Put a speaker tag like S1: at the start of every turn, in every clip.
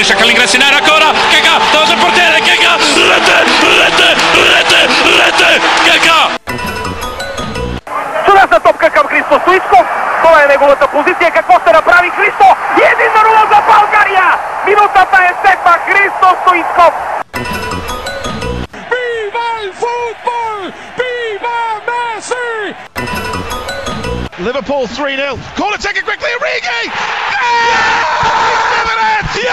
S1: cerca l'ingresso in area ancora, Keka, davanti al portiere, Keka, rete, rete, rete, rete, Keka!
S2: Чудесна топка към Христо Стоичков. Това е неговата позиция. Какво ще направи Христо? И един на нула за България! Минутата е сетна. Христо Стоичков.
S3: Viva el fútbol! ¡Viva Messi!
S4: Liverpool 3 0. Corner taken quickly, Origi! Yeah! Unbelievable!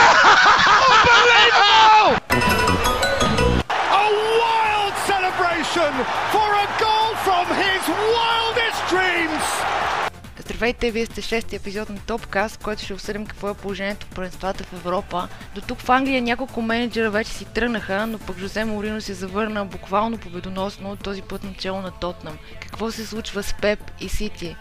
S3: A wild celebration for a goal from his wildest dreams!
S5: Здравейте, вие сте шести епизод на Топкаст, в който ще обсъдим какво е положението в първенствата в Европа. До тук в Англия няколко менеджера вече си тръгнаха, но пък Жозе Морино се завърна буквално победоносно, този път начало на Тотнам. Какво се случва с Пеп и Сити?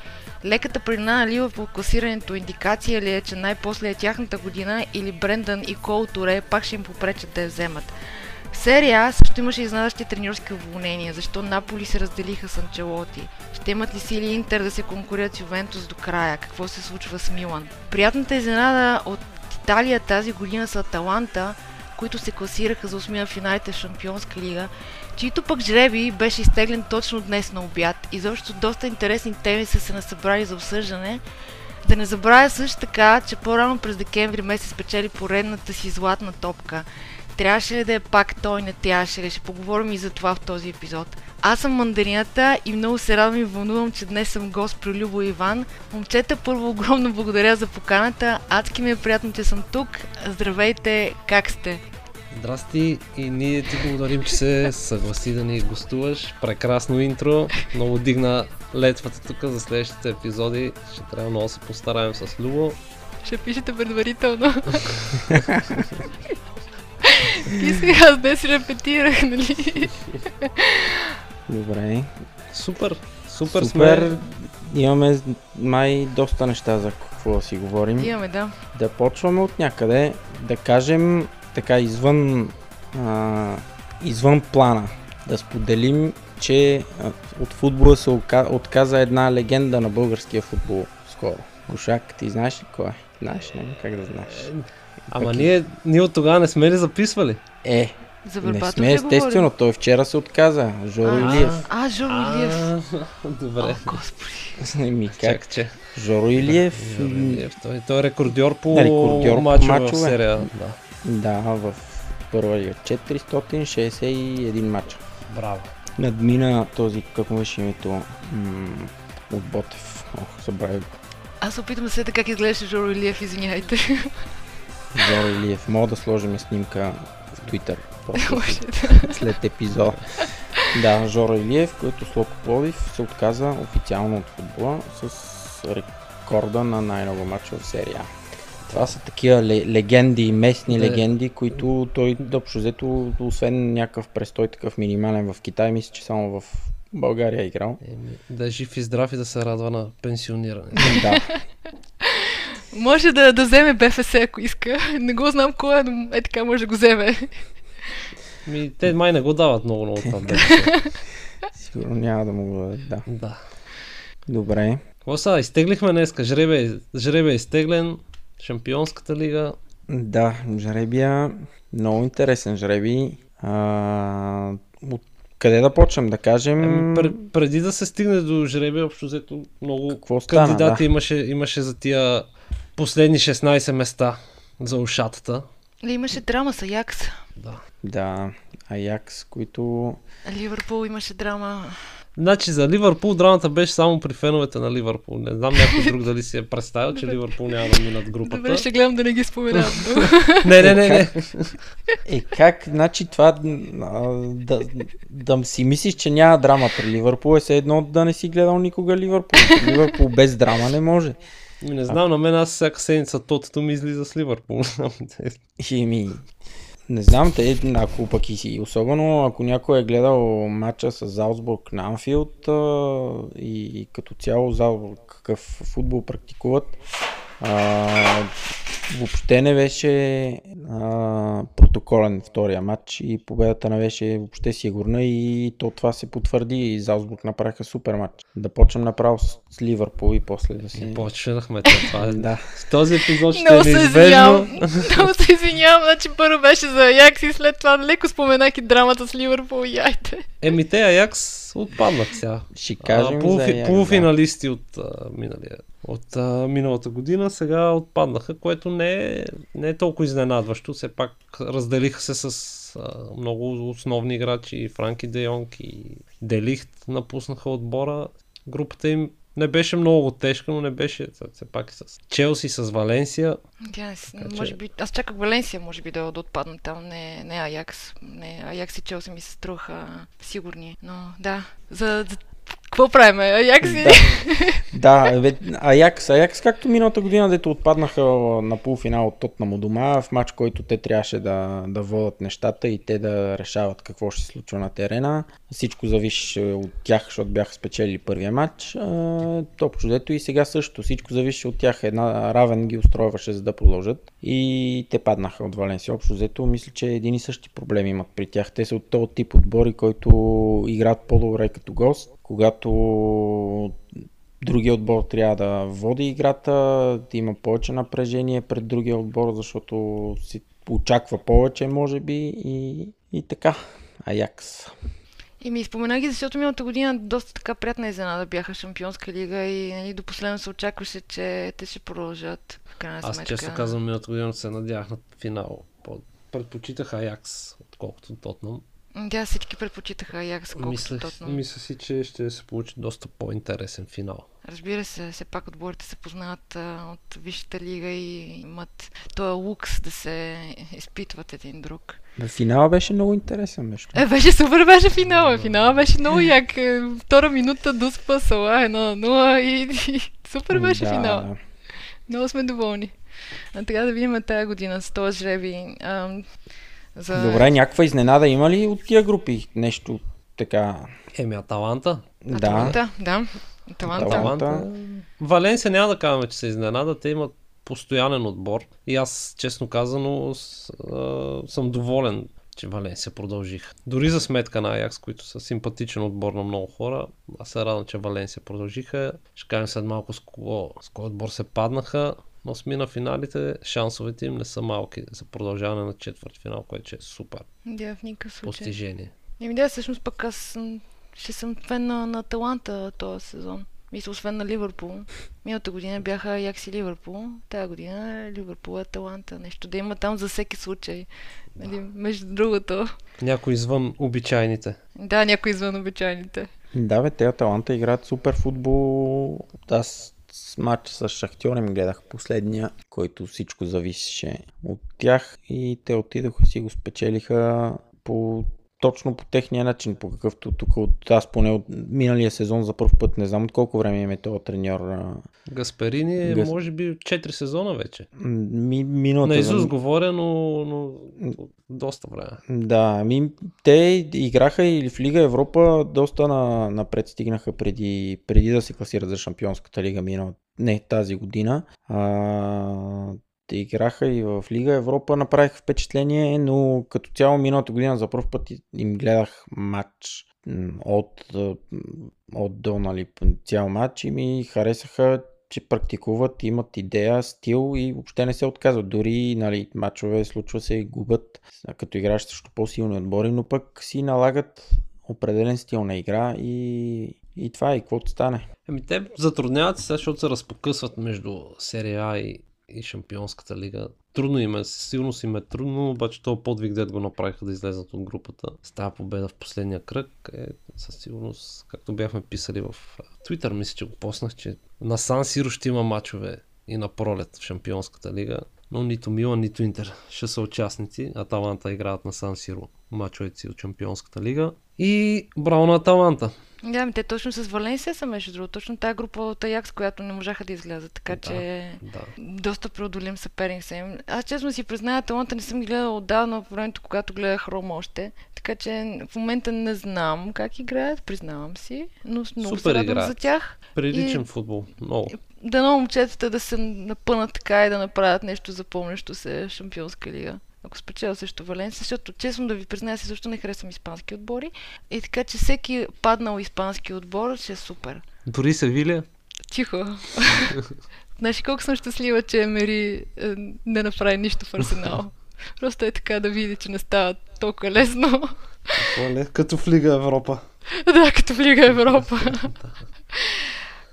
S5: Леката предина на Ливърпул класирането индикация ли е, че най-после е тяхната година или Брендан и Кол Торе пак ще им попречат да я вземат? В серия А също имаше изнадащи треньорски уволнения, защо Наполи се разделиха с Анчелоти. Ще имат ли сили Интер да се конкурират с Ювентус до края? Какво се случва с Милан? Приятната изненада от Италия тази година са Аталанта, които се класираха за 8 финалите в Шампионска лига, чието пък жреби беше изтеглен точно днес на обяд. Изобщо доста интересни теми са се насъбрали за обсъждане. Да не забравя също така, че по-рано през декември месец печели поредната си златна топка. Трябваше ли да е пак той, не трябваше ли? Ще поговорим и за това в този епизод. Аз съм Мандарината и много се радвам и вълнувам, че днес съм гост при Любо Иван. Момчета, първо огромно благодаря за поканата. Адски ми е приятно, че съм тук. Здравейте, как сте?
S6: Здрасти и ние ти благодарим, че се съгласи да ни гостуваш. Прекрасно интро, много дигна летвата тук за следващите епизоди. Ще трябва много да се постараем с Любо.
S5: Ще пишете предварително. Писах, аз днес репетирах, нали?
S7: Добре.
S6: Супер, супер,
S7: Супер.
S6: сме.
S7: Имаме май доста неща за какво да си говорим.
S5: Имаме, да.
S7: Да почваме от някъде, да кажем така извън, а, извън плана. Да споделим, че от футбола се отказа една легенда на българския футбол скоро. Гошак, ти знаеш ли кой е? Знаеш, не? Как да знаеш?
S6: Ама
S7: Пък
S6: ние, ние от тогава не сме ли записвали?
S7: Е,
S5: За
S7: не сме естествено,
S5: говорим?
S7: той вчера се отказа. Жоро Илиев.
S5: А, Жоро Илиев.
S6: Добре.
S5: О, господи.
S7: Ми как?
S6: Че.
S7: Жоро Илиев.
S6: Той, той е рекордьор по
S7: Да, рекордьор по
S6: мачове в серия. Да.
S7: Да, в първа лига. 461 матча.
S6: Браво.
S7: Надмина този, как му беше името, м- от Ботев. Ох, забравя го.
S5: Аз се опитам да се как изглеждаше Жоро Илиев, извиняйте.
S7: Жоро Илиев. Мога да сложим снимка в Twitter. След епизода. Да, Жоро Илиев, който с Локо Пловдив се отказа официално от футбола с рекорда на най-много мача в серия. Това са такива ле- легенди, местни
S6: Да.
S7: легенди, които той общо взето, освен някакъв престой такъв минимален в Китай, мисля, че само в България е играл.
S6: Еми, да е жив и здрав и да се радва на пенсиониране.
S7: Да,
S5: Може да, да вземе БФС, ако иска. Не го знам кой е, но е така може да го вземе.
S6: Ми, те май не го дават много много там. бе.
S7: сигурно няма да му го дадат, да.
S6: да.
S7: Добре.
S6: Какво сега? Изтеглихме днеска. Жребе, жребе е изтеглен. Шампионската лига.
S7: Да, жребия, много интересен жреби. А, от къде да почнем? Да кажем...
S6: Ами, пр- преди да се стигне до жребия, общо взето много
S7: Какво стана,
S6: кандидати
S7: да.
S6: имаше, имаше за тия последни 16 места за ушатата.
S5: Ли имаше драма с Аякс.
S6: Да.
S7: Да, Аякс, които...
S5: Ливърпул имаше драма.
S6: Значи за Ливърпул драмата беше само при феновете на Ливърпул. Не знам някой друг дали си е представил, че Ливърпул няма да минат групата.
S5: Добре, ще гледам да не ги споменавам.
S6: Не, не, не, не.
S7: Е, как, значи това а, да, да си мислиш, че няма драма при Ливърпул е все едно да не си гледал никога Ливърпул. Ливърпул без драма не може.
S6: Не знам, на мен аз всяка седмица тотото ми излиза с Ливърпул.
S7: И ми, не знам, те, ако пък и си, особено ако някой е гледал матча с Залцбург на Анфилд и, и като цяло Залцбург какъв футбол практикуват, а, въобще не беше а, протоколен втория матч и победата не беше въобще сигурна и то това се потвърди и Залсбург направиха супер матч. Да почнем направо с, с Ливърпул и после да си...
S6: Почнахме това. е-
S7: Да.
S6: С този епизод ще
S5: Много
S6: е неизбежно.
S5: Много се извинявам. Значи първо беше за Аякс и след това леко споменах и драмата с Ливърпул и айде.
S6: Еми те Аякс отпаднах сега.
S7: Ще кажем
S6: а,
S7: за
S6: полуфи,
S7: Аякс,
S6: полуфиналисти от, а, миналия, от а, миналата година сега отпаднаха, което не е, не е толкова изненадващо. Все пак разделиха се с много основни играчи. Франки Де Йонг и Делихт напуснаха отбора. Групата им не беше много тежка, но не беше все пак и с Челси, с Валенсия.
S5: Тя, с-
S6: Така че-
S5: може би, аз чаках Валенсия, може би да, да отпадна там, не, не Аякс. Не, Аякс и Челси ми се струваха сигурни. Но да, за, за какво правим? Аякс и...
S7: Да. Да, бе, Аякс, Аякс, както миналата година, дето отпаднаха на полуфинал от Тотнам у дома, в матч, който те трябваше да, да водят нещата и те да решават какво ще се случва на терена. Всичко зависи от тях, защото бяха спечели първия матч. Общо взето и сега също. Всичко зависи от тях. Една равен ги устройваше за да продължат. И те паднаха от Валенсия. Общо взето, мисля, че един и същи проблеми имат при тях. Те са от този тип отбори, който играят по-добре като гост. Когато другия отбор трябва да води играта, да има повече напрежение пред другия отбор, защото си очаква повече, може би, и, и така. Аякс.
S5: И ми спомена ги, защото миналата година доста така приятна изненада бяха Шампионска лига и нали, до последно се очакваше, че те ще продължат. Крайна
S6: Аз
S5: сметка.
S6: често казвам, миналата година се надявах на финал. По- Предпочитах Аякс, отколкото Тотнам.
S5: Да, всички предпочитаха Аякс, колкото
S6: Мисля,
S5: Тотнам.
S6: мисля си, че ще се получи доста по-интересен финал.
S5: Разбира се, все пак отборите се познават а, от Висшата лига и имат този лукс да се изпитват един друг.
S7: На финала беше много интересен, между.
S5: Е, беше супер, беше финала. Финала беше много як. Е, Втора минута до спасала 1-0 и, и супер беше
S7: да.
S5: финала. Много сме доволни. А трябва да видим тази година с този жреби. Ам, за...
S7: Добре, някаква изненада има ли от тия групи? Нещо така.
S6: Еми, Аталанта.
S7: Да.
S5: Аталанта, да. Аталанта.
S7: Аталанта.
S6: Валенсия няма да казваме, че се изненада. Те имат постоянен отбор. И аз, честно казано, с, а, съм доволен, че Валенсия продължих. Дори за сметка на Аякс, които са симпатичен отбор на много хора, аз се радвам, че Валенсия продължиха. Ще кажем след малко с кого, с кой отбор се паднаха. Но сми на финалите, шансовете им не са малки за продължаване на четвърт финал, което е супер
S5: Да, в никакъв случай.
S6: постижение.
S5: Еми да, всъщност пък аз ще съм фен на, на Таланта този сезон. Мисля, освен на Ливърпул. Миналата година бяха Якс и Ливърпул. Тая година е Ливърпул е Таланта. Нещо да има там за всеки случай. Нали, между другото.
S6: Някой извън обичайните.
S5: Да, някой извън обичайните.
S7: Да, бе, те Аталанта играят супер футбол. Аз с матч с Шахтьор им гледах последния, който всичко зависеше от тях и те отидоха си го спечелиха по точно по техния начин, по какъвто тук от аз поне от миналия сезон за първ път, не знам от колко време им е този треньор.
S6: Гаспарини е,
S7: Гас-
S6: може би, 4 сезона вече.
S7: Ми, миналата,
S6: На Изус говоря, но, но доста време.
S7: Да, ми, те играха и в Лига Европа доста на, напред стигнаха преди, преди да се класират за Шампионската лига минал, не тази година. А, те играха и в Лига Европа, направиха впечатление, но като цяло миналата година за първ път им гледах матч от, от до, нали, цял матч и ми харесаха, че практикуват, имат идея, стил и въобще не се отказват. Дори нали, матчове случва се и губят, като играеш срещу по-силни отбори, но пък си налагат определен стил на игра и, и това е, и каквото стане.
S6: Ами те затрудняват се, защото се разпокъсват между серия А и, и Шампионската лига. Трудно им е, силно си им е трудно, обаче този подвиг, дед го направиха да излезат от групата. С тази победа в последния кръг е със сигурност, както бяхме писали в а, Twitter, мисля, че го поснах, че на Сан Сиро ще има мачове и на пролет в Шампионската лига, но нито Милан, нито Интер ще са участници. Аталанта играят на Сан Сиро мачовете си от Шампионската лига. И браво на Аталанта.
S5: Да, ми те точно с Валенсия са, между другото. Точно тази група от Аякс, която не можаха да излязат. Така
S6: Да,
S5: че
S6: да.
S5: доста преодолим съперник са им. Аз честно си призная, таланта не съм ги гледала отдавна в времето, когато гледах Рома още. Така че в момента не знам как играят, признавам си. Но много
S6: Супер
S5: се радвам за тях.
S6: Приличен
S5: И-
S6: футбол. Много.
S5: Дано момчетата да се напънат така и да направят нещо запомнящо се Шампионска лига. Ако спечеля също Валенсия, защото честно да ви призная, аз също не харесвам испански отбори. И така, че всеки паднал испански отбор ще е супер.
S6: Дори Севилия.
S5: Тихо. Знаеш колко съм щастлива, че Емери е, не направи нищо в Арсенал. Просто е така да види, че не става толкова лесно.
S6: Оле, като в Лига Европа.
S5: да, като в Лига Европа.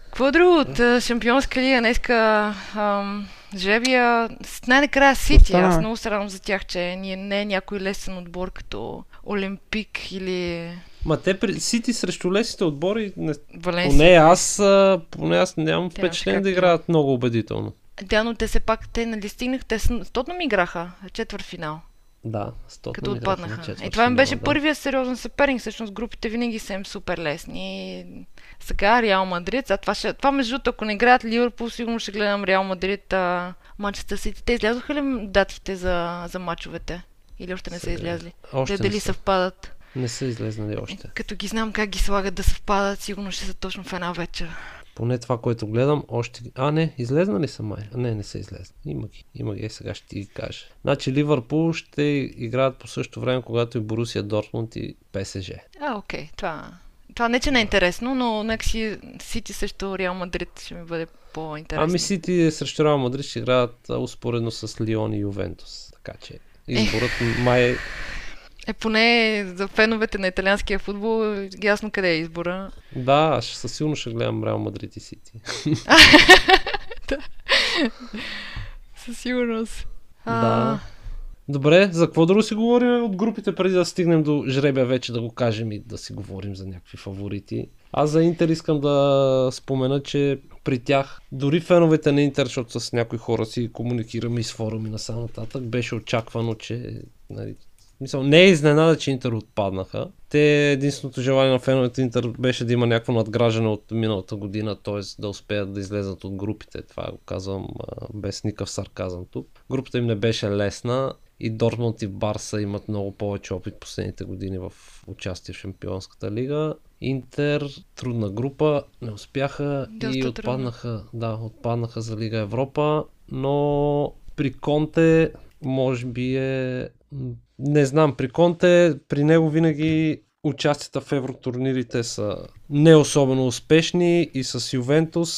S5: Какво друго от а, Шампионска лига? Днеска ам, жребия най-накрая Сити.
S7: Остана,
S5: Аз много се радвам за тях, че ние не е някой лесен отбор като Олимпик или
S6: Ма те при Сити срещу лесите отбори, не...
S5: Валенсия.
S6: поне аз, поне аз нямам впечатление да
S5: да.
S6: играят много убедително.
S5: Да, но те се пак, те нали стигнах, те с Тотнам играха четвърт финал.
S6: Да, с
S5: като отпаднаха. И това им беше първия сериозен съперник. Всъщност групите винаги са им супер лесни. Сега Реал Мадрид. А това, ще, това между другото, ако не играят Ливърпул, сигурно ще гледам Реал Мадрид, а, Манчестър Сити. Те излязоха ли датите за, за мачовете? Или още не са излязли?
S6: Още
S5: Те
S6: не
S5: дали
S6: са.
S5: съвпадат?
S6: Не са излезнали още.
S5: Като ги знам как ги слагат да съвпадат, сигурно ще са точно в една вечер.
S6: Поне това, което гледам, още... А, не, излезнали са май. А, не, не са излезли. Има ги. Има ги, е, сега ще ти ги кажа. Значи Ливърпул ще играят по същото време, когато и Борусия Дортмунд и ПСЖ.
S5: А, окей. Това, това не че не е интересно, но нека си Сити срещу Реал Мадрид ще ми бъде по-интересно.
S6: Ами Сити срещу Реал Мадрид ще играят а, успоредно с Лион и Ювентус. Така че изборът май
S5: Е, поне за феновете на италианския футбол е ясно къде е избора.
S6: Да, ще, със сигурно ще гледам Реал Мадрид и Сити.
S5: Със сигурност.
S6: Да. Добре, за какво друго си говорим от групите, преди да стигнем до жребия вече да го кажем и да си говорим за някакви фаворити. Аз за Интер искам да спомена, че при тях, дори феновете на Интер, защото с някои хора си комуникираме и с форуми на сам нататък, беше очаквано, че нали, Мисъл, не е изненада, че Интер отпаднаха. Те единственото желание на феновете Интер беше да има някакво надграждане от миналата година, т.е. да успеят да излезат от групите. Това го казвам без никакъв сарказъм тук. Групата им не беше лесна и Дортмунд и Барса имат много повече опит последните години в участие в Шампионската лига. Интер, трудна група, не успяха
S5: Доста
S6: и
S5: трудно.
S6: отпаднаха, да, отпаднаха за Лига Европа, но при Конте може би е... Не знам, при Конте, при него винаги участията в евротурнирите са не особено успешни и с Ювентус,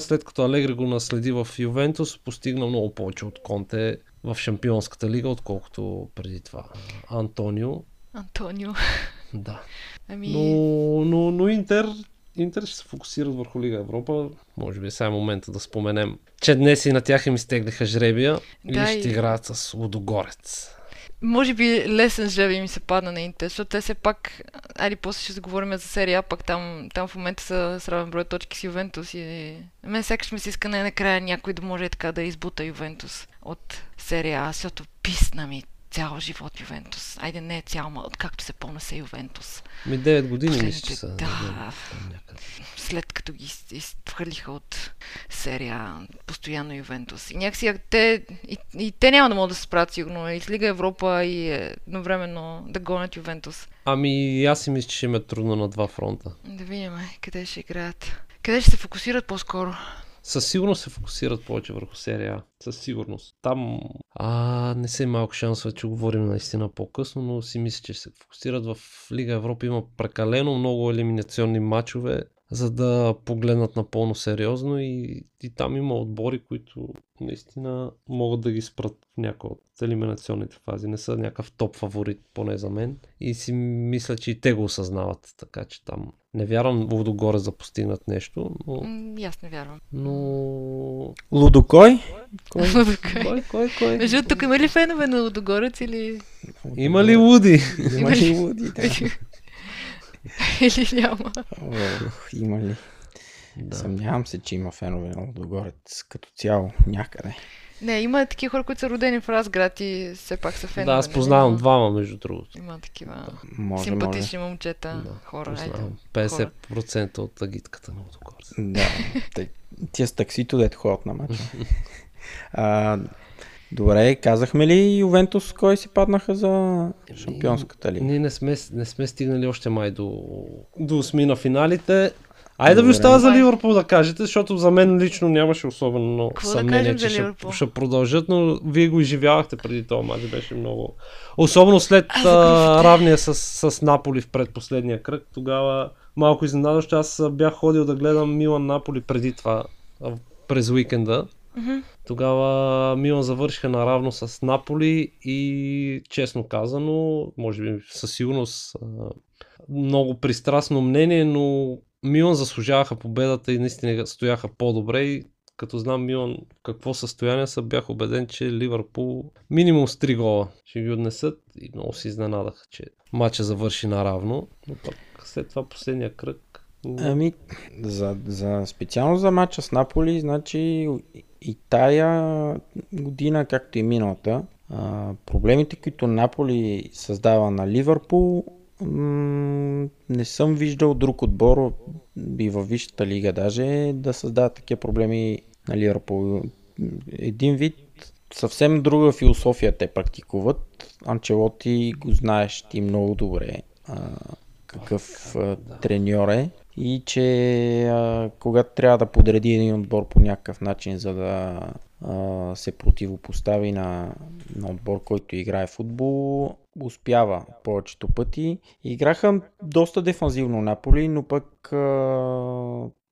S6: след като Алегри го наследи в Ювентус, постигна много повече от Конте в Шампионската лига, отколкото преди това. Антонио,
S5: Антонио.
S6: да.
S5: Ами,
S6: Но, но, но Интер, Интер ще се фокусират върху Лига Европа. Може би е сега момента да споменем, че днес и на тях им изтеглиха жребия
S5: Да,
S6: и ще
S5: и-
S6: играят с Лудогорец.
S5: може би лесен жребий ми се падна на Интер, защото те все пак, айде после ще заговорим за серия, пак там, там в момента са с равен брой точки с Ювентус и мен сякаш ми се иска най-накрая някой да може така да избута Ювентус от серия А, защото писна ми цял живот Ювентус. Айде не е цял, ма откакто се помня се Ювентус.
S6: Ми 9 години мисля, че са.
S5: да. след като ги из- изхвърлиха от серия постоянно Ювентус. И някакси те, и, и те няма да могат да се справят сигурно и с Лига Европа и е, едновременно да гонят Ювентус.
S6: Ами аз си мисля, че ще им е трудно на два фронта.
S5: Да видим е, къде ще играят. Къде ще се фокусират по-скоро?
S6: Със сигурност се фокусират повече върху серия. Със сигурност. Там а, не са малко шансове, че говорим наистина по-късно, но си мисля, че се фокусират в Лига Европа. Има прекалено много елиминационни матчове, за да погледнат напълно сериозно и, и там има отбори, които наистина могат да ги спрат в някои от елиминационните фази. Не са някакъв топ фаворит, поне за мен. И си мисля, че и те го осъзнават. Така че там не вярвам Лудогоре за постигнат нещо, но
S5: М, и аз не вярвам.
S6: но...
S7: Лудокой? Кой?
S5: Лудогорец.
S6: Кой, кой, кой?
S5: Между тук има ли фенове на Лудогорец или...
S6: Има ли Луди?
S7: Има ли луди? Да.
S5: или няма?
S7: Ох, има ли?
S6: Да.
S7: Съмнявам се, че има фенове на Лудогорец като цяло някъде.
S5: Не, има такива хора, които са родени в Разград и все пак са фенове.
S6: Да, аз
S5: нали?
S6: познавам
S5: Има-
S6: двама, между другото.
S5: Има такива
S7: Може,
S5: симпатични момчета,
S6: Да,
S5: хора. Айде.
S6: Познавам.
S5: хора.
S6: 50% от агитката на
S7: може. Да. Тия с таксито, дето ходят на матч. добре, казахме ли Ювентус кой си паднаха за шампионската лига?
S6: Ние не сме, не сме стигнали още май до, до осми на финалите. Айде да ви остава за. Ливърпул да кажете, защото за мен лично нямаше особено много
S5: Какво да
S6: съмнение,
S5: кажем
S6: че ще, ще продължат, но вие го изживявахте преди този матч, беше много... Особено след
S5: А,
S6: равния с, с Наполи в предпоследния кръг, тогава малко изненадващо. Аз бях ходил да гледам Милан Наполи преди това, през уикенда.
S5: Мгм.
S6: Тогава Милан завършиха наравно с Наполи и честно казано, може би със сигурност много пристрастно мнение, но Милан заслужаваха победата и наистина стояха по-добре и като знам Милан какво състояние са, бях убеден, че Ливърпул минимум с 3 гола ще ги отнесат и много се изненадах, че матча завърши наравно, но пък след това последния кръг
S7: Ами, за, за, специално за матча с Наполи, значи и тая година, както и миналата, проблемите, които Наполи създава на Ливърпул, не съм виждал друг отбор и във Висшата лига даже да създава такива проблеми на Ливърпул. Един вид съвсем друга философия те практикуват. Анчелоти го знаеш ти много добре а, какъв а, треньор е и че а, когато трябва да подреди един отбор по някакъв начин, за да а, се противопостави на, на отбор, който играе футбол, успява повечето пъти. Играха доста дефанзивно Наполи, но пък а,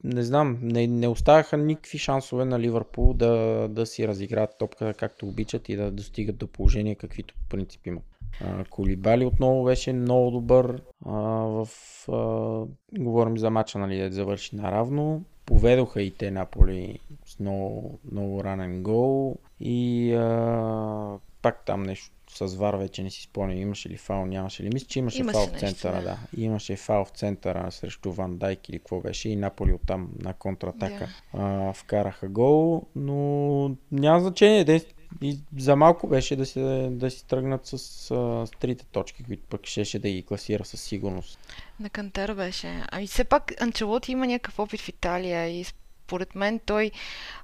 S7: не знам, не, не оставяха никакви шансове на Ливърпул да, да си разиграят топката както обичат и да достигат до положение, каквито по принцип имат. А, Колибали отново беше много добър. А, в, а, говорим за мача, нали, да завърши наравно. Поведоха и те Наполи с много, много ранен гол. И а, пак там нещо с Вар вече не си спомням, имаше ли фал, нямаше ли. Мисля, че имаше,
S5: Имаше
S7: фал в
S5: нещо,
S7: центъра,
S5: да.
S7: да. Имаше фал в центъра срещу Ван Дайк или какво беше и Наполи оттам на контратака а, вкараха гол, но няма значение. И за малко беше да си, да си тръгнат с, с трите точки, които пък щеше да ги класира със сигурност.
S5: На Кантер беше. Ами все пак Анчелоти има някакъв опит в Италия и според мен той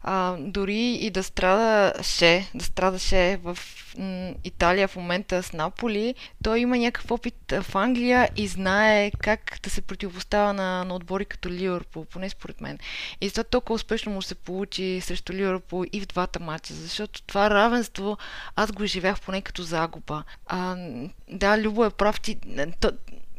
S5: а, дори и да страдаше, да страдаше в м, Италия в момента с Наполи, той има някакъв опит в Англия и знае как да се противопоставя на, на отбори като Ливърпул, поне според мен. И затова толкова успешно му се получи срещу Ливърпул и в двата матча, защото това равенство аз го изживях поне като загуба. А, да, Любо е прав, ти, то,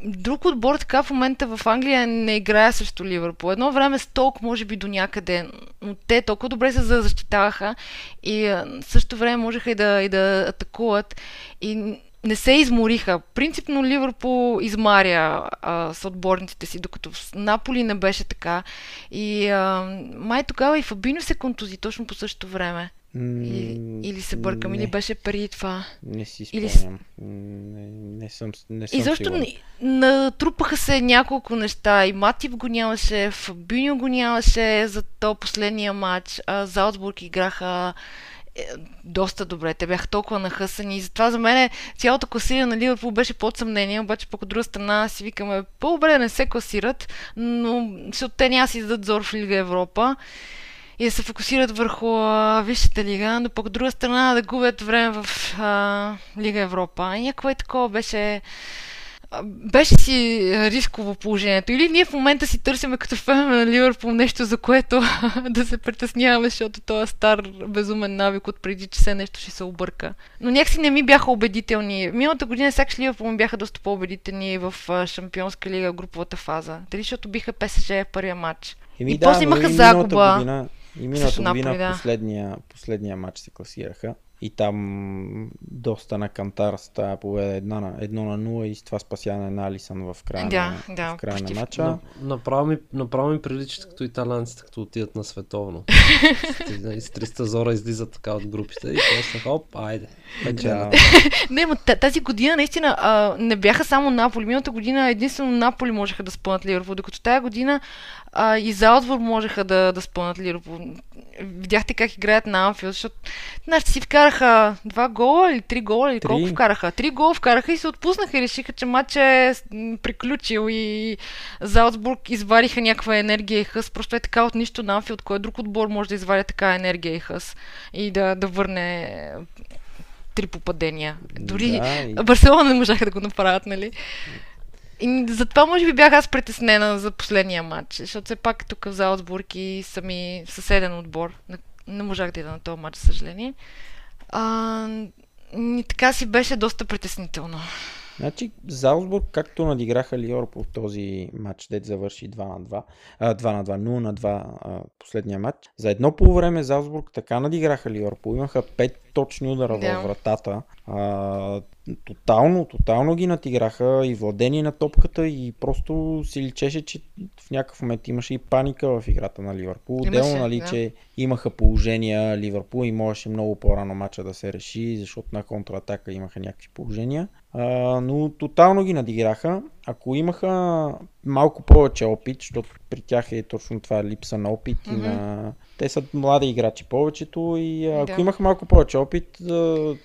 S5: друг отбор така в момента в Англия не играе срещу Ливърпул. Едно време с толк може би до някъде, но те толкова добре се защитаваха и същото време можеха и да, и да атакуват и не се измориха. Принципно Ливърпул измаря а, с отборниците си, докато в Наполи не беше така. И а, май тогава и Фабино се контузи точно по същото време. Или, или се бъркам,
S7: не.
S5: или беше преди това.
S7: Не си
S5: Или
S7: спомням. Не, не съм, не съм
S5: И защо
S7: сигурен.
S5: натрупаха се няколко неща. И Матив го нямаше, Фабиньо го нямаше за то последния матч. А Залцбург играха е, доста добре. Те бяха толкова нахъсани. И затова за мен цялото класиране на Ливърпул беше под съмнение. Обаче пък от друга страна си викаме по-добре не се класират, но защото те няма си дадат зор в Лига Европа и да се фокусират върху а, Висшата лига, но пък от друга страна да губят време в а, Лига Европа. И някакво е такова беше беше си рисково положението. Или ние в момента си търсиме като фенове на Ливърпул нещо, за което да се притесняваме, защото този стар безумен навик от преди, че все нещо ще се обърка. Но някакси не ми бяха убедителни. Миналата година сякаш Ливърпул ми бяха доста по-убедителни в Шампионска лига, груповата фаза. Дали защото биха ПСЖ в първия матч.
S7: Еми
S5: и
S7: да,
S5: после имаха загуба
S7: Година, и миналата година
S5: да.
S7: последния, последния матч се класираха. и там доста на кантар с тази победа едно на, едно на 0 и с това спасяване на Алисън в края,
S5: Да,
S7: на,
S5: да,
S7: в края
S5: почти
S7: на матча.
S6: На, направо, ми, направо ми приличат като италянците, като отидат на световно. С- с 300 зора излизат така от групите и после хоп, айде.
S7: Да,
S5: Не, та- тази година наистина а, не бяха само Наполи. Миналата година единствено Наполи можеха да спънат Ливърпул, докато тази година а, и Залцбург можеха да, да спънат Ливърпул. Видяхте как играят на Анфилд, защото нашите си вкараха два гола или три гола или
S7: Три.
S5: колко вкараха? Три гола вкараха и се отпуснаха и решиха, че матчът е приключил и Залцбург извадиха някаква енергия и хъс. Просто е така от нищо на Анфилд, кой друг отбор може да извади така енергия и хъс и да, да върне три попадения. Дори
S7: Да, и-
S5: Барселона не можаха да го направят, нали? И затова може би бях аз притеснена за последния матч, защото все пак тук в Залцбург и сами съседен отбор. Не, можах да ида на този матч, съжаление. А, и така си беше доста притеснително.
S7: Значи Залцбург, както надиграха Ливърпул в този матч, дет завърши 2 на 2, а, 2 на 2, 0 на 2 а, последния матч. За едно по време Залцбург така надиграха Ливърпул. Имаха 5 точни удара
S5: Да.
S7: във вратата. А, тотално, тотално ги натиграха и владение на топката и просто си личеше, че в някакъв момент имаше и паника в играта на Ливърпул. Отделно, нали,
S5: да.
S7: че имаха положения Ливърпул и можеше много по-рано матча да се реши, защото на контратака имаха някакви положения. А, но тотално ги надиграха. Ако имаха малко повече опит, защото при тях е точно това липса на опит и
S5: Мгм.
S7: на... Те са млади играчи повечето и ако
S5: Да.
S7: имаха малко повече опит,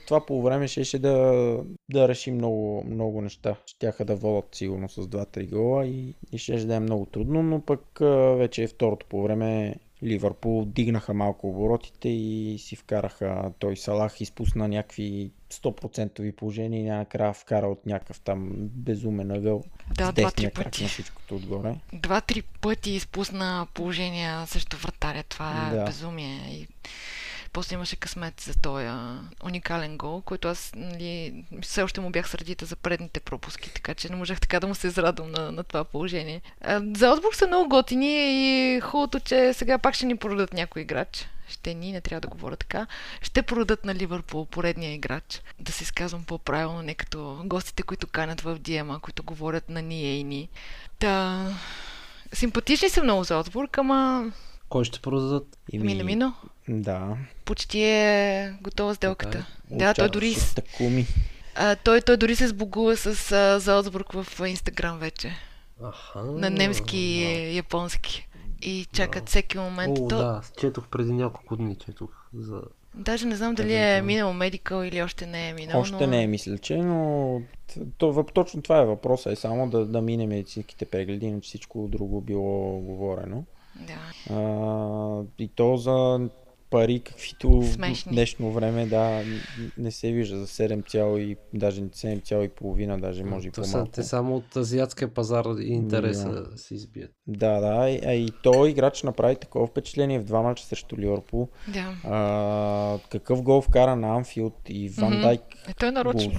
S7: това по време щеше да, да реши много, много неща. Щяха да водят сигурно с 2-3 гола и, и ще да е много трудно, но пък вече е второто по време Ливърпул дигнаха малко оборотите и си вкараха той Салах, изпусна някакви 100% положения и накрая вкара от някакъв там безумен ъгъл
S5: Да, два-три пъти.
S7: на всичкото отгоре.
S5: Два-три пъти изпусна положения срещу вратаря. Това е
S7: Да.
S5: безумие. И после имаше късмет за този уникален гол, който аз нали, все още му бях сърдита за предните пропуски, така че не можех така да му се израдвам на, на това положение. А, За Осбург са много готини и хубавото, че сега пак ще ни продадат някой играч. Ще ни, не трябва да говоря така. Ще продадат на Ливърпул поредния играч. Да се изказвам по-правилно, не като гостите, които канят в Диема, които говорят на ние и ни. Та... Симпатични са много за Осбург, ама
S6: Кой ще продадат?
S7: Ими,
S5: мина мино.
S7: Да.
S5: Почти е готова сделката. Да, той дори,
S7: Такуми.
S5: а, той, той дори се сбогува с а, Залцбург в Инстаграм вече.
S6: Аха.
S5: На немски и японски. И чакат всеки момент.
S6: О,
S5: то,
S6: да, четох преди няколко дни, четох за...
S5: Даже не знам дали е минал медикал или още не е минал.
S7: Още
S5: но...
S7: не е мисля, че, но то, въп- точно това е въпроса. Е само да, да мине медицинските прегледи, иначе всичко друго било говорено.
S5: Да.
S7: А, и то за пари, каквито в
S5: Смешни.
S7: днешно време, да, не се вижда за 7, цяло и, даже 7,5, даже може и по-малко.
S6: те само от азиатския пазар и интереса
S7: Да.
S6: се избият.
S7: Да, да, и- а и той играч направи такова впечатление в два мача срещу Ливърпул.
S5: Да.
S7: А, какъв гол вкара на Анфилд и Ван
S5: Мгм.
S7: Дайк
S5: Е, той е нарочно.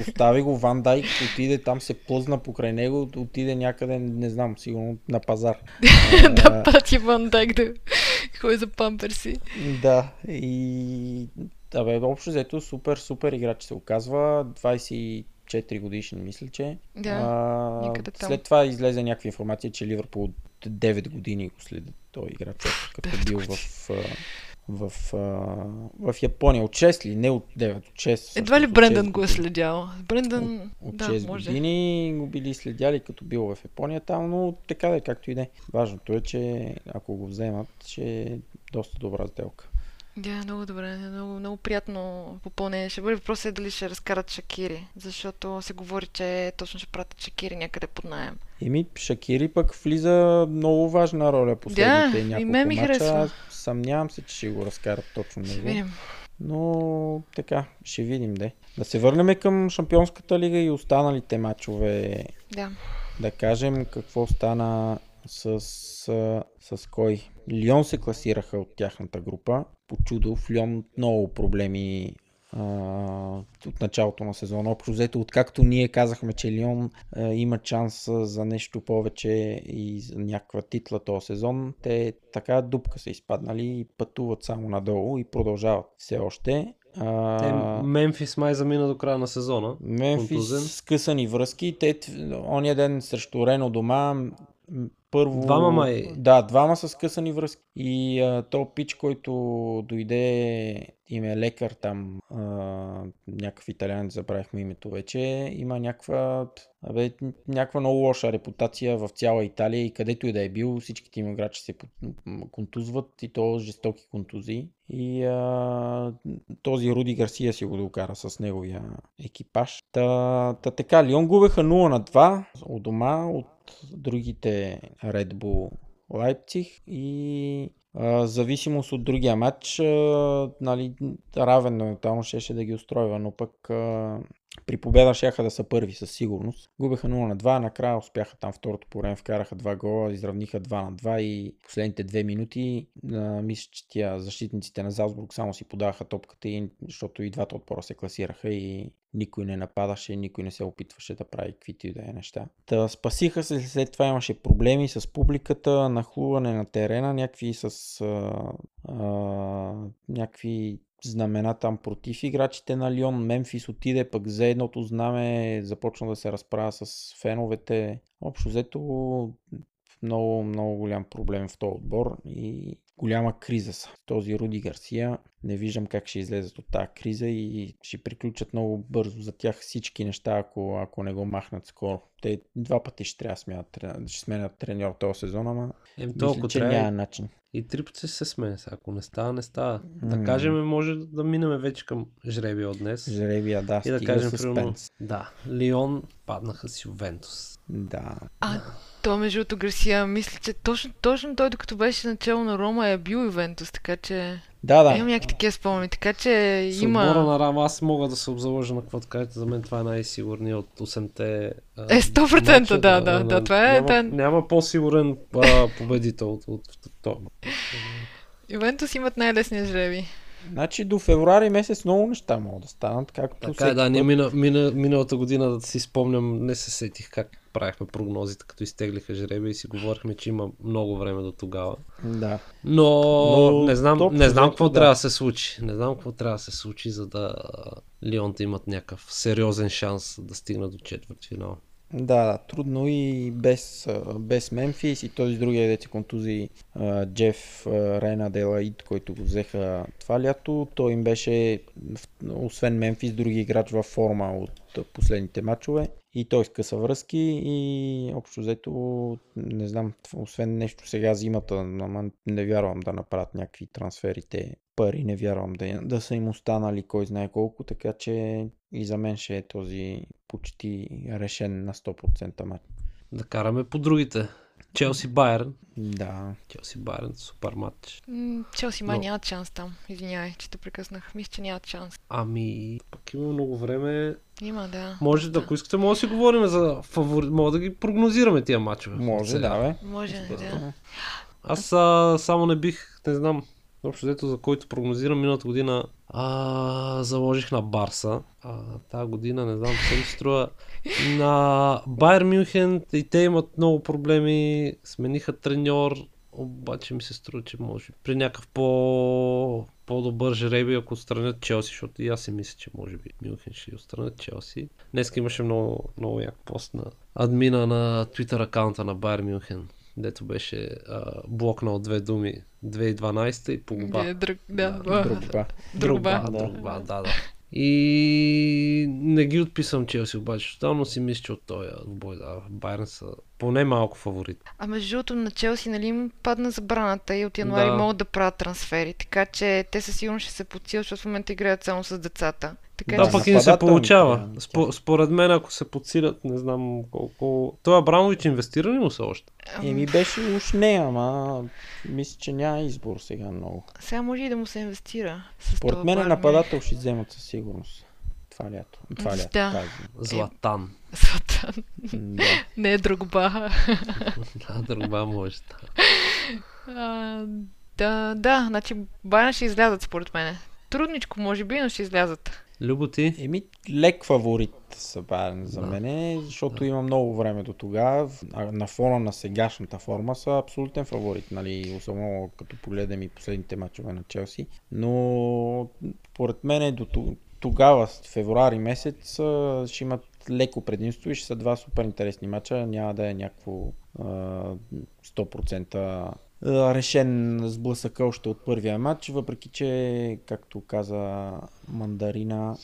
S7: Остави го Ван Дайк, отиде там, се плъзна покрай него, отиде някъде, не знам, сигурно на пазар.
S5: да пати Ван Дайк да ходи за памперси.
S7: Да, и... Абе, общо взето супер, супер играч се оказва. 24 годишен, мисля, че.
S5: Да,
S7: а,
S5: там.
S7: след това излезе някаква информация, че Ливърпул от 9 години го следи този играч, като е бил в, в, а, в Япония. От 6 ли? Не от 9, от 6.
S5: Едва ли
S7: от
S5: Брендан
S7: 6
S5: го е следял? Брендан,
S7: От
S5: да,
S7: 6
S5: може.
S7: години го били следяли като бил в Япония там, но така да е, както и да е. Важното е, че ако го вземат, ще е доста добра сделка.
S5: Да, много добре, много, много приятно попълнение. Ще бъде въпросът е дали ще разкарат Шакири, защото се говори, че точно ще пратят Шакири някъде под найем.
S7: Еми, Шакири пък влиза много важна роля последните
S5: Да, и
S7: няколко
S5: мен ми
S7: мача.
S5: харесва.
S7: Съмнявам се, че ще го разкарат точно него. Но така, ще видим де. Да се върнем към Шампионската лига и останалите матчове.
S5: Да.
S7: Да кажем какво стана с, а, с кой. Лион се класираха от тяхната група. По чудо в Лион много проблеми от началото на сезона. Общо взето, откакто ние казахме, че Лион има шанс за нещо повече и за някаква титла този сезон, те така дупка са изпаднали и пътуват само надолу и продължават все още.
S6: Е,
S7: А,
S6: Мемфис май замина до края на сезона.
S7: Мемфис
S6: контузен.
S7: скъсани връзки. Те ония ден срещу Рено дома първо...
S6: Двама май.
S7: Да, двама са скъсани връзки. И а, то пич, който дойде, им е лекар там, а, някакъв италианец, забравихме името вече, има някаква, абе, някаква много лоша репутация в цяла Италия и където и да е бил, всичките им играчи се контузват и то жестоки контузии. И а, този Руди Гарсия си го докара с неговия екипаж. Та, та така, Лион губеха 0 на 2 от дома, от другите Red Bull Лайпциг и зависимост от другия матч, нали, равен моментално щеше да ги устройва, но пък а, при победа щяха да са първи със сигурност. Губеха 0 на 2, накрая успяха там второто по време, вкараха два гола, изравниха 2 на 2 и последните две минути, а, мисля, че тия защитниците на Залцбург само си подаваха топката, и, защото и двата отпора се класираха и никой не нападаше, никой не се опитваше да прави каквито и да е неща. Та спасиха се, след това имаше проблеми с публиката, нахлуване на терена, някакви с а, а, някакви знамена там против играчите на Лион. Мемфис отиде пък за едното знаме, започна да се разправя с феновете. Общо взето много, много голям проблем в този отбор и голяма криза са. Този Руди Гарсия не виждам как ще излезат от тази криза и ще приключат много бързо за тях всички неща, ако, ако не го махнат скоро. Те два пъти ще трябва да сменят, ще сменят треньор този сезон, ама
S6: Ем,
S7: мисля, че
S6: трябва.
S7: няма начин.
S6: И три пъти се сменя. Ако не става, не става. Да
S7: М.
S6: кажем, може да минем вече към жребия от днес.
S7: Жребия, да,
S6: И да кажем, примерно, да, Лион паднаха с Ювентус.
S7: Да.
S5: А, то между другото Гарсия, мисля, че точно, точно той, докато беше начало на Рома, е бил Ювентус, така че...
S7: Да, да.
S5: Имам някакви такива спомени, така че
S6: С
S5: има...
S6: отбора на Рама аз мога да се обзаложа на какво кажете. За мен това е най-сигурният от 8-те. а,
S5: Е, 100%
S6: мача,
S5: да, да, да, това е
S6: Няма,
S5: да.
S6: няма по-сигурен а, победител от, от, от, от,
S5: Ювентус имат най-лесния жреби.
S7: Значи до февруари месец много неща могат да станат, както
S6: Така е, да, ние мина, мина, миналата година, да си спомням, не се сетих как правихме прогнозите, като изтеглиха жребия и си говорихме, че има много време до тогава.
S7: Да.
S6: Но,
S7: Но
S6: не знам,
S7: топ
S6: не знам какво
S7: да.
S6: трябва да се случи. Не знам какво трябва да се случи, за да Лион да имат някакъв сериозен шанс да стигнат до четвърт финал.
S7: Да, да, трудно и без, без Мемфис и този другия деца контузи а, Джеф а, Рейна Делаид, който го взеха това лято. Той им беше, освен Мемфис, други играч във форма от последните матчове. И той скъса връзки и общо взето, не знам, освен нещо сега зимата, ама не вярвам да направят някакви трансферите пари, не вярвам да, да са им останали кой знае колко, така че и за мен ще е този почти решен на 100% матч.
S6: Да караме по другите. Челси Байерн.
S7: Да.
S6: Челси Байерн, супер матч.
S5: Челси май
S6: Но-
S5: нямат шанс там. Извинявай, че те прекъснах. Мисля, че нямат шанс.
S6: Ами, пък има много време.
S5: Има, да.
S6: Може да, ако искате, може да си говорим за фавори... Може да ги прогнозираме тия матчове.
S7: Може,
S6: Сега.
S7: да, бе.
S5: Може, да.
S6: Аз а, само не бих, не знам, общо взето за който прогнозирам миналата година, а, заложих на Барса. А, тази година, не знам, се ми струва. На Байер Мюнхен и те имат много проблеми, смениха треньор, обаче ми се струва, че може при някакъв по, по-добър жреби, ако отстранят Челси, защото и аз си мисля, че може би Мюнхен ще отстранят Челси. Днес имаше много, много як пост на админа на Twitter акаунта на Байер Мюнхен, дето беше а, блокнал две думи 2012 и Погба.
S5: Да, друг, да.
S6: Да,
S7: Другба.
S5: Другба.
S6: Да, Другба, да, да. И не ги отписвам Челси, обаче тотално си мисля, че от този бой, да, Байерн са поне малко фаворит.
S5: А между другото на Челси, нали им падна забраната и от януари
S6: Да.
S5: могат да правят трансфери, така че те със сигурност ще се подсилят, защото в момента играят само с децата. Така
S6: Да,
S5: че...
S6: пък им се
S7: нападателните,
S6: получава.
S7: да,
S6: Спо, според мен, ако се подсилят, не знам колко... Той Абрамович инвестира ли му се още?
S7: Еми беше уж не, ама мисля, че няма избор сега много.
S5: Сега може и да му се инвестира. С
S7: Според
S5: това
S7: мен
S5: Барми.
S7: нападател ще вземат със сигурност. Това лято. Това
S5: Да.
S7: лято. Тази.
S6: Златан.
S5: Златан.
S7: Да.
S5: Не е другба.
S6: Да, друга може. Да.
S5: Да, да, значи Байна ще излязат според мене. Трудничко може би, но ще излязат.
S6: Любо ти?
S7: Еми, лек фаворит са Байерн за
S6: Да.
S7: мене, защото има много време до тогава. На фона на сегашната форма са абсолютен фаворит, нали, особено като погледнем и последните мачове на Челси. Но, поред мен е до тогава, февруари месец, ще имат леко предимство и ще са два супер интересни мача. Няма да е някакво а, 100% а, решен сблъсък още от първия матч, въпреки че, както каза Мандарина,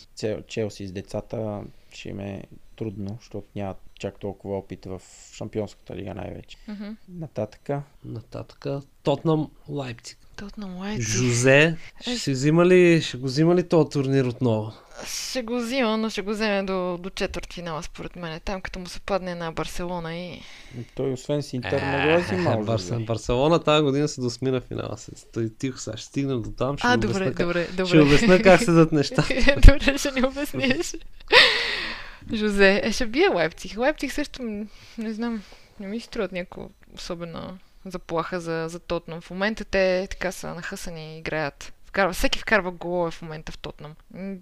S7: Челси с децата ще им е трудно, защото нямат чак толкова опит в Шампионската лига най-вече.
S5: Мгм.
S7: Нататъка.
S6: Нататъка. Тотнам Лайпциг.
S5: Тотнам Лайпциг.
S6: Жозе, ще, си взима ли, ще го взима ли този турнир отново?
S5: Ще го взима, но ще го вземе до, до четвърт финала, според мен. Там, като му се падне на Барселона и...
S7: Той освен с Интер не го е взимал. Жозе.
S6: Барселона тази година се досмина финала. Се- Той тихо сега ще стигнем до там. Ще
S5: А, добре,
S6: обясня как-
S5: добре, добре.
S6: Ще обясня как седат неща.
S5: добре, ще ни обясниш. Жозе, е, ще бие Лайпциг. Лайпциг също, не знам, не ми се струват някаква особена заплаха за, за Тотнам. В момента те така са нахъсани и играят. Вкарва, всеки вкарва голове в момента в Тотнам.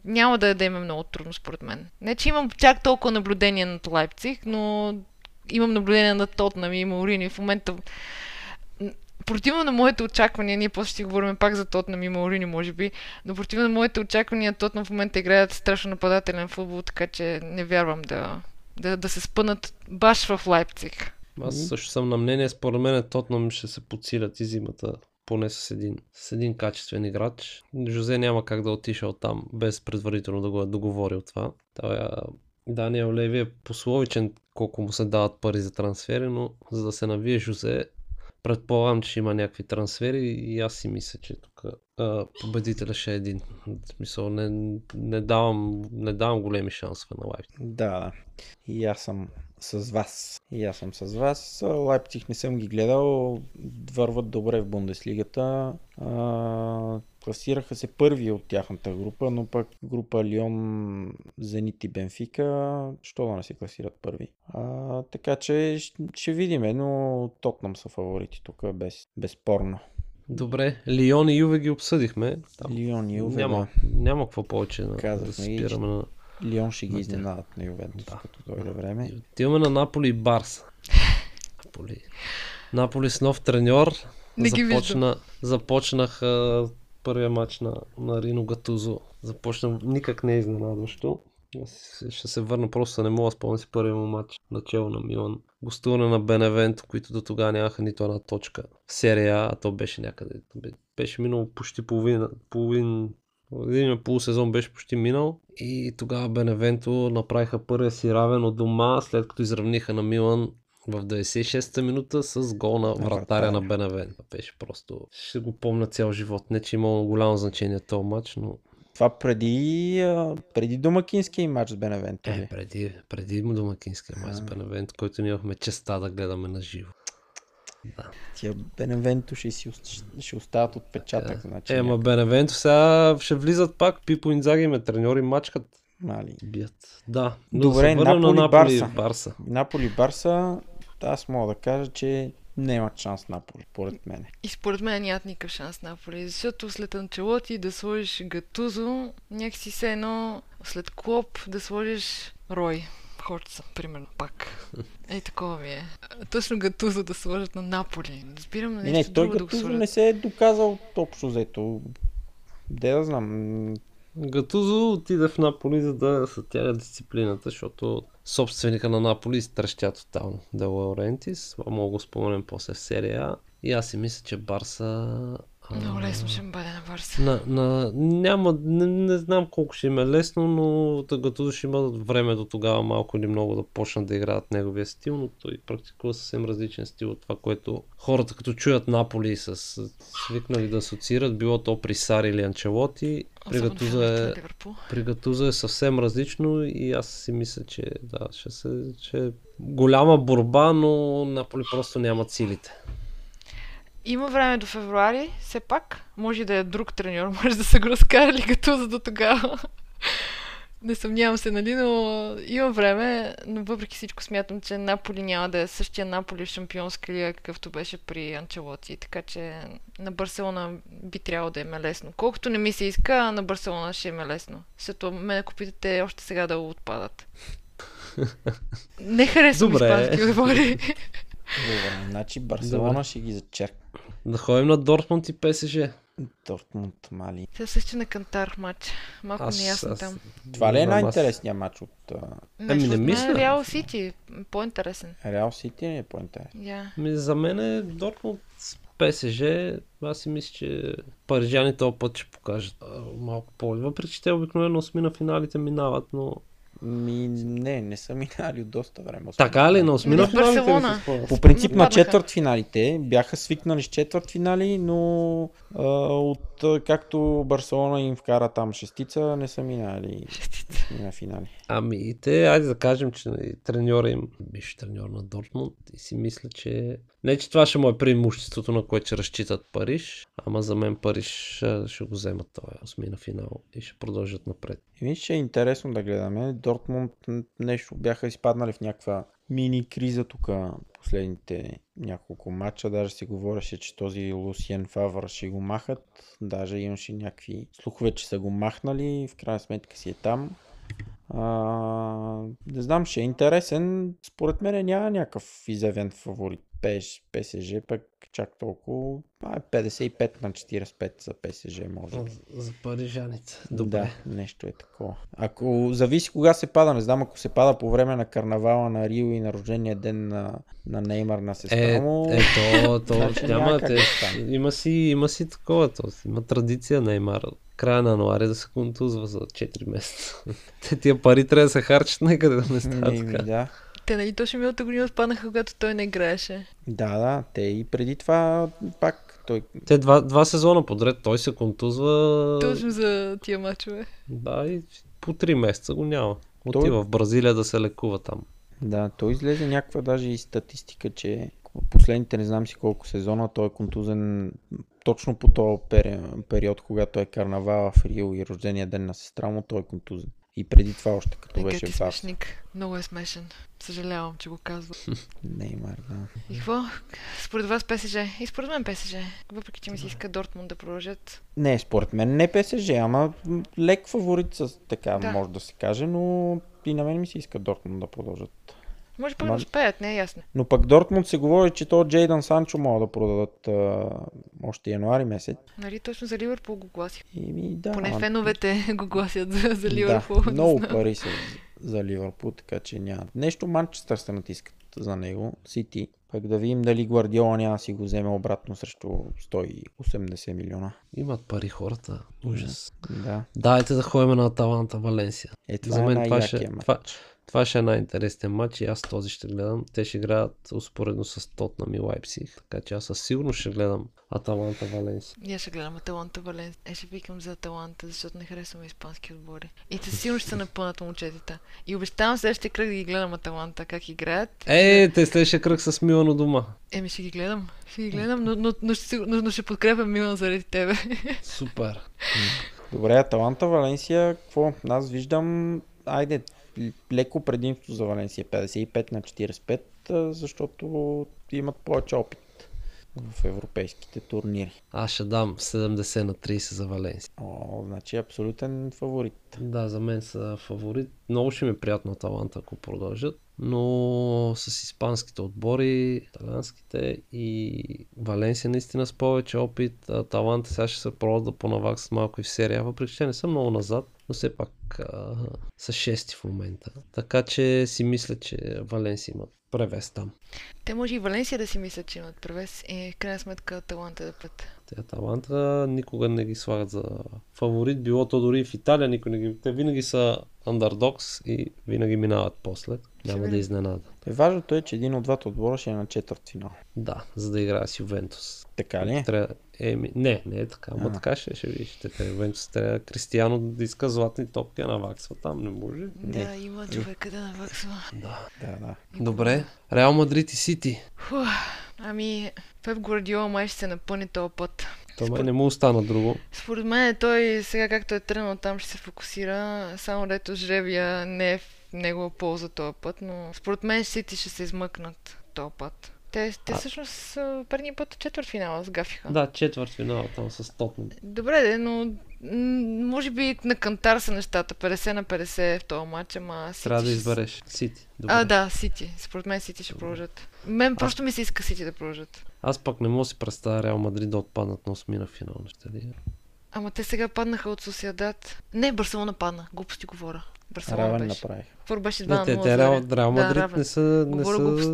S5: Няма да, да им е много трудно, според мен. Не, че имам чак толкова наблюдение над Лайпциг, но имам наблюдение на Тотнам и Маурини. В момента противно на моите очаквания, ние после ще говорим пак за Тотнам и Маурини, може би, но противно на моите очаквания, Тотнам в момента играят страшно нападателен футбол, така че не вярвам да, да, да се спънат баш в Лайпциг.
S6: Аз също съм на мнение, според мен Тотнам ще се подсилят и зимата поне с един, с един качествен играч. Жозе няма как да отиша от там, без предварително да го е договорил това. Той, Даниел Леви е пословичен колко му се дават пари за трансфери, но за да се навие Жозе, предполагам, че има някакви трансфери и аз си мисля, че победителя ще е един. В смисъл, не, не, давам, не давам големи шансове на Лайф.
S7: Да. И аз съм с вас. И аз съм с вас. А, Лайпциг не съм ги гледал. Върват добре в Бундеслигата. А, класираха се първи от тяхната група, но пък група Лион, Зенит и Бенфика, що да не се класират първи. А, така че ще, ще видим, но Тотнам са фаворити тук, без, безспорно.
S6: Добре, Лион и Юве ги обсъдихме. Там
S7: Лион и Юве,
S6: няма,
S7: да.
S6: няма какво повече да, да
S7: Казахме и,
S6: спираме на...
S7: Лион ще ги
S6: Да.
S7: изненадат на Ювентус,
S6: Да.
S7: като дойде време.
S6: И Отиваме на Наполи и Барса. Наполи. Наполи с нов треньор.
S5: Не ги
S6: Започна, започнах а, първия матч на, на Рино Гатузо. Започна никак не е изненадващо. Аз ще се върна, просто не мога да спомня си първия му матч начало на Милан. Гостуване на Беневенто, които до тогава нямаха нито една точка. В серия А, а то беше някъде. бе- Беше минало почти половина, половин един полусезон беше почти минал и тогава Беневенто направиха първия си равен от дома, след като изравниха на Милан в 96-та минута с гол на вратаря
S7: вратаря.
S6: на Беневенто. Беше просто... Ще го помня цял живот. Не, че имало голямо значение този матч, но
S7: Това преди, преди домакинския матч с Беневенто.
S6: е, преди, преди домакинския матч с. Беневенто, който ние имахме честа да гледаме на живо.
S7: Тия Беневенто ще, си, ще остават отпечатък. Значи,
S6: Е, ма Беневенто сега ще влизат пак. Пипо Инзаги ме треньори мачкат.
S7: мали.
S6: Бият. Да. но
S7: Добре,
S6: да върнем на
S7: Наполи,
S6: Наполи
S7: Барса.
S6: Барса.
S7: Наполи Барса, аз мога да кажа, че нямат шанс Наполи, поред мен.
S5: И според мен нямат никакъв шанс Наполи, защото след Анчелоти да сложиш Гатузо, някакси се едно след Клоп да сложиш Рой. Хорца, примерно, пак. Ей, такова ми е. Точно Гатузо да сложат на Наполи. Разбирам на нещо
S7: не, той
S5: друго да го
S7: като
S5: сложат.
S7: не се е доказал общо взето. Де да знам.
S6: Гатузо отиде в Наполи, за да се тяга дисциплината, защото собственика на Наполи изтръщя тотално. Де Лаурентис, това мога го споменем после в серия. И аз си мисля, че Барса...
S5: Много лесно ще им бъде на Барса.
S6: На, на, няма, не, не знам колко ще им е лесно, но Гатузо ще има време до тогава малко или много да почнат да играят неговия стил, но той практикува съвсем различен стил от това, което хората като чуят Наполи с- свикнали да асоциират, било то при Сари или Анчелоти, при
S5: феновете
S6: е, при Гатузо е съвсем различно и аз си мисля, че да, ще, се, ще е голяма борба, но Наполи просто нямат силите.
S5: Има време до февруари, все пак. Може да е друг треньор, може да са го разкарали като за до тогава. Не съмнявам се, нали, но има време, но въпреки всичко смятам, че Наполи няма да е същия Наполи в шампионска лига, какъвто беше при Анчелоти, така че на Барселона би трябвало да им е лесно. Колкото не ми се иска, на Барселона ще им е лесно. Защото ме ако питате още сега да отпадат. Не харесвам
S6: Добре.
S5: испански отбори.
S7: Добре, значи Барселона
S6: Добре.
S7: ще ги зачерка.
S6: Да ходим на Дортмунд и ПСЖ.
S7: Дортмунд, мали.
S5: Те също на Кантар матч. Малко
S6: Аз-
S5: неясно
S6: аз-
S5: там.
S7: Това ли е най-интересният матч от
S6: Ами не мисля.
S5: Реал Сити. По-интересен.
S7: Реал Сити е по-интересен?
S5: Я.
S6: Ми, за мен е Дортмунд с ПСЖ. Аз си мисля, че парижани този път ще покажат малко по Въпреки, че те обикновено осми на финалите минават, но...
S7: Ми, не, не са минали от доста време.
S6: Така ли? На осми на
S5: В Барселона.
S7: По принцип на четвърт финалите бяха свикнали с четвърт финали, но а, от както Барселона им вкара там шестица, не са минали на финали.
S6: Ами и те, айде да кажем, че нали, треньора им, биш треньор на Дортмунд и си мисля, че не, че това ще му е преимуществото, на което ще разчитат Париж, ама за мен Париж ще го вземат този осми на финал и ще продължат напред.
S7: И мисля, че е интересно да гледаме. Дортмунд нещо бяха изпаднали в някаква мини криза тук последните няколко матча. Даже се говореше, че този Лусиен Фавър ще го махат. Даже имаше някакви слухове, че са го махнали. В крайна сметка си е там. А, не знам, ще е интересен. Според мен няма някакъв изявен фаворит. ПС, ПСЖ пък чак толкова. А, е 55 на 45 за ПСЖ може би.
S6: За, парижаните. Добре.
S7: Да, нещо е такова. Ако зависи кога се пада, не знам, ако се пада по време на карнавала на Рио и на рождения ден на, на Неймар на сестра
S6: Е,
S7: му,
S6: е, то, то
S7: Значи няма
S6: те, има, си, има си такова, то, има традиция Неймар. Края на януари да се контузва за 4 месеца. Те тия пари трябва да се харчат някъде да не става
S7: Еми,
S6: така.
S7: да.
S5: Те нали точно миналата година отпаднаха, когато той не играеше.
S7: Да, да, те и преди това пак той
S6: Те два, два сезона подред, той се контузва.
S5: Точно за тия мачове.
S6: Да, и по 3 месеца го няма.
S7: Той-
S6: Отива в Бразилия да се лекува там.
S7: Да, той излезе някаква даже и статистика, че последните не знам си колко сезона той е контузен точно по този пери- период, когато е карнавала в Рио и рождения ден на сестра му, той е контузен. И преди това още като
S5: Нека
S7: беше в
S5: смешник. Много е смешен. Съжалявам, че го казвам.
S7: Неймар, да.
S5: И какво? Според вас ПСЖ? И според мен ПСЖ. Въпреки, че ми се иска Дортмунд да продължат.
S7: Не, според мен не ПСЖ, ама лек фаворит с така
S5: Да.
S7: може да се каже, но и на мен ми се иска Дортмунд да продължат.
S5: Може пък да
S7: Ма-
S5: успеят, не е ясно.
S7: Но пък Дортмунд се говори, че то Джейдан Санчо могат да продадат а, още януари месец.
S5: Нали точно за Ливърпул го гласи.
S7: И ми, да,
S5: Поне феновете го гласят за, за Ливърпул.
S7: Да, много пари са за Ливърпул, така че няма. Нещо Манчестър се натискат за него, Сити. Пък да видим дали Гвардиола няма си го вземе обратно срещу 180 милиона.
S6: Имат пари хората. Ужас.
S7: Да.
S6: Дайте да ходим на Аталанта Валенсия.
S7: Е, това
S6: За
S7: е
S6: мен това
S7: най-якия
S6: ще, това, това ще е най-интересният матч и аз този ще гледам. Те ще играят успоредно с Тотнам и Лайпсиг, така че аз със сигурност ще гледам Аталанта Валенсия.
S5: И аз ще гледам Аталанта Валенс. Е, ще викам за Аталанта, защото не харесвам испански отбори. И със сигурност ще се напънат момчетата. И обещавам следващия кръг да ги гледам Аталанта, как играят.
S6: Е, те следващия кръг с Милан у дома.
S5: Еми ще ги гледам. Ще ги гледам, но, но, но, ще, но, но ще подкрепям Милан заради тебе.
S6: Супер.
S7: Добре, Аталанта, Валенсия, какво? Аз виждам, айде, леко предимство за Валенсия, 55 на 45, а, защото имат повече опит в европейските турнири.
S6: Аз ще дам 70 на 30 за Валенсия.
S7: О, значи абсолютен фаворит.
S6: Да, за мен са фаворит. Много ще ми е приятно Аталанта, ако продължат. Но с испанските отбори, италианските и Валенсия наистина с повече опит. Аталанта сега ще се пробват да понаваксат малко и в серия, въпреки че не са много назад, но все пак а, са шести в момента. Така че си мисля, че Валенсия имат превес там.
S5: Те може и Валенсия да си мислят, че имат превес и в крайна сметка Аталанта да пред.
S6: Те Аталанта никога не ги слагат за фаворит, било то дори в Италия никой не ги... Те винаги са андердокс и винаги минават после. Няма да изненада.
S7: Е, важното е, че един от двата отбора ще е на четвърт финал.
S6: Да, за да играе с Ювентус.
S7: Така ли?
S6: Трябва... Еми, не, не е така, ама така ще, ще видиш. Ювентус трябва Кристияно да иска златни топки, а наваксва там, не може.
S5: Да, има човека да наваксва.
S6: Да.
S7: Да, да.
S6: Добре, Реал Мадрид и Сити.
S5: Фух, ами, Пеп Гвардиола май ще се напъне този път.
S6: Той май не му остана друго.
S5: Според мен той сега както е тръгнал там ще се фокусира, само дето жребия не е в негова полза този път, но според мен Сити ще се измъкнат този път. Те, те
S6: А-
S5: всъщност предния път четвърт финала сгафиха.
S6: Да, четвърт финал там с Тотнем.
S5: Добре, де, но може би на кантар са нещата. 50 на 50 в този матч, ама Сити
S6: Трябва да избереш. Сити. Добре.
S5: А, да, Сити. Според мен Сити ще продължат. Мен просто ми се иска Сити да продължат.
S6: Аз пък не мога да си представя Реал Мадрид да отпаднат на осмина финал. Ще ли?
S5: Ама те сега паднаха от Сосиадат. Не, Барселона падна. Глупости говоря. Барселона
S7: Равен
S5: беше.
S7: направих.
S5: Първо беше 2
S6: Не,
S5: на
S6: те,
S5: 0
S6: те
S5: за
S6: Реал,
S5: Реал. Да,
S6: Мадрид
S5: равен.
S6: не са, не са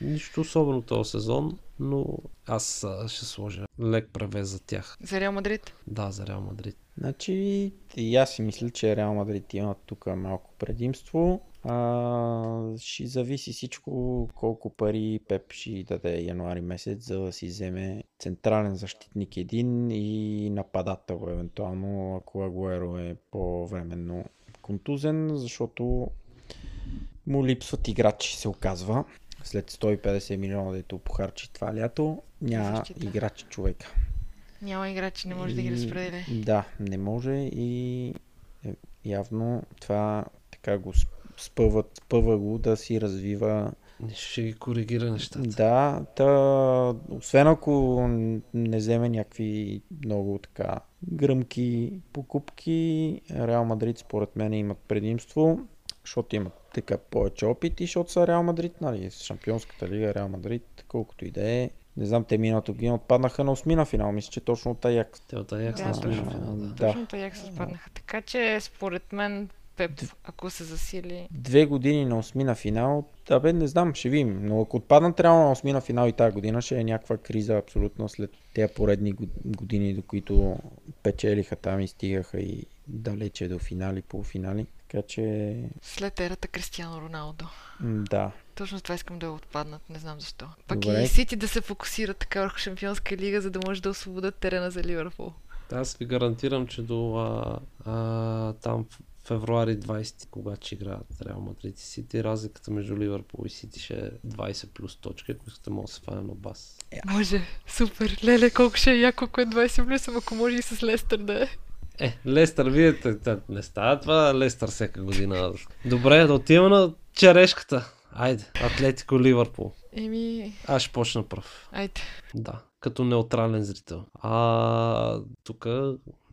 S6: нищо особено този сезон, но аз ще сложа лек превес за тях.
S5: За Реал Мадрид.
S6: Да, за Реал Мадрид.
S7: Значи, и аз си мисля, че Реал Мадрид има тук малко предимство. А, ще зависи всичко колко пари Пеп ще даде януари месец, за да си вземе централен защитник един и нападател, евентуално, ако Агуеро е по-временно контузен, защото му липсват играчи, се оказва. След 150 милиона, дето похарчи това лято, няма
S5: Защита.
S7: играчи човека.
S5: Няма играчи, не може да ги
S7: И-
S5: разпределя.
S7: Да, не може и е, явно това така го сп- спъва, спъва го да си развива.
S6: Нещо ще ги коригира нещата.
S7: Да, та, освен ако не вземе някакви много така гръмки покупки, Реал Мадрид според мен имат предимство, защото имат така повече опит и защото са Реал Мадрид, нали, с Шампионската лига Реал Мадрид, колкото и да е. Не знам, те миналата година отпаднаха на осмина финал, мисля, че точно от Аякс.
S6: Те от Аякс
S5: Да,
S6: на
S5: точно.
S6: осмина финал, да.
S7: Да.
S5: Точно така се спаднаха. Така че, според мен, Пеп, ако се засили...
S7: две години на осмина финал, да бе, не знам, ще видим. Но ако отпаднат реално на осмина финал и тази година, ще е някаква криза абсолютно след тези поредни го- години, до които печелиха там и стигаха и далече до финали, полуфинали. Така че,
S5: След ерата Кристиано Роналдо.
S7: да.
S5: Точно това искам да отпаднат, не знам защо. Пък
S7: Добре.
S5: и Сити да се фокусират така върху Шампионска лига, за да може да освободят терена за Ливърпул.
S6: Аз ви гарантирам, че до а, а, там февруари 20, когато ще играят Реал Мадрид и Сити, разликата между Ливърпул и Сити ще е 20 плюс точки, ако искате мога да се фана на бас.
S5: Може, супер. Леле, колко ще е яко, ако е 20 плюс, ако може и с Лестър да е.
S6: Е, Лестър, вие те- те- не става това Лестър всяка година. Добре, да отиваме на черешката. Айде, Атлетико Ливърпул.
S5: Еми,
S6: Аз ще почна пръв.
S5: айде.
S6: Да, като неутрален зрител. А тук,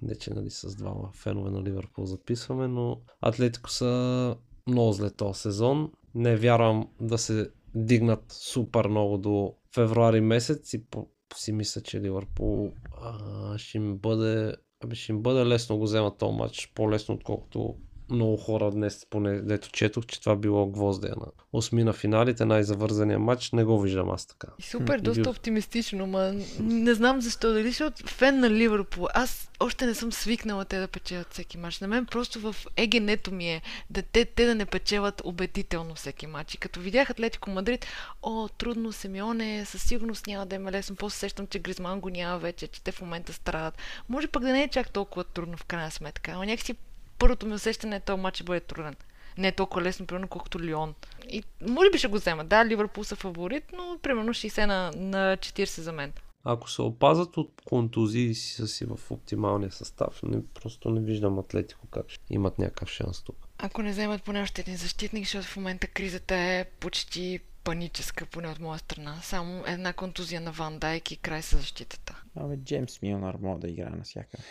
S6: не че нали с двама фенове на Ливърпул записваме, но Атлетико са много зле този сезон. Не вярвам да се дигнат супер много до февруари месец и по, си мисля, че Ливърпул а, ще им бъде Абе, ще им бъде лесно го вземат този матч, по-лесно отколкото много хора днес, поне дето четох, че това било гвоздея на осми на финалите, най-завързания матч. Не го виждам аз така.
S5: И супер,
S6: М,
S5: доста
S6: бил-
S5: оптимистично, ма не знам защо. Дали защото фен на Ливърпул. Аз още не съм свикнала те да печелят всеки матч. На мен просто в егенето ми е да те, те да не печелят убедително всеки матч. И като видях Атлетико Мадрид, о, трудно Семионе, със сигурност няма да им е лесно. После сещам, че Гризман го няма вече, че те в момента страдат. Може пък да не е чак толкова трудно в крайна сметка. Но някакси първото ми усещане е този матч ще бъде труден. Не е толкова лесно, примерно, колкото Лион. И може би ще го взема. Да, Ливърпул са фаворит, но примерно 60 на, на 40 за мен.
S6: Ако се опазат от контузии и си са си в оптималния състав, не, просто не виждам Атлетико как ще имат някакъв шанс тук.
S5: Ако не вземат поне още един защитник, защото в момента кризата е почти паническа, поне от моя страна. Само една контузия на Ван Дайк и край с защитата.
S7: Абе, Джеймс Милнар може да играе навсякъде.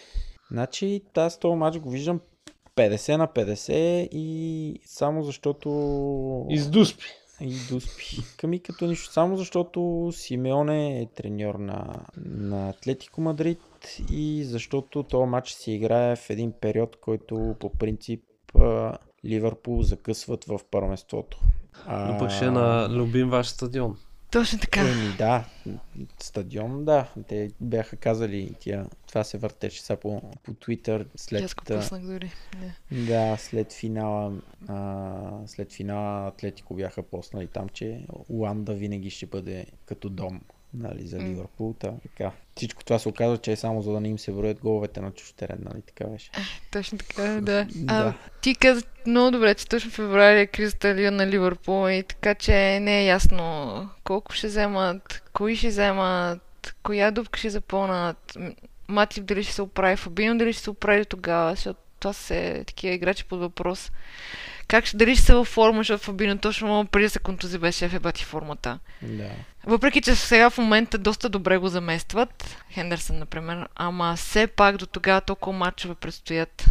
S7: Значи, тази този матч го виждам 50 на 50 и само защото...
S6: Издуспи.
S7: И дуспи. Ками като нищо. Само защото Симеоне е треньор на, на Атлетико Мадрид и защото този матч се играе в един период, който по принцип Ливърпул закъсват в първенството. А,
S6: Но пък ще е на любим ваш стадион.
S5: Точно така.
S7: Еми да, стадион, да. Те бяха казали тия. Това се въртеше сега по, по Twitter след,
S5: аз го пуснах дори. Не.
S7: да, след финала, а, след финала Атлетико бяха поснали там, че Уанда винаги ще бъде като дом нали, за. Ливърпул. Та, така. Всичко това се оказва, че е само за да не им се броят головете на чуж терен, нали така беше.
S5: Точно така, да. А,
S7: Да.
S5: ти каза много добре, че точно в февруари е кризата Лион на Ливърпул и така, че не е ясно колко ще вземат, кои ще вземат, коя дупка ще запълнат. Матип дали ще се оправи, Фабино дали ще се оправи тогава, защото това са такива играчи под въпрос. Как ще, дали ще са във форма, защото Фабино точно преди да се контузи беше в ебати формата.
S7: Да.
S5: Въпреки, че сега в момента доста добре го заместват, Хендерсън, например, ама все пак до тогава толкова матчове предстоят.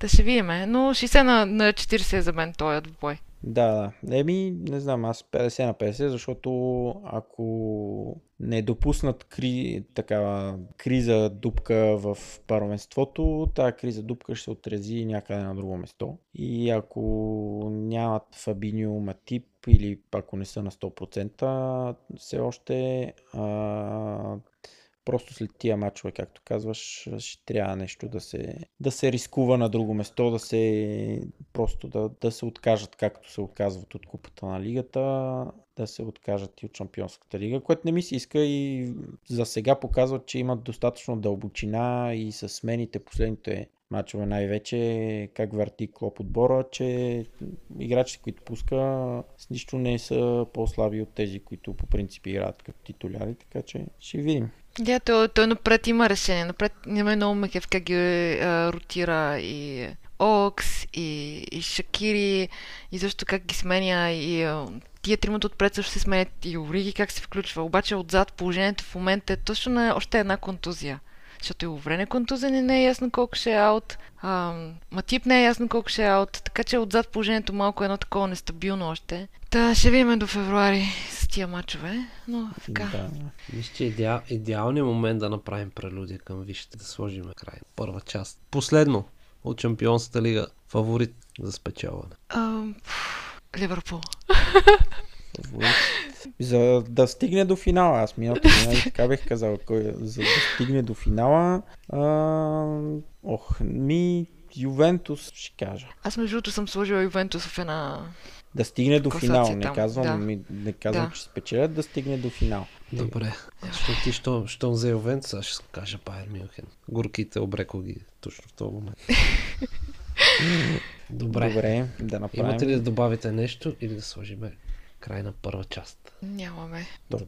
S5: Да ще видим, но 60 на, на 40 е за мен този бой.
S7: Да, да. Еми, не знам, аз 50 на 50, защото ако не допуснат кри, такава криза дупка в първенството, тази криза дупка ще се отрези някъде на друго место. И ако нямат Фабиньо Матип или ако не са на 100%, все още а, просто след тия мачове, както казваш, ще трябва нещо да се, да се рискува на друго место, да се просто да, да се откажат, както се отказват от купата на лигата, да се откажат и от Шампионската лига, което не ми се иска и за сега показват, че имат достатъчно дълбочина и с смените последните мачове най-вече, как върти Клоп отбора, че играчите, които пуска, с нищо не са по-слаби от тези, които по принцип играят като титуляри, така че ще видим.
S5: Да, той, той напред има решение. Напред няма много мехев как ги а, ротира и Окс, и, и Шакири, и също как ги сменя, и а, тия тримата отпред също се сменят, и Ориги как се включва. Обаче отзад положението в момента е точно на още една контузия. Защото и Оврене контузен не е ясно колко ще е аут. А, Матип не е ясно колко ще е аут. Така че отзад положението малко е едно такова нестабилно още. Та ще видим до февруари с тия мачове. Но така.
S7: Да.
S6: Мисля, че е идеал, идеалният момент да направим прелюдия към вижте, да сложим край. Първа част. Последно от Чемпионската лига. Фаворит за спечелване.
S5: А, Ливърпул.
S7: За да стигне до финала, аз миналата година така бих казал, кой, за да стигне до финала, а, ох, ми Ювентус ще кажа.
S5: Аз между другото съм сложила Ювентус в една...
S7: Да стигне до финал, не казвам,
S5: да.
S7: ми, не казвам
S5: Да.
S7: че спечелят, да стигне до финал.
S6: Добре. Защото ти, що, що взе Ювентус, аз ще кажа Байер Мюнхен. Горките обреко ги точно в този момент. Добре.
S7: Добре, да направим.
S6: Имате ли да добавите нещо или да сложим край на първа част?
S5: Нямаме.
S7: Добре.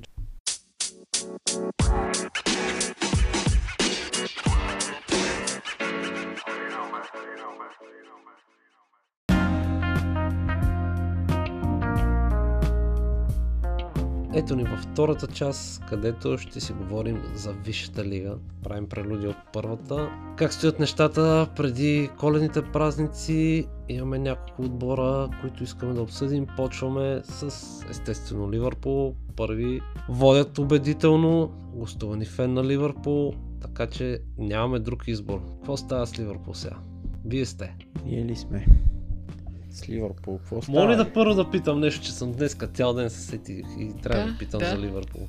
S6: Ето ни във втората част, където ще си говорим за Висшата лига. Правим прелюдия от първата. Как стоят нещата преди коледните празници? Имаме няколко отбора, които искаме да обсъдим. Почваме с естествено Ливърпул. Първи водят убедително. Гостувани фен на Ливърпул. Така че нямаме друг избор. Какво става с Ливърпул сега? Вие сте.
S7: Ние сме? С Ливърпул, какво става?
S6: Моля да първо да питам нещо, че съм днес цял ден се сетих и трябва да,
S5: Да,
S6: питам
S5: да.
S6: за Ливърпул.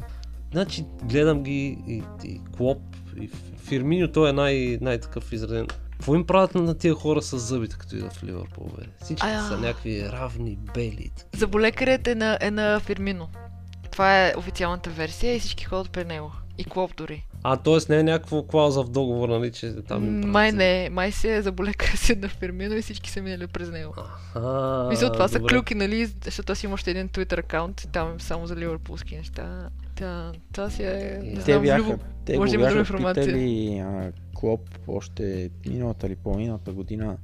S6: Значи гледам ги и, и Клоп, и Фирминьо, той е най- най-такъв изреден. Какво им правят на тия хора с зъбите, като идват в Ливърпул, бе? Всички
S5: Ая.
S6: са някакви равни, бели.
S5: Заболекарят е на, е на Фирмино. Това е официалната версия и всички ходят при него. И Клоп дори.
S6: А, т.е. не е някаква клауза в договор, нали, че там им
S5: Май не, май се е заболекар си на Фирмино и всички са минали през него. Мисля, това са
S6: добре.
S5: клюки, нали? Защото аз имам още един Twitter акаунт, там е само за ливърпулски неща. Та, това си е, не
S6: Те
S7: Те
S5: знам,
S7: бяха,
S5: любо...
S7: те
S5: може да има друга информация.
S7: питали а, Клоп още миналата или по-миналата година.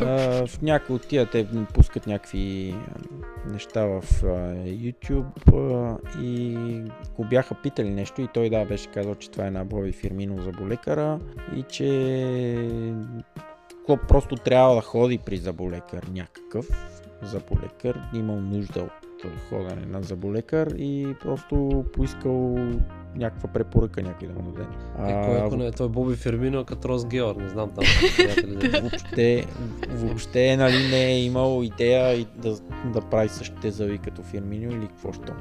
S7: А, в някои от тия те пускат някакви неща в а, YouTube а, и го бяха питали нещо и той да беше казал, че това е набой фирмино за болекара и че Клоп просто трябва да ходи при заболекар някакъв заболекар, имал нужда от ходене на заболекар и просто поискал някаква препоръка някой да му даде.
S6: Е, кой ако не е той Боби Фермино, като Рос Геор, не знам там. е.
S7: въобще, въобще нали, не е имал идея и да, да прави същите зъби като Фирмино или какво що.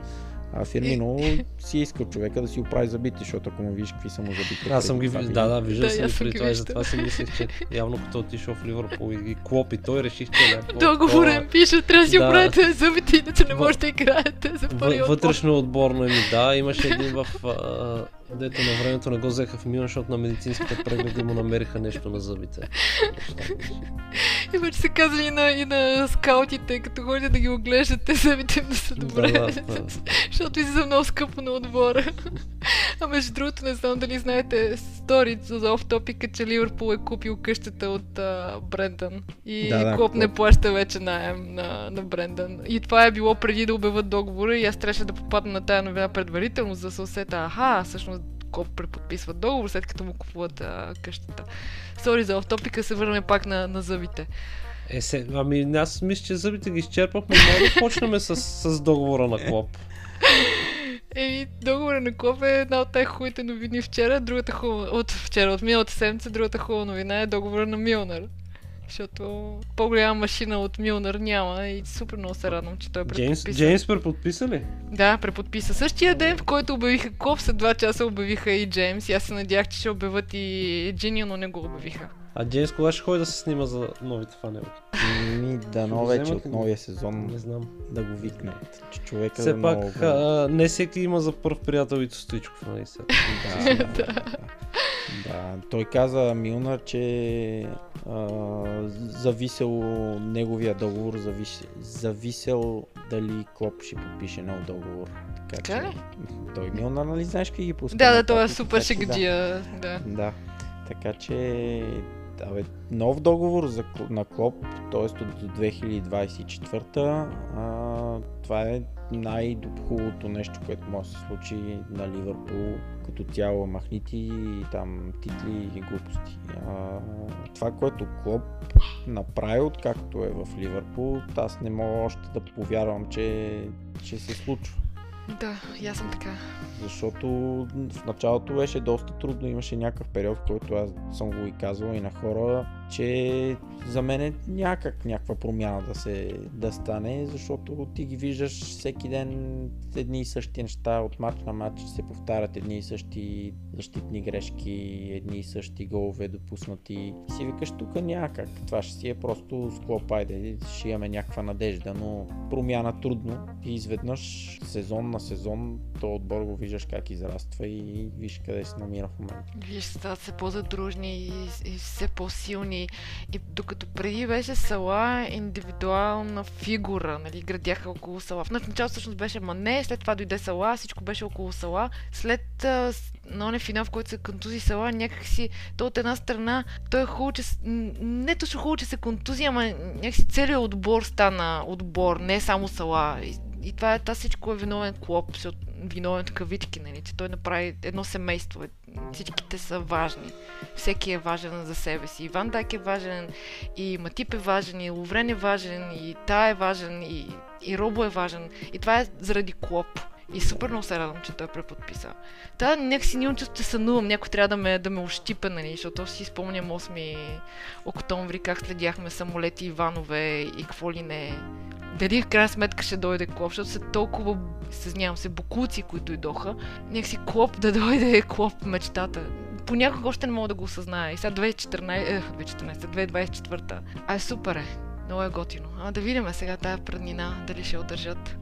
S7: А Фирмино си иска човека да си оправи зъбите, защото ако му видиш какви са му зъбите.
S6: Аз съм ги виждал, да, да, виждал
S5: Да,
S6: съм ги преди това и затова си мислех, че явно като е отишъл в Ливърпул и ги клопи, той реших, че е някакво
S5: Договорен пише, трябва да си оправите зъбите, иначе не
S6: Въ-
S5: може да играете за първи
S6: вътрешно отборно ми да, имаше един в а, дето на времето не го взеха в Милан, защото на медицинските прегледи му намериха нещо на зъбите.
S5: И вече са казали и на, и на скаутите, като ходят да ги оглеждат, те зъбите им да са добре.
S6: Да, да, да.
S5: Защото излиза много скъпо на отбора. а между другото, не знам дали знаете, с- стори за оф топика, че Ливърпул е купил къщата от а, Брендън. И
S7: Да, да,
S5: Клоп не плаща вече найем на, на Брендън. И това е било преди да обяват договора и аз трябваше да попадна на тая новина предварително, за да се усета, аха, всъщност Клоп преподписва договор, след като му купуват а, къщата. Сори за оф топика, се върнем пак на, на зъбите.
S6: Е, се, ами аз мисля, че зъбите ги изчерпахме. Може да почнем с, с договора на Клоп.
S5: Еми, договора на Клоп е една от тези хубавите новини вчера, другата хубава, от вчера, от миналата седмица, другата хубава новина е договора на Милнер. Защото по-голяма машина от Милнер няма и супер много се радвам, че той е
S6: Джеймс,
S5: преподписан.
S6: Джеймс преподписа ли?
S5: Да, преподписа. Същия ден, в който обявиха Клоп, след два часа обявиха и Джеймс. И аз се надях, че ще обявят и Джини, но не го обявиха.
S6: А Джеймс кога ще ходи да се снима за новите фанелки?
S7: Ми, дано
S6: го
S7: вече от новия сезон
S6: Не знам.
S7: да го викнат. Че човека
S6: Все
S7: много...
S6: пак, а, не всеки има за първ приятел Ито Стоичков, нали сега?
S7: Да, да, да. Да. Той каза Милнар, че а, зависел неговия договор, завис, зависел дали Клоп ще подпише нов договор. Така
S5: Така ли?
S7: той Милнар, нали знаеш как ги пуска?
S5: Да, да, той е супер
S7: че да.
S5: Да.
S7: Да. Така че Абе, нов договор за, на Клоп, т.е. до 2024 а, това е най-хубавото нещо, което може да се случи на Ливърпул като цяло махнити и там титли и глупости. А, това, което Клоп направи, откакто е в Ливърпул, аз не мога още да повярвам, че, че се случва.
S5: Да, и аз съм така.
S7: Защото в началото беше доста трудно, имаше някакъв период, в който аз съм го и казвал и на хора, че за мен е някак някаква промяна да, се, да стане, защото ти ги виждаш всеки ден едни и същи неща, от матч на матч се повтарят едни и същи защитни грешки, едни и същи голове допуснати. Си викаш, тук няма как, това ще си е просто склоп, айде, ще имаме някаква надежда, но промяна трудно и изведнъж сезон на сезон то отбор го виждаш как израства и виж къде се намира в момента.
S5: Виж, стават се по-задружни и, и все по-силни. И докато преди беше Сала индивидуална фигура, нали, градяха около Сала. В началото всъщност беше Мане, след това дойде Сала, всичко беше около Сала. След на оня финал, в който се контузи Сала, някакси, то от една страна, той е хубаво, че... Не точно хубаво, че се контузи, ама някакси целият отбор стана отбор, не само Сала. И, и това е, това всичко е виновен Клоп, виновен кавички, нали, че той направи едно семейство. Всичките са важни. Всеки е важен за себе си. Иван Дайк е важен, и Матип е важен, и Ловрен е важен, и Та е важен, и, и Робо е важен. И това е заради Клоп. И супер много се радвам, че той е преподписал. Та някакси не чувство, че сънувам. Някой трябва да ме, да ме ощипа, нали, защото си спомням 8 октомври, как следяхме самолети Иванове и какво ли не. Дали в крайна сметка ще дойде Клоп, защото са толкова, съзнавам се, букуци, които идоха. Някакси Клоп да дойде е Клоп мечтата. Понякога още не мога да го осъзная. И сега 2014, е, 2014, 2024. А е супер е. Много е готино. А да видим сега тая преднина, дали ще удържат.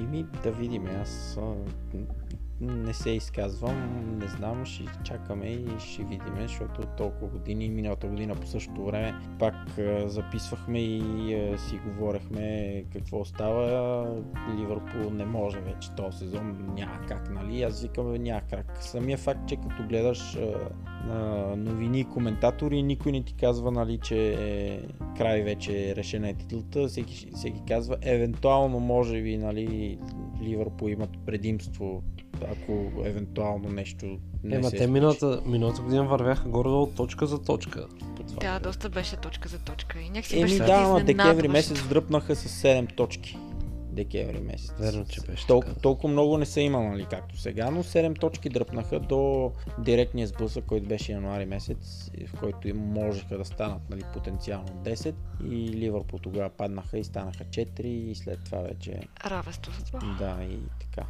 S7: Ими да видим, аз а, не се изказвам, не знам, ще чакаме и ще видим, защото толкова години, миналата година по същото време пак записвахме и си говорехме какво става. Ливърпул не може вече този сезон, няма как, нали? Аз викам, няма как. Самия факт, че като гледаш новини и коментатори, никой не ти казва, нали, че е край вече решена е титлата, всеки, всеки казва, евентуално може би, нали, Ливърпул имат предимство, ако евентуално нещо не
S6: Ема
S7: се
S6: те миналата, миналата година вървяха горе от точка за точка. по това
S5: Да, доста беше точка за точка. И някакси
S7: Еми
S5: беше
S7: да, ама декември месец дръпнаха с 7 точки. Декември месец.
S6: Верно, че беше
S7: Толкова,
S6: така.
S7: толкова много не са имали, нали, както сега, но 7 точки дръпнаха до директния сблъсък, който беше януари месец, в който им можеха да станат нали, потенциално 10 и Ливърпул тогава паднаха и станаха 4 и след това вече
S5: Равенство с това.
S7: да и така.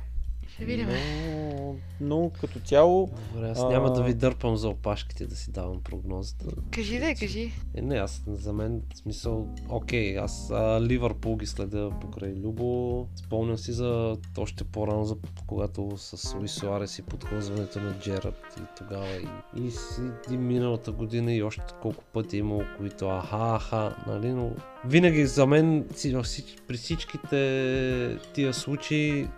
S5: Ще видим.
S7: Но, но като цяло
S6: Добре, аз
S7: А-
S6: няма да ви дърпам за опашките да си давам прогнозата.
S5: Кажи да, кажи.
S6: Е, не, аз за мен в смисъл, окей, аз а, Ливърпул ги следя покрай Любо. Спомням си за още по-рано, за, когато с Луис Суарес и подхлъзването на Джерард и тогава и, и, с- и, миналата година и още колко пъти е имало, които аха, аха, нали, но винаги за мен при всичките тия случаи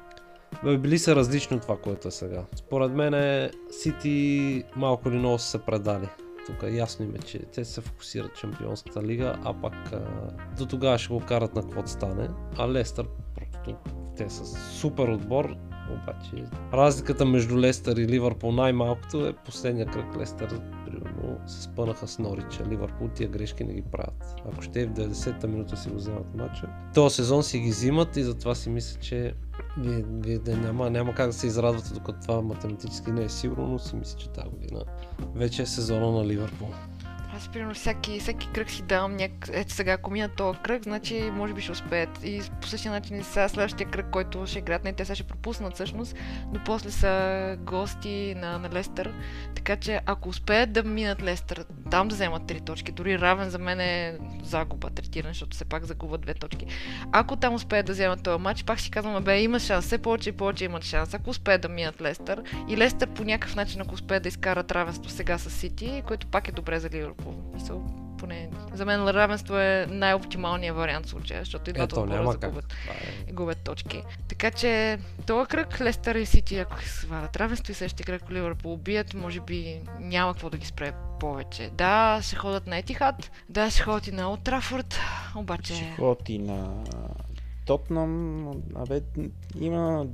S6: били са различни от това, което е сега. Според мен Сити малко или много са се предали. Тук ясно им е, че те се фокусират в Шампионската лига, а пак а, до тогава ще го карат на каквото стане. А Лестър, просто те са супер отбор, обаче разликата между Лестър и Ливърпул най-малкото е последния кръг Лестър примерно се спънаха с Норич, а Ливърпул тия грешки не ги правят. Ако ще е в 90-та минута си го вземат матча, този сезон си ги взимат и затова си мисля, че вие, вие да няма, няма как да се израдвате, докато това математически не е сигурно, но си мисля, че тази година вече е сезона на Ливърпул.
S5: Аз, примерно, всеки, всеки кръг си давам няк... Ето сега, ако минат този кръг, значи може би ще успеят. И по същия начин и сега следващия кръг, който ще играят, не, те сега ще пропуснат всъщност, но после са гости на, на Лестър. Така че, ако успеят да минат Лестър, там да вземат три точки, дори равен за мен е загуба, третиран, защото все пак загубят две точки. Ако там успеят да вземат този матч, пак си казвам, бе, има шанс, все повече и повече имат шанс. Ако успеят да минат Лестър и Лестър по някакъв начин, ако успеят да изкарат равенство сега с Сити, което пак е добре за Ливърпул. Мисъл, поне за мен равенство е най-оптималният вариант в случая, защото и двата
S6: Ето,
S5: отбора загубят,
S6: е.
S5: губят точки. Така че този кръг Лестър и Сити, ако се свалят равенство и същия кръг Ливърпул убият, може би няма какво да ги спре повече. Да, ще ходят на Етихад, да, ще ходят и на Олд Трафорд, обаче...
S7: Ще ходят и на Тотнам, абе, има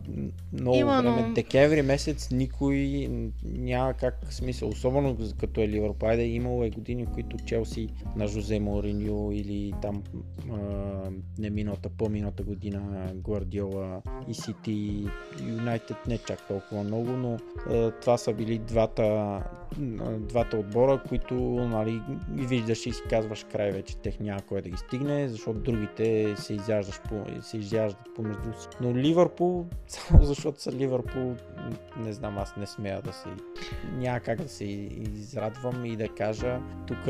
S7: много
S5: Има,
S7: време.
S5: но-
S7: Декември месец никой няма как смисъл, особено като е Ливърпул. Айде, имало е години, в които Челси на Жозе Мориньо или там а, не миналата, по-миналата година Гвардиола и Сити, Юнайтед не чак толкова много, но а, това са били двата, а, двата отбора, които нали, виждаш и си казваш край вече, тех няма кой да ги стигне, защото другите се изяждаш по, се изяждат помежду си. Но Ливърпул, само защото са Ливърпул, не знам, аз не смея да се... Няма как да се израдвам и да кажа, тук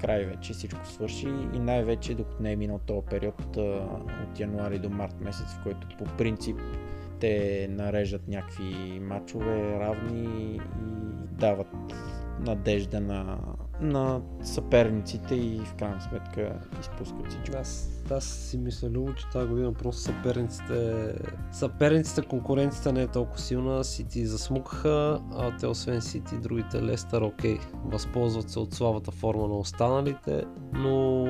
S7: край вече всичко свърши и най-вече докато не е минал този период от януари до март месец, в който по принцип те нареждат някакви матчове равни и дават надежда на, на съперниците и в крайна сметка изпускат всичко.
S6: Аз, аз си мисля, Любо, че тази година просто съперниците, съперниците, конкуренцията не е толкова силна. Сити засмукаха, а те освен Сити, другите Лестър, окей, възползват се от слабата форма на останалите, но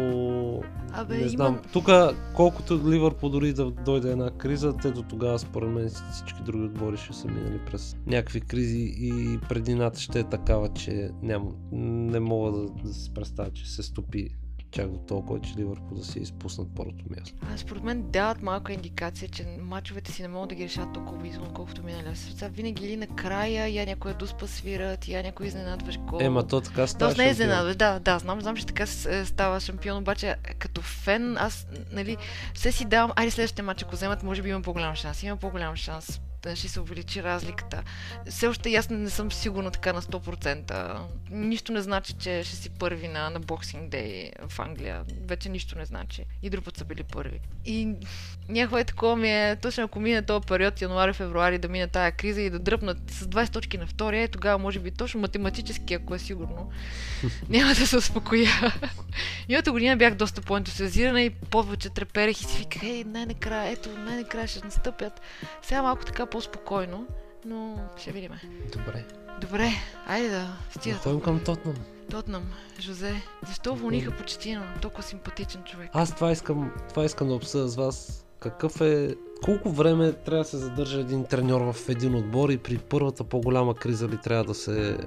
S5: Абе,
S6: не
S5: има-
S6: знам. Тук, колкото Ливърпул дори да дойде една криза, те до тогава, според мен, всички други отбори ще са минали през някакви кризи и предината ще е такава, че няма, не мога да, да се представя, че се стопи чак до толкова, че Ливърпул да се изпуснат първото място.
S5: А, според мен дават малка индикация, че мачовете си не могат да ги решат толкова бързо, колкото миналия света. Винаги или накрая, я някоя дуспа свират, я някой изненадваш гол.
S6: Ема то така става
S5: Тоест не е изненадваш, да, да, знам, знам, че така е, става шампион, обаче е, като фен, аз, нали, все си давам, айде следващия матч, ако вземат, може би има по-голям шанс, има по-голям шанс, ще се увеличи разликата. Все още аз не съм сигурна така на 100%. Нищо не значи, че ще си първи на, на Boxing Day в Англия. Вече нищо не значи. И друг път са били първи. И някакво е такова ми е, точно ако мине този период, януари-февруари, да мине тая криза и да дръпнат с 20 точки на втория, е, тогава може би точно математически, ако е сигурно, няма да се успокоя. Миналата година бях доста по-ентусиазирана и повече треперех и си виках, ей, най-накрая, ето, най-накрая ще настъпят. Сега малко така по-спокойно, но ще видим.
S6: Добре.
S5: Добре, айде да стига.
S6: ходим към Тотнам.
S5: Тотнам, Жозе, защо уволниха почетина? Толкова симпатичен човек.
S6: Аз това искам, това искам да обсъдя с вас. Какъв е... Колко време трябва да се задържа един треньор в един отбор и при първата по-голяма криза ли трябва да се...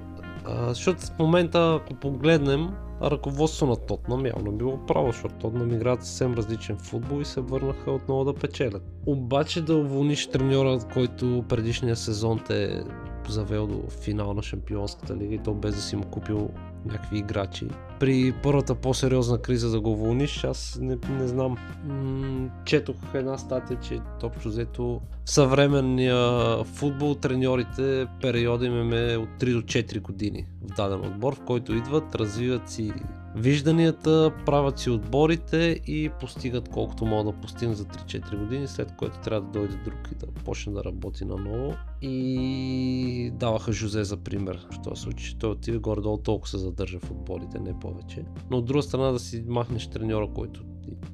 S6: А, защото в момента, ако погледнем, ръководство на Тотнам явно било право, защото Тотнам играят съвсем различен футбол и се върнаха отново да печелят. Обаче да уволниш треньора, който предишния сезон те завел до финал на Шампионската лига и то без да си му купил някакви играчи. При първата по-сериозна криза да го уволниш, аз не, не знам. М- четох една статия, че общо взето в съвременния футбол треньорите периода им е от 3 до 4 години в даден отбор, в който идват, развиват си вижданията, правят си отборите и постигат колкото могат да постигнат за 3-4 години, след което трябва да дойде друг и да почне да работи наново. И даваха Жозе за пример, се случи, че той отива горе-долу толкова се задържа в отборите, не повече. Но от друга страна да си махнеш треньора, който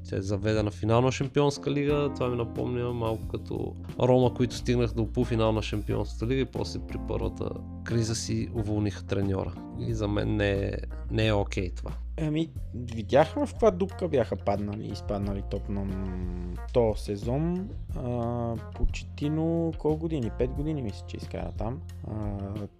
S6: Тя е заведена финална шампионска лига. Това ми напомня малко като Рома, които стигнах до полуфинал на шампионската лига и после при първата криза си уволниха треньора. И за мен не е, не е окей това.
S7: Ами, видяхме в каква дупка бяха паднали, изпаднали топ на този сезон. А, почетино колко години? 5 години мисля, че изкара там.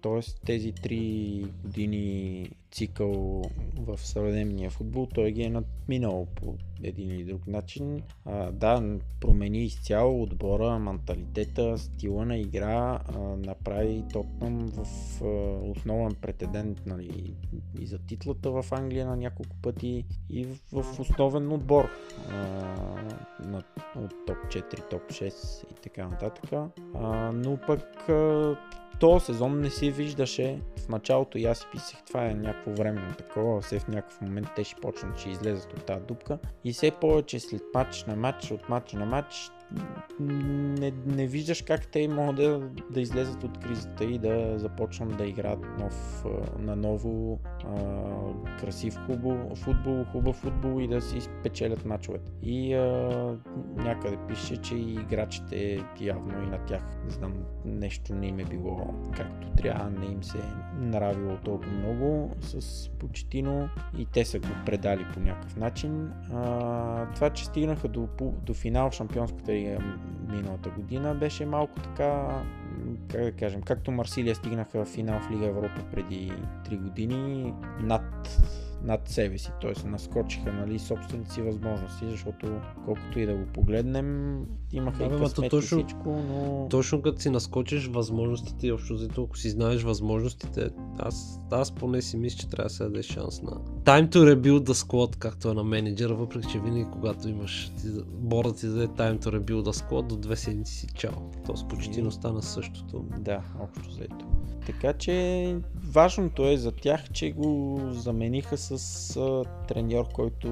S7: Тоест тези 3 години цикъл в съвременния футбол, той ги е надминал по един или друг начин. А, да, промени изцяло отбора, менталитета, стила на игра, а, направи Тотнам в а, основен претендент нали, и за титлата в Англия на няколко пъти и в, в основен отбор а, на, от топ 4, топ 6 и така нататък. А, но пък а, този сезон не се виждаше. В началото и аз си писах, това е някакво временно такова, все в някакъв момент те ще почнат, че излезат от тази дупка. И все повече след матч на матч, от матч на матч, не, не виждаш как те могат да, да излезат от кризата и да започнат да играят нов, на ново красив хубав футбол, хубав футбол и да си спечелят мачовете. И а, някъде пише, че и играчите явно и на тях, не знам, нещо не им е било както трябва, не им се е нравило толкова много с Почетино и те са го предали по някакъв начин. А, това, че стигнаха до, до финал в Шампионската лига миналата година, беше малко така как да кажем, както Марсилия стигнаха в финал в Лига Европа преди 3 години, над над себе си, т.е. наскочиха нали, собствените си възможности, защото колкото и да го погледнем, имаха да, и късмет точно, и всичко, но...
S6: Точно като си наскочиш възможностите и общо за ако си знаеш възможностите, аз, аз поне си мисля, че трябва да се даде шанс на time to rebuild the squad, както е на менеджера, въпреки че винаги когато имаш ти, борда ти даде time to rebuild the squad, до две седмици си чао. То почти не стана същото.
S7: Да, общо заето. Така че важното е за тях, че го замениха с а, треньор, който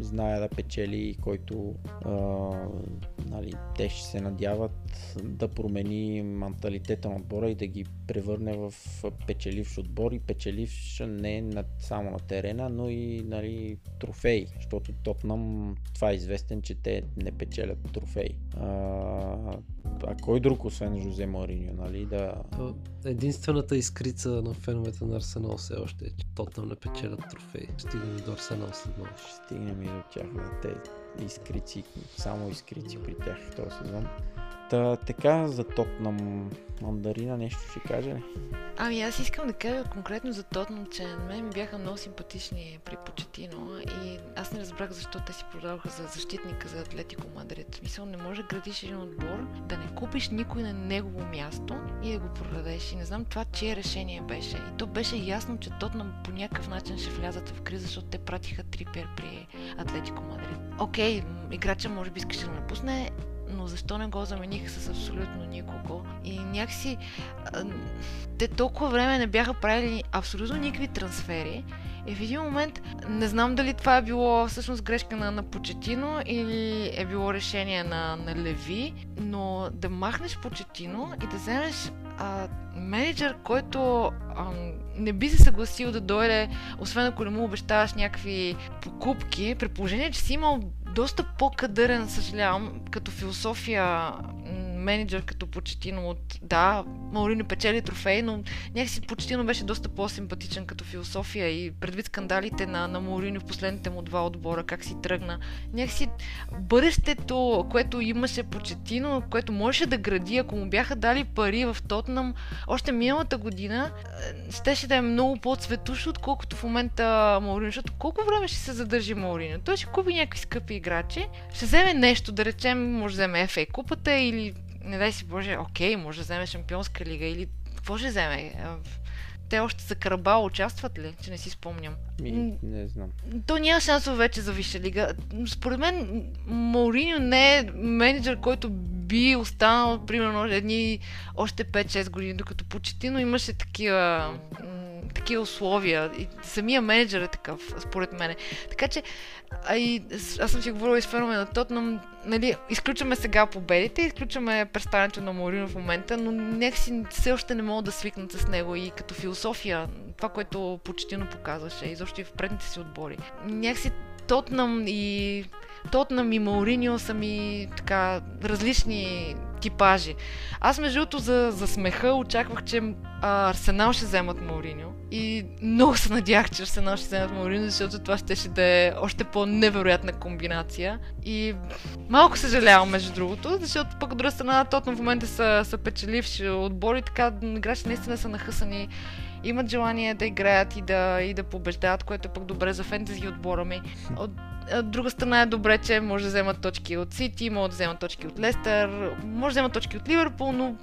S7: знае да печели, който а, нали, те ще се надяват да промени менталитета на отбора и да ги превърне в печеливш отбор и печеливш не на, само на терена, но и нали, трофеи, защото Тотнам това е известен, че те не печелят трофеи. А, а кой друг, освен Жозе Мариньо, нали, да...
S6: Единствената изкрица на феновете на Арсенал все още е, че Тотнам не печелят трофеи. Стигнем до Арсенал след малко.
S7: Стигнем и до тях, да. Те изкрици, само изкрици при тях в този сезон. Та, така за Тотнам Мандарина нещо ще каже ли?
S5: Ами аз искам да кажа конкретно за Тотнам, че на мен бяха много симпатични при Почетино и аз не разбрах защо те си продаваха за защитника за Атлетико Мадрид. Мисъл, не може да градиш един отбор, да не купиш никой на негово място и да го продадеш. И не знам това чие решение беше. И то беше ясно, че Тотнам по някакъв начин ще влязат в криза, защото те пратиха Трипер при Атлетико Мадрид. Окей, играча може би искаше да напусне, но защо не го замениха с абсолютно никого? И някакси те толкова време не бяха правили абсолютно никакви трансфери и в един момент не знам дали това е било всъщност грешка на, на Почетино или е било решение на, на Леви, но да махнеш Почетино и да вземеш а, менеджер, който а, не би се съгласил да дойде, освен ако не му обещаваш някакви покупки, при положение, че си имал доста по-кадърен, съжалявам, като философия менеджер като Почетино от... Да, Маурини печели трофей, но някакси Почетино беше доста по-симпатичен като философия и предвид скандалите на, на Маурини в последните му два отбора, как си тръгна. Някакси бъдещето, което имаше Почетино, което можеше да гради, ако му бяха дали пари в Тотнам, още миналата година, е, щеше да е много по-цветущо, отколкото в момента Маурини, защото колко време ще се задържи Маурини? Той ще купи някакви скъпи играчи, ще вземе нещо, да речем, може да вземе FA купата или не дай си Боже, окей, може да вземе Шампионска лига или какво ще вземе? Те още за Карабал участват ли, че не си спомням?
S7: Ми, не знам.
S5: То няма шансове вече за Висша лига. Според мен Мауриньо не е менеджер, който би останал, примерно, едни още 5-6 години, докато Почетино имаше такива такива условия. И самия менеджер е такъв, според мен. Така че, а и, аз съм си говорила и с феномена Тотнам, нали, изключваме сега победите, изключваме представянето на Морино в момента, но някакси все още не могат да свикнат с него и като философия, това, което почтино показваше, изобщо и в предните си отбори. Някакси Тотнам и Тотнам и Мауриньо са ми така различни типажи. Аз между другото за, за смеха очаквах, че а, Арсенал ще вземат Мауриньо. И много се надях, че Арсенал ще вземат Мауриньо, защото това ще, ще да е още по-невероятна комбинация. И малко съжалявам между другото, защото пък от друга страна Тотнам в момента са, са печеливши отбори, така играчи наистина са нахъсани имат желание да играят и да, и да побеждават, което е пък добре за фентези отбора ми. От от друга страна е добре, че може да вземат точки от Сити, може да вземат точки от Лестър, може да вземат точки от Ливърпул, но,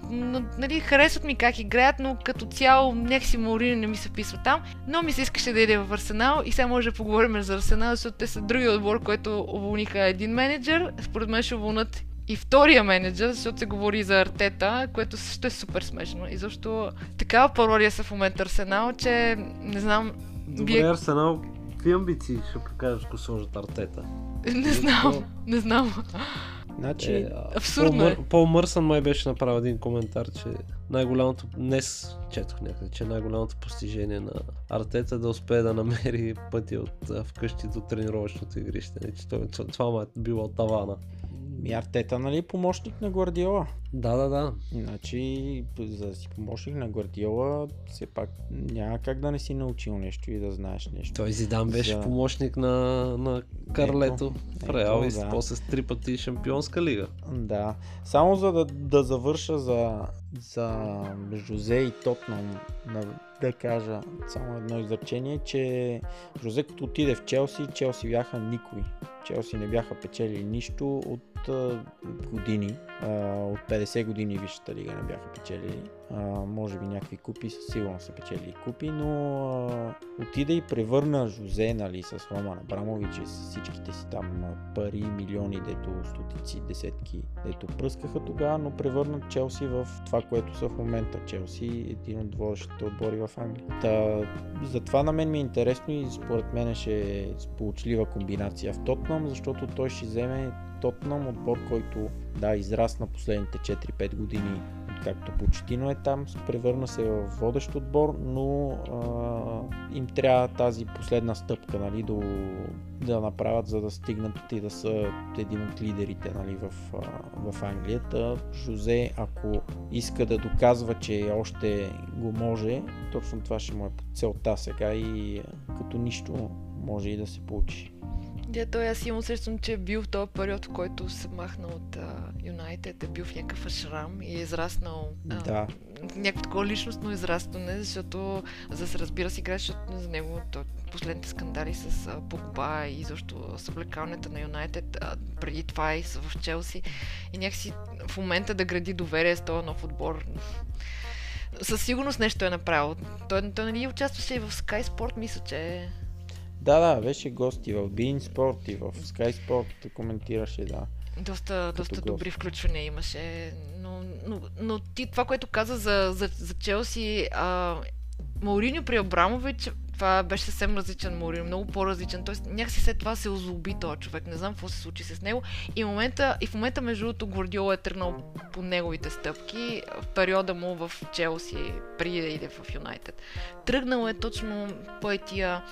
S5: нали, харесват ми как играят, но като цяло някакси Маурини не ми се вписва там. Но ми се искаше да иде в Арсенал и сега може да поговорим за Арсенал, защото те са други отбор, който уволниха един менеджер. Според мен ще уволнат и втория менеджер, защото се говори за Артета, което също е супер смешно. И защо такава пародия са в момента Арсенал, че не знам...
S6: Добре,
S5: вие-
S6: Арсенал, какви амбиции ще покажеш, ако сложат артета?
S5: Не знам, не знам.
S7: Значи,
S6: Е,
S5: Абсурдно
S6: Пол,
S5: е.
S6: Пол Мърсън май беше направил един коментар, че най-голямото, днес четох някъде, че най-голямото постижение на Артета е да успее да намери пътя от а, вкъщи до тренировъчното игрище. Не, че той, това, това му е било тавана.
S7: Ми Артета, нали, помощник на Гвардиола.
S6: Да, да, да.
S7: Значи, за да си помощник на Гвардиола, все пак няма как да не си научил нещо и да знаеш нещо.
S6: Той Зидан беше
S7: За-
S6: помощник на, на Карлето в Реал и
S7: да.
S6: после с три пъти шампионска лига.
S7: Да. Само за да, да завърша за, за Жозе и Тотнам, да, да кажа само едно изречение, че Жозе като отиде в Челси, Челси бяха никой. Челси не бяха печели нищо от а, години. А, от 50 години Висшата лига не бяха печели. А, може би някакви купи, със сигурност са печели купи, но а, отиде и превърна Жозе, нали, с Роман Абрамович и с всичките си там пари, милиони, дето стотици, десетки, дето пръскаха тогава, но превърна Челси в това, което са в момента. Челси е един от водещите отбори в Англия. Та, затова на мен ми е интересно и според мен ще е сполучлива комбинация в Тотнам, защото той ще вземе Тотнам, отбор, който да, израсна последните 4-5 години, откакто Почетино е там, превърна се в водещ отбор, но а, им трябва тази последна стъпка, нали, до, да направят, за да стигнат и да са един от лидерите нали, в, в Англия. Жозе, ако иска да доказва, че още го може, точно това ще му е целта сега и като нищо може и да се получи.
S5: Да, той аз имам усещам, че е бил в този период, в който се махна от Юнайтед, е бил в някакъв шрам и е израснал а,
S7: Да.
S5: някакво такова личностно израстване, защото за да се разбира с играч, за него то, последните скандали с а, Погба и защо с облекалнята на Юнайтед, преди това и в Челси и някакси в момента да гради доверие с този нов отбор. Със сигурност нещо е направил. Той, той нали участваше и в Sky Sport, мисля, че
S7: Да, да, беше гост и в Bein Sport и в Sky Sport коментираше, да.
S5: Доста, доста
S7: гост.
S5: добри включвания имаше, но, но, но ти това, което каза за, за, за Челси, а, Мауриньо при Абрамович, това беше съвсем различен Мауриньо, много по-различен. Тоест, някакси след това се озлоби този човек. Не знам какво се случи с него. И момента, и в момента между другото, Гвардиола е тръгнал по неговите стъпки в периода му в Челси, преди да иде в Юнайтед. Тръгнал е точно по тия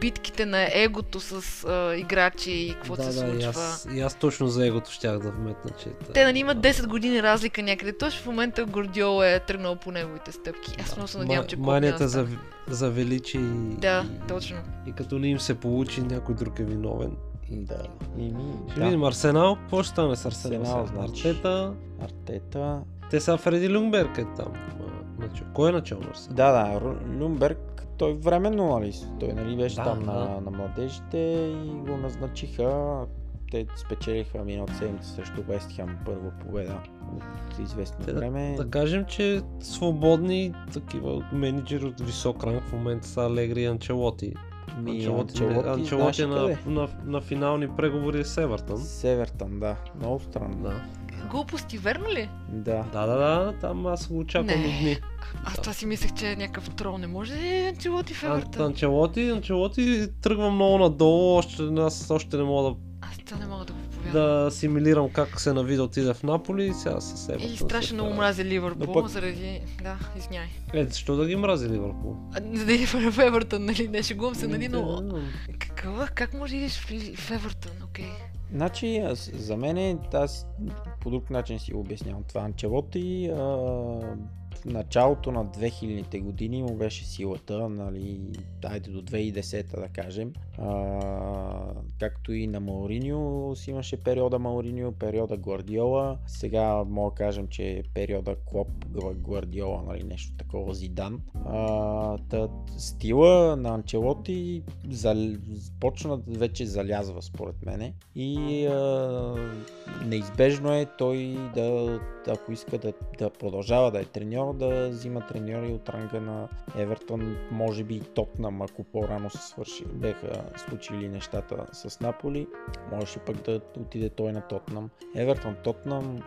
S5: битките на егото с а, играчи и какво
S6: да,
S5: се
S6: да, и
S5: случва.
S6: аз, и аз точно за егото щях да вметна, че...
S5: Те нали имат 10 години разлика някъде. Точно в момента Гордиола е тръгнал по неговите стъпки. Аз много се надявам, че
S6: Манията за, за величие и,
S5: Да,
S6: и,
S5: точно.
S6: и като не им се получи, някой друг е виновен.
S7: Да. И ми,
S6: Ще
S7: да.
S6: видим Арсенал. Какво ще стане с Арсенал?
S7: Арсенал, значи.
S6: Артета.
S7: Артета.
S6: Те са Фреди Люмберг е там. начал. Кой е начал на Арсенал?
S7: Да, да, Люмберг, той временно, нали? Той нали беше
S6: Да,
S7: там
S6: да.
S7: на, на младежите и го назначиха. Те спечелиха миналата седмица срещу Вест Хем първа победа от известно
S6: Те да-
S7: време.
S6: Да кажем, че свободни такива менеджери от висок ранг в момента са Алегри и Анчелоти.
S7: Ми,
S6: Анчелоти,
S7: Анчелоти,
S6: Анчелоти е на,
S7: къде?
S6: на, на, финални преговори с Евертън.
S7: Севертън, да. Много странно.
S6: Да.
S5: Глупости, верно ли?
S7: Да.
S6: да, да, да, там аз го очаквам
S5: Не.
S6: дни.
S5: Аз това си мислех, че е някакъв трол. Не може ли Анчелоти в Евертън?
S6: Анчелоти, Анчелоти тръгва много надолу, още, аз още не мога да,
S5: Аз това не мога да го повярвам.
S6: да асимилирам как се навида отиде в Наполи и сега с Евертън.
S5: И страшно много мрази Ливърпул,
S7: Но пък-
S5: заради... Да, извиняй.
S6: Е, защо да ги мрази Ливърпул?
S5: А, За да иде в Евертън, нали? Не шегувам се, нали? Но...
S6: Е,
S5: Как, може да идеш в, Евертон, окей.
S7: Значи, за мен аз по друг начин си обяснявам това. Анчелоти а, началото на 2000-те години му беше силата, нали, айде до 2010-та да кажем. А, както и на Мауриньо си имаше периода Мауриньо, периода Гвардиола. Сега мога да кажем, че периода Клоп, Гва- Гвардиола, нали, нещо такова Зидан. А, та, стила на Анчелоти зал... почна вече залязва според мене и а, неизбежно е той да, ако иска да, да продължава да е треньор, да взима треньори от ранга на Евертон, може би и Тотнам, ако по-рано се свърши, беха случили нещата с Наполи, можеше пък да отиде той на Тотнам. Евертон, Тотнам,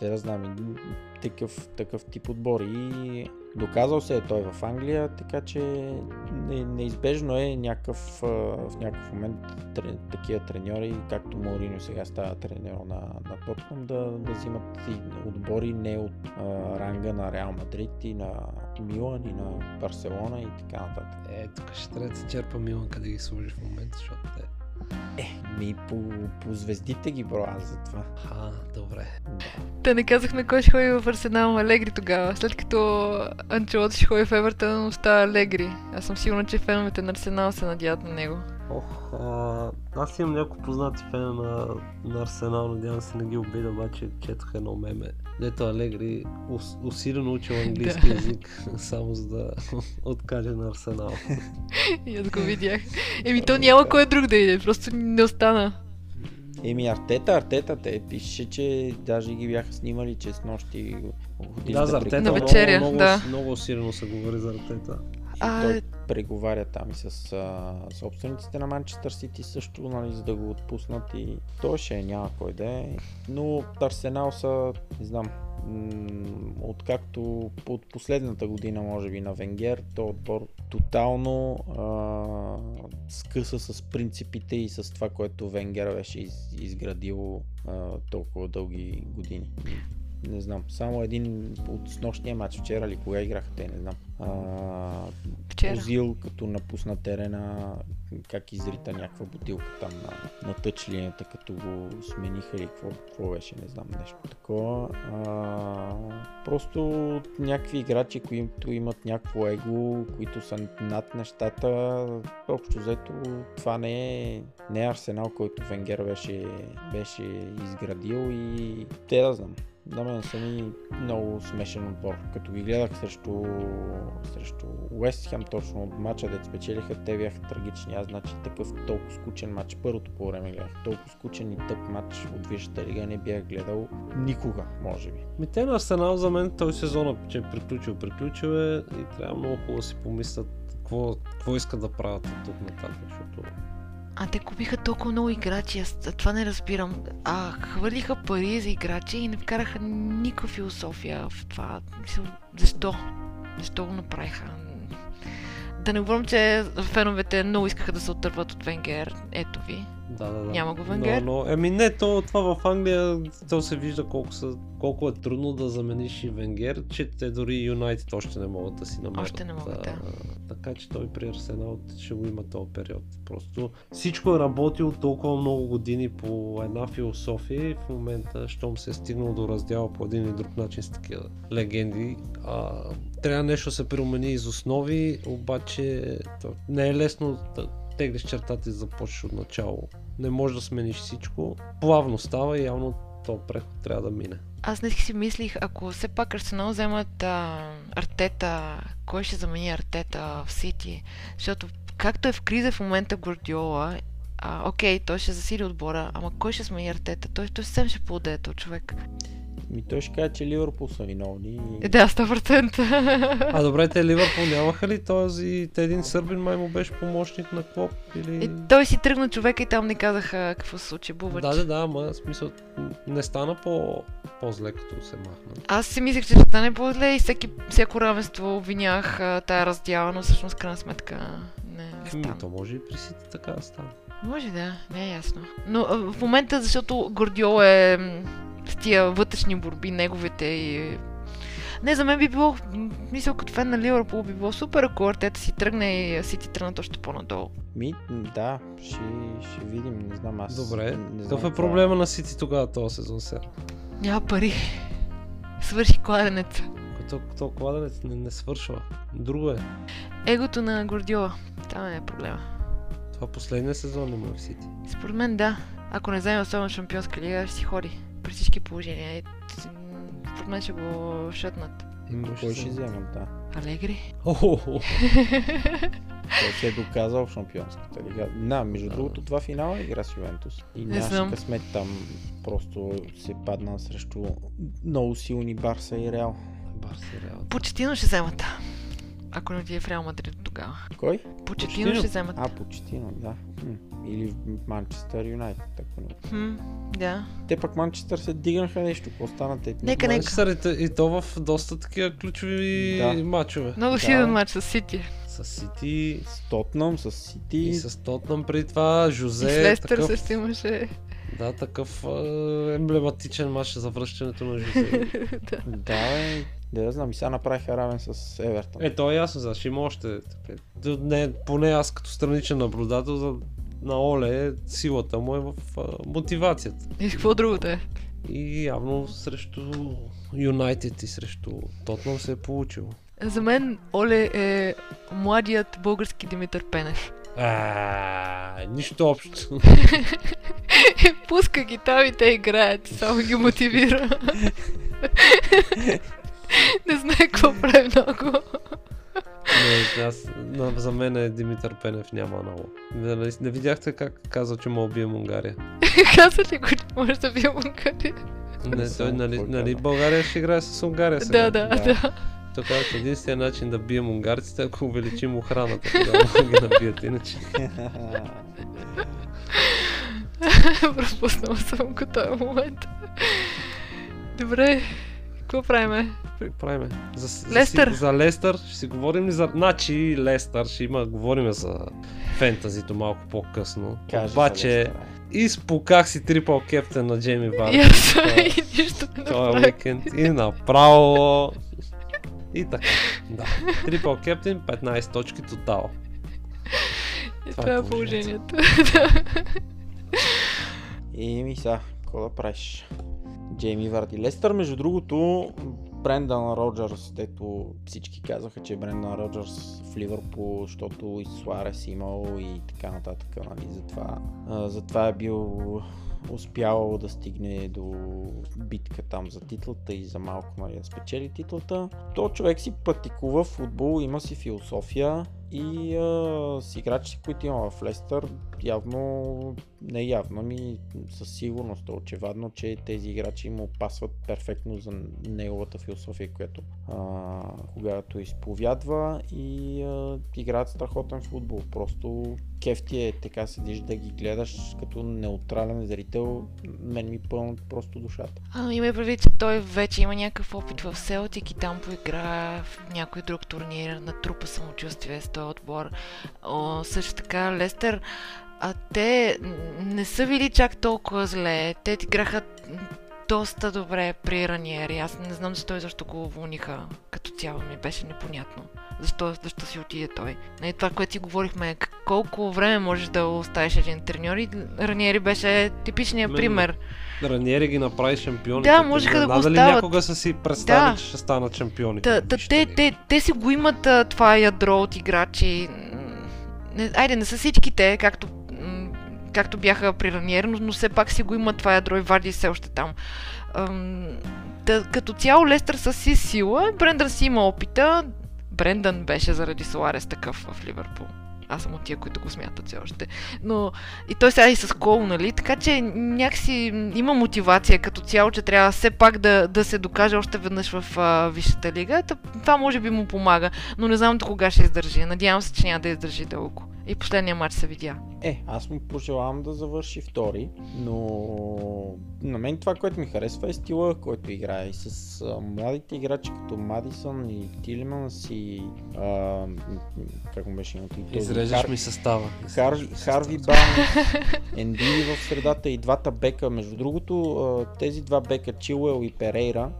S7: да знам, такъв, такъв тип отбор и доказал се е той в Англия, така че не, неизбежно е някакъв, в някакъв момент такива треньори, както Мауриньо сега става треньор на, на Тотнам, да, да взимат и отбори не от а, ранга на Реал Мадрид и на Милан и на Барселона и така нататък.
S6: Е, тук ще трябва да се черпа Милан къде ги сложи в момента, защото те...
S7: Ми по, по звездите ги броя за това.
S6: А, добре.
S7: Да.
S5: Те не казахме кой ще ходи в Арсенал Алегри тогава. След като Анчелот ще ходи в Евертон, остава Алегри. Аз съм сигурна, че феновете на Арсенал се надяват на него.
S6: Ох, а, аз имам няколко познати фена на, на Арсенал, надявам се не ги обида, обаче четох едно меме. Дето Алегри ус, усилено учил английски
S5: Да.
S6: язик, само за да откаже на Арсенал.
S5: И аз го видях. Еми то няма кой друг да иде, просто не остана.
S7: Еми Артета, Артета, те пише, че даже ги бяха снимали, че с нощи ходили
S6: да, за Артета
S5: На
S6: много, много,
S5: да.
S6: много усилено се говори за Артета.
S5: А,
S7: той преговаря там и с а, собствениците на Манчестър Сити също, нали, за да го отпуснат и той ще е, няма кой да е. Но Арсенал са, не знам, откакто от последната година, може би, на Венгер, то отбор тотално а, скъса с принципите и с това, което Венгер беше из, изградил а, толкова дълги години. Не знам, само един от снощния матч вчера или кога играха те, не знам. А,
S5: Вчера.
S7: Озил като напусна терена, как изрита някаква бутилка там на, на тъч линията, като го смениха или какво, какво беше, не знам, нещо такова. А, просто някакви играчи, които имат някакво его, които са над нещата, общо взето това не е, не е Арсенал, който Венгер беше, беше изградил и те да знам. На мен са ми много смешен отбор. Като ги гледах срещу, срещу Уест Хем точно от матча, дет спечелиха, те бяха трагични. Аз значи такъв толкова скучен матч, първото по време гледах. Толкова скучен и тъп матч от Висшата лига не бях гледал никога, може би.
S6: Ми те на Арсенал за мен този сезон, че е приключил, приключил е и трябва много хубаво да си помислят какво, какво искат да правят от тук нататък, защото
S5: А те купиха толкова много играчи, аз това не разбирам. А хвърлиха пари за играчи и не вкараха никаква философия в това. Защо? Защо го направиха? Да не говорим, че феновете много искаха да се отърват от Венгер. Ето ви.
S6: Да, да, да.
S5: Няма го Венгер?
S6: Но, но, еми не, то, това в Англия, то се вижда колко, са, колко е трудно да замениш и Венгер, че те дори Юнайтед още не могат да си намерят.
S5: Още не могат, да.
S6: Така че той при Арсенал ще го има този период. Просто всичко е работил толкова много години по една философия и в момента, щом се е стигнал до раздяла по един или друг начин с такива легенди, а, трябва нещо да се промени из основи, обаче не е лесно да теглиш чертата и започнеш от начало. Не можеш да смениш всичко. Плавно става и явно то преход трябва да мине.
S5: Аз не си мислих, ако все пак Арсенал вземат а, Артета, кой ще замени Артета в Сити? Защото както е в криза в момента Гвардиола, а, окей, той ще засили отбора, ама кой ще смени Артета? Той, той съвсем ще поуде човек.
S7: Ми той ще каже, че Ливърпул са виновни.
S5: Е, да, 100%.
S6: А добре, те Ливърпул нямаха ли този, те един сърбин май му беше помощник на Клоп или...
S5: Е, той си тръгна човека и там не казаха какво се случи, Бубач.
S6: Да, да, да, ама в смисъл не стана по, по-зле като се махна.
S5: Аз си мислех, че ще стане по-зле и всеки, всяко равенство обвинях тая раздяла, но всъщност крайна сметка не, не
S6: Еми,
S5: стана.
S6: то може и при Сити така да стане.
S5: Може да, не е ясно. Но в момента, защото Гордиол е с тия вътрешни борби, неговите и... Не, за мен би било, м, мисъл като фен на Ливърпул, би било супер, ако Артета си тръгне и Сити тръгнат още по-надолу.
S7: Ми, да, ще, ще видим, не знам аз.
S6: Добре.
S7: не, не
S6: Какъв
S7: знам
S6: е
S7: това.
S6: проблема на Сити тогава този сезон сега?
S5: Няма пари. Свърши кладенеца.
S6: Като, като кладенец не, не свършва. Друго е.
S5: Егото на Гордиола. Там е проблема.
S6: Това последния сезон ли му е в Сити?
S5: Според мен да. Ако не вземе особено шампионска лига, ще си ходи. При всички положения. И, м, Според мен ще го шътнат.
S6: Имаше
S7: Кой ще вземат, да.
S5: Алегри?
S7: Той се е доказал в шампионската лига. Да, между другото, това финала игра с Ювентус. И нямаше късмет там. Просто се падна срещу много силни Барса и Реал.
S6: Барса Реал.
S5: Почетино ще вземат. Ако не отиде в Реал Мадрид тогава.
S7: Кой?
S5: Почетино
S6: Почетино?
S5: ще вземат.
S7: А, почти, да. Хм. Или в Манчестър Юнайтед. Ако не.
S5: Хм, да.
S7: Те пък Манчестър се дигнаха нещо. Какво стана те?
S5: Нека, нека.
S6: Манчестър и, и то в доста такива ключови
S7: Да.
S6: матчове.
S5: Много
S7: Да.
S5: силен матч с Сити.
S6: С Сити
S7: С Тотнам, с Сити.
S6: и с Тотнам преди това,
S5: И
S6: Жозе.
S5: с Лестър
S6: такъв,
S5: също имаше.
S6: Да, такъв е, емблематичен матч за връщането на Жозе.
S5: да.
S7: Да, бе. Да, да знам. И сега направиха равен с Евертон.
S6: е, то е ясно, за ще има още. Не, поне аз като страничен наблюдател за, на Оле, силата му е в а, мотивацията.
S5: И какво другото е?
S6: И явно срещу Юнайтед и срещу Тотнам се е получило.
S5: За мен Оле е младият български Димитър Пенев.
S6: А, нищо общо.
S5: Пуска ги там и те играят, само ги мотивира. Не знае какво прави много.
S6: не, аз, за мен е Димитър Пенев няма много. Не, не, не видяхте как каза, че му убием Унгария?
S5: Каза ли го, че може да бие Унгария?
S6: Не, той, нали, нали. България ще играе с Унгария сега?
S5: Да, да,
S7: Да.
S6: каза, че единственият начин да бием унгарците, е ако увеличим охраната, тогава ги набият, иначе.
S5: Пропуснала съм го този момент. Добре, какво правиме?
S6: Какво правиме? За, за,
S5: Лестър.
S6: си- за Лестър ще си говорим ли за... Значи Лестър ще има, говорим за фентазито малко по-късно.
S7: Кажи за
S6: Обаче, изпуках си трипъл кептен на Джейми
S5: И
S6: Варди.
S5: аз и нищо не
S6: Това
S5: направих.
S6: уикенд и направо. И така. Да. Трипл кептен, 15 точки тотал.
S5: И
S6: това
S5: това
S6: е
S5: е положението.
S7: И ми са, какво да правиш? Джейми Варди. Лестър, между другото, Брендан Роджерс, дето всички казаха, че Брендан Роджерс в Ливърпул, защото и Суарес имал и така нататък, нали, затова, затова е бил успял да стигне до битка там за титлата и за малко нали, да спечели титлата. То човек си практикува футбол, има си философия и а, с играчите, които има в Лестър, явно, не явно, ми със сигурност е очевадно, че тези играчи му пасват перфектно за неговата философия, която а, когато изповядва и а, играят страхотен футбол. Просто кефти е така седиш да ги гледаш като неутрален зрител, мен ми пълнат просто душата.
S5: А, има и предвид, че той вече има някакъв опит в Селтик и там поигра в някой друг турнир, натрупа самочувствие с този отбор. О, също така Лестър, а те не са били чак толкова зле. Те играха доста добре при Раниери. Аз не знам защо и защо го уволниха. Като цяло ми беше непонятно. Защо, защо си отиде той? Нали, това, което си говорихме, колко време можеш да оставиш един треньор и Раниери беше типичният
S6: Мен-
S5: пример.
S6: Раньери ги направи шампиони.
S5: Да, можеха да го остават.
S6: някога са си представили,
S5: Да.
S6: че ще станат шампиони.
S5: Та, та,
S6: Вижте
S5: те, те, те си го имат това ядро от играчи. Не, айде, не са всичките, както, както бяха при Раниер, но, но все пак си го имат това ядро и Варди е все още там. Ам, та, като цяло Лестър са си сила, Брендан си има опита. Брендан беше заради Соларес такъв в Ливърпул. Аз съм от тия, които го смятат все още. Но и той сега и с Кол, нали? Така че някакси има мотивация като цяло, че трябва все пак да, да се докаже още веднъж в а, Висшата лига. Това може би му помага, но не знам до кога ще издържи. Надявам се, че няма да издържи дълго. И последния матч се видя.
S7: Е, аз му пожелавам да завърши втори, но на мен това, което ми харесва е стила, който играе. И с а, младите играчи като Мадисън и Тилманс и а, как му беше името? И този
S6: Изреждаш
S7: Хар-
S6: ми състава. Състава.
S7: Харви Барнс, Ендили в средата и двата бека. Между другото, а, тези два бека, Чилуел и Перейра,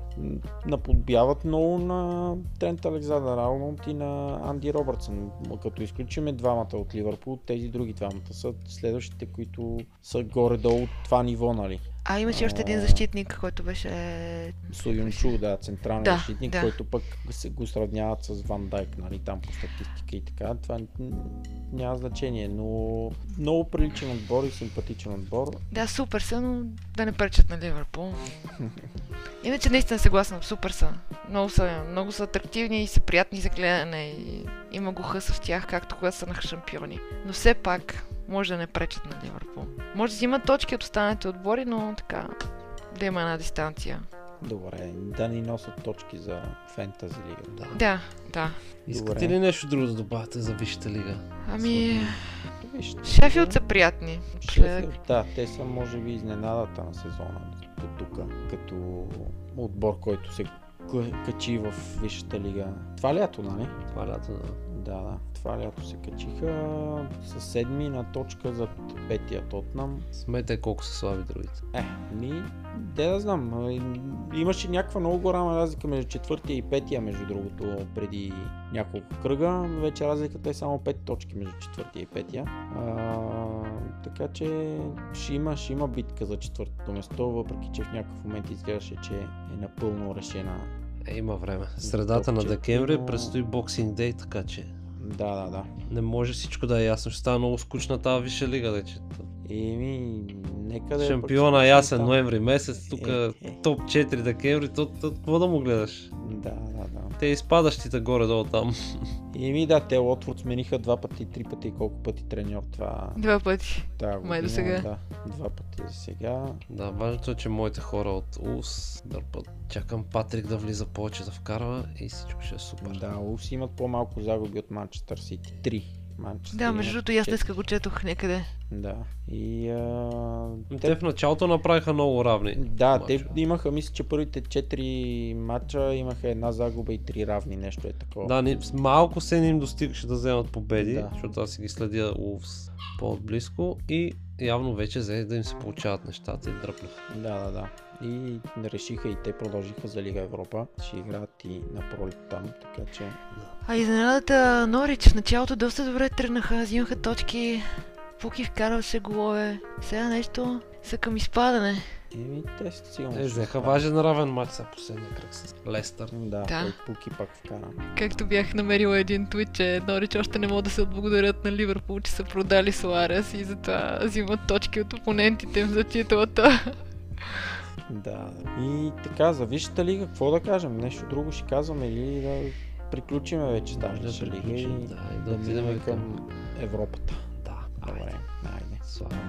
S7: наподбяват много на Трент Александър Арнолд и на Анди Робъртсън. Като изключиме двамата от Ливърпул, тези други двамата са следващите, които са горе-долу от това ниво, нали?
S5: А имаше още един защитник, който беше...
S7: Союнчу, да, централен
S5: Да,
S7: защитник,
S5: да.
S7: който пък се го сравняват с Ван Дайк, нали, там по статистика и така. Това няма значение, но много приличен отбор и симпатичен отбор.
S5: Да, супер са, но да не пречат на Ливърпул. Иначе наистина съгласна, супер са. Много са, много са атрактивни и са приятни за гледане и има го хъса в тях, както когато са на шампиони. Но все пак, може да не пречат на Ливърпул. Може да си имат точки от останалите отбори, но така, да има една дистанция.
S7: Добре, да ни носят точки за фентази лига.
S6: Да.
S5: Да, да.
S6: Искате
S7: Добре.
S6: ли нещо друго да добавяте за Висшата лига?
S5: Ами,
S7: Вижте,
S5: Шефилд са приятни.
S7: Шефилд, да, те са може би изненадата на сезона до тук, като отбор, който се качи в Висшата лига. Това лято, нали?
S6: Това лято, да.
S7: Да, да. Това лято се качиха с седми на точка зад петия Тотнам.
S6: Смете колко са слаби другите.
S7: Е, ми, де да знам. Имаше някаква много голяма разлика между четвъртия и петия, между другото, преди няколко кръга. Вече разликата е само 5 точки между четвъртия и петия. А, така че ще има, ще има битка за четвъртото место, въпреки че в някакъв момент изглеждаше, че е напълно решена.
S6: Е, има време. Средата на декември
S7: но-
S6: предстои боксинг дей, така че
S7: Да, да, да.
S6: не може всичко да е ясно. Ще става много скучна тази висша лига, вече.
S7: Еми, нека да е
S6: Шампиона
S7: пък
S6: ясен
S7: там.
S6: ноември месец, тук
S7: Е, е.
S6: топ 4 декември, то, то, какво да му гледаш?
S7: Да, да, да.
S6: Те изпадащите горе-долу там.
S7: Еми да, те Лотфорд смениха два пъти, три пъти, колко пъти треньор това.
S5: Два пъти.
S7: Тази
S5: Май до сега.
S7: Да, два пъти за сега.
S6: Да, важното е, че моите хора от УС дърпат. Чакам Патрик да влиза повече да вкарва и всичко ще е супер.
S7: Да, Улс имат по-малко загуби от Манчестър Сити. Три. Манчестър
S5: Да, между другото и аз днеска го четох някъде.
S7: Да. И а,
S6: Те в началото направиха много равни.
S7: Да, те
S6: мачове.
S7: имаха, мисля, че първите 4 матча имаха една загуба и три равни, нещо е такова.
S6: Да, ни, малко се не им достигаше да вземат победи,
S7: Да.
S6: защото аз си ги следя Улфс по-отблизко и явно вече взе да им се получават нещата и дръпнаха.
S7: Да, да, да. И решиха и те продължиха за Лига Европа. Ще играят и на пролет там, така че...
S5: А изненадата Норич в началото доста добре тръгнаха, взимаха точки, Пуки вкарал се голове. Сега нещо са към изпадане.
S7: Еми, те сигурно.
S6: Е,
S7: ще
S6: взеха важен равен матч за последния кръг с Лестър.
S7: Да,
S5: Да.
S7: той Пуки пак вкара.
S5: Както бях намерила един твит, че Норич още не могат да се отблагодарят на Ливърпул, че са продали Суарес и затова взимат точки от опонентите им за титлата.
S7: Да. И така, за Висшата лига, какво да кажем? Нещо друго ще казваме или да приключиме вече тази
S6: Да
S7: Висша лига и
S6: да, и да
S7: да минем
S6: към...
S7: Европата.
S6: Да,
S7: Добре,
S6: айде,
S7: айде.
S6: слагаме.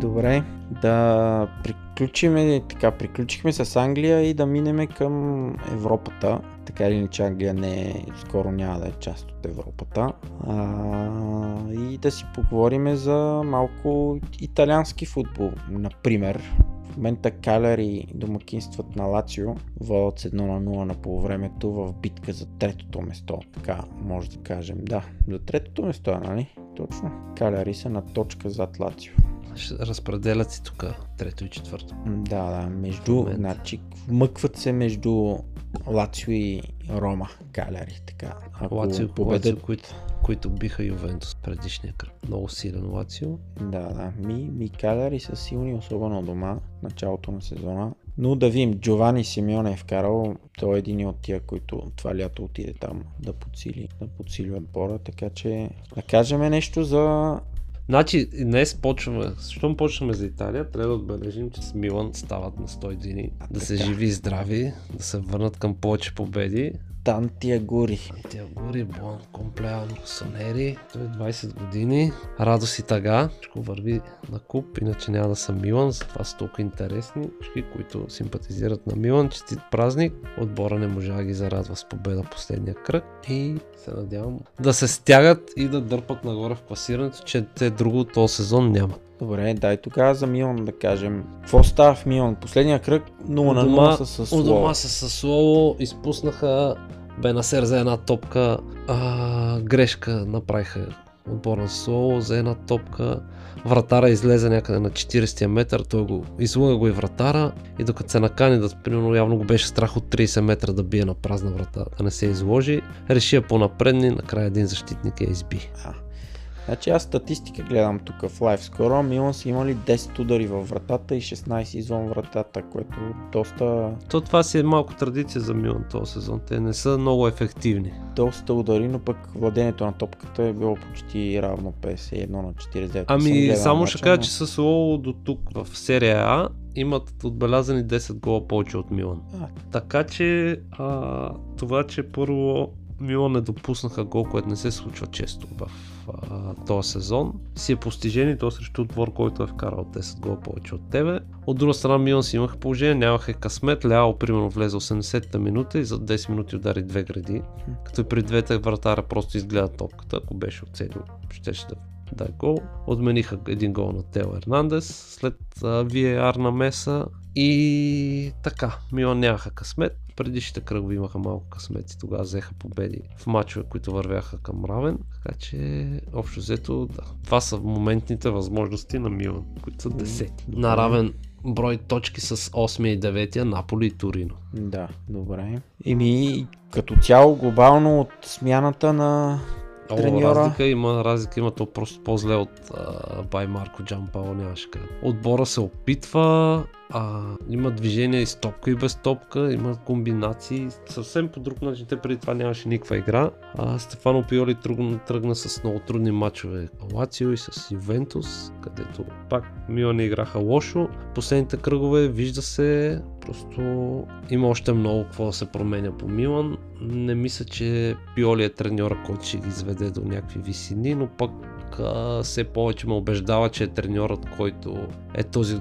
S7: Добре, да приключиме, така, приключихме с Англия и да минеме към Европата. Така или иначе Англия не е, скоро няма да е част от Европата. А, и да си поговорим за малко италиански футбол. Например, в момента Калери домакинстват на Лацио, водят с 1 на 0 на полувремето в битка за третото место. Така може да кажем. Да, за третото место, е, нали? Точно. Калери са на точка зад Лацио.
S6: Разпределят си тук трето и четвърто.
S7: Да, да, между, значи, вмъкват се между Лацио и Рома, Галери, така. Ако
S6: Лацио,
S7: победят,
S6: Лацио които, които биха Ювентус предишния кръг. Много силен Лацио.
S7: да, да, ми, ми Галери са силни, особено дома, началото на сезона. Но да видим, Джовани Симеон е вкарал, той е един от тия, които това лято отиде там да подсили, да подсили отбора, така че да кажем нещо за
S6: Значи, днес почваме, щом почваме за Италия, трябва да отбележим, че с Милан стават на 100 години, да се живи и здрави, да се върнат към повече победи.
S7: Тантия Гури.
S6: Тиагури, Буан, Комплеан, Сонери, той е 20 години, радост и тага, всичко върви на куп, иначе няма да са Милан, затова са толкова интересни, всички, които симпатизират на Милан, честит празник, отбора не можа да ги зарадва с победа последния кръг. И се надявам да се стягат и да дърпат нагоре в класирането, че те друго този сезон нямат.
S7: Добре, дай тогава за Милан да кажем. Какво става в Милан? Последния кръг 0 на 0 с
S6: У
S7: Слово.
S6: дома са със слово, изпуснаха Бенасер за една топка, а, грешка направиха отбор на Слово за една топка. Вратара излезе някъде на 40 метър, той го излъга го и вратара и докато се накани да, примерно явно го беше страх от 30 метра да бие на празна врата, да не се изложи, реши я по-напредни, накрая един защитник я изби.
S7: Значи аз статистика гледам тук в скоро. Милан са имали 10 удари във вратата и 16 извън вратата, което доста,
S6: То това си е малко традиция за Милан този сезон, те не са много ефективни.
S7: доста удари, но пък владението на топката е било почти равно 51 на 49. Съм
S6: Ами, само ще кажа,
S7: но-
S6: че с Лоло до тук в серия А имат отбелязани 10 гола повече от Милан.
S7: А.
S6: Така че а, това, че първо Милан не допуснаха гол, което не се случва често в този сезон, си е постижение то срещу отбор, който е вкарал 10 гола повече от тебе. От друга страна Милан си имаха положение, нямаха късмет, Ляо примерно влезе 80-та минута и за 10 минути удари две гради, като при двете вратара просто изгледа топката, ако беше оцелил, щеше да дай гол. Отмениха един гол на Тео Ернандес след VAR на Меса и така, Милан нямаха късмет. Предишните кръгови имаха малко късмет и тогава взеха победи в мачове, които вървяха към равен. Така че, общо взето, да. Това са моментните възможности на Милан, които са 10. На равен брой точки с 8 и 9 Наполи и Торино.
S7: Да, добре. Еми, като цяло глобално от смяната на
S6: О,
S7: треньора.
S6: разлика има, разлика има, то просто по-зле от а, Бай Марко Джан Пао нямаше как. Отбора се опитва, а, има движение и с топка и без топка, има комбинации, съвсем по друг начин, те преди това нямаше никаква игра. А, Стефано Пиоли тръгна, тръгна с много трудни матчове Лацио и с Ювентус, където пак Милан не играха лошо. Последните кръгове вижда се, просто има още много какво да се променя по Милан. Не мисля, че Пиоли е треньора, който ще ги изведе до някакви висини, но пък а, все повече ме убеждава, че е треньорът, който е този,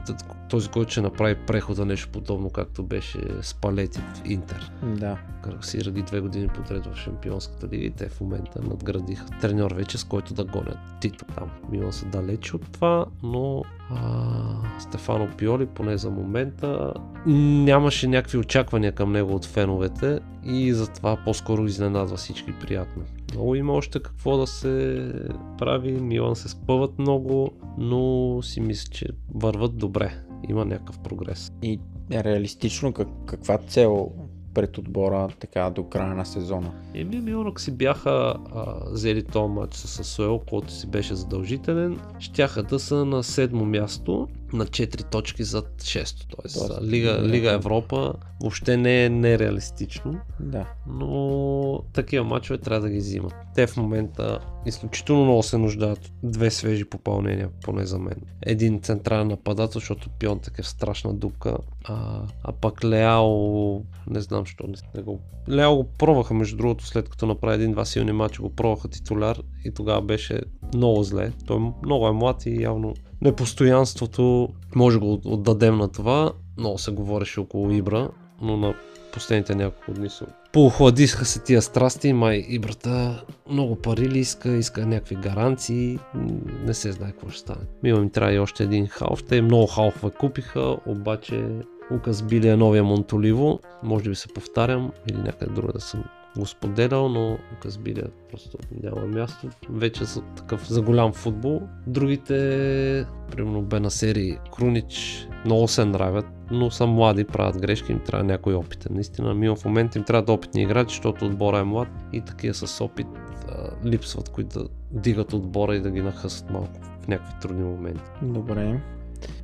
S6: този който ще направи прехода нещо подобно, както беше Спалети в Интер.
S7: Да.
S6: Си ради две години подред в Шампионската лига и те в момента надградиха треньор вече, с който да гонят титул. Там Милан са далече от това, но а, Стефано Пиоли, поне за момента, нямаше някакви очаквания към него от феновете и затова по-скоро изненадва всички приятно. Много има още какво да се прави, Милан се спъват много, но си мисля, че върват добре. Има някакъв прогрес.
S7: И реалистично как, каква цел пред отбора така до края на сезона?
S6: Еми, Милнок си бяха а, взели този матч с Суел, който си беше задължителен. Щяха да са на седмо място, на 4 точки зад 6. Тоест,
S7: Тоест,
S6: Лига,
S7: да.
S6: Лига Европа въобще не е нереалистично,
S7: Да.
S6: но такива матчове трябва да ги взимат. Те в момента изключително много се нуждаят от две свежи попълнения, поне за мен. Един централен нападател, защото Пионтек е в страшна дупка, а, а пък Леао, не знам не, не го... Леао го пробваха, между другото, след като направи един-два силни матча, го пробваха титуляр и тогава беше много зле. Той много е млад и явно непостоянството може го отдадем на това. Много се говореше около Ибра, но на последните няколко дни се поохладиха се тия страсти, май Ибрата много пари ли иска, иска някакви гаранции, не се знае какво ще стане. Мила ми трябва и още един халф, те много халфове купиха, обаче Лукас Били е новия Монтоливо, може би се повтарям или някъде друга да съм го споделял, но Лукас Били просто няма място вече за такъв за голям футбол. Другите, примерно Бенасери, Крунич, много се нравят, но са млади, правят грешки, им трябва някой опитен. Наистина, Милан в момента им трябва опитни играчи, защото отбора е млад и такива с опит а, липсват, които да дигат отбора и да ги нахъсат малко в някакви трудни моменти.
S7: Добре.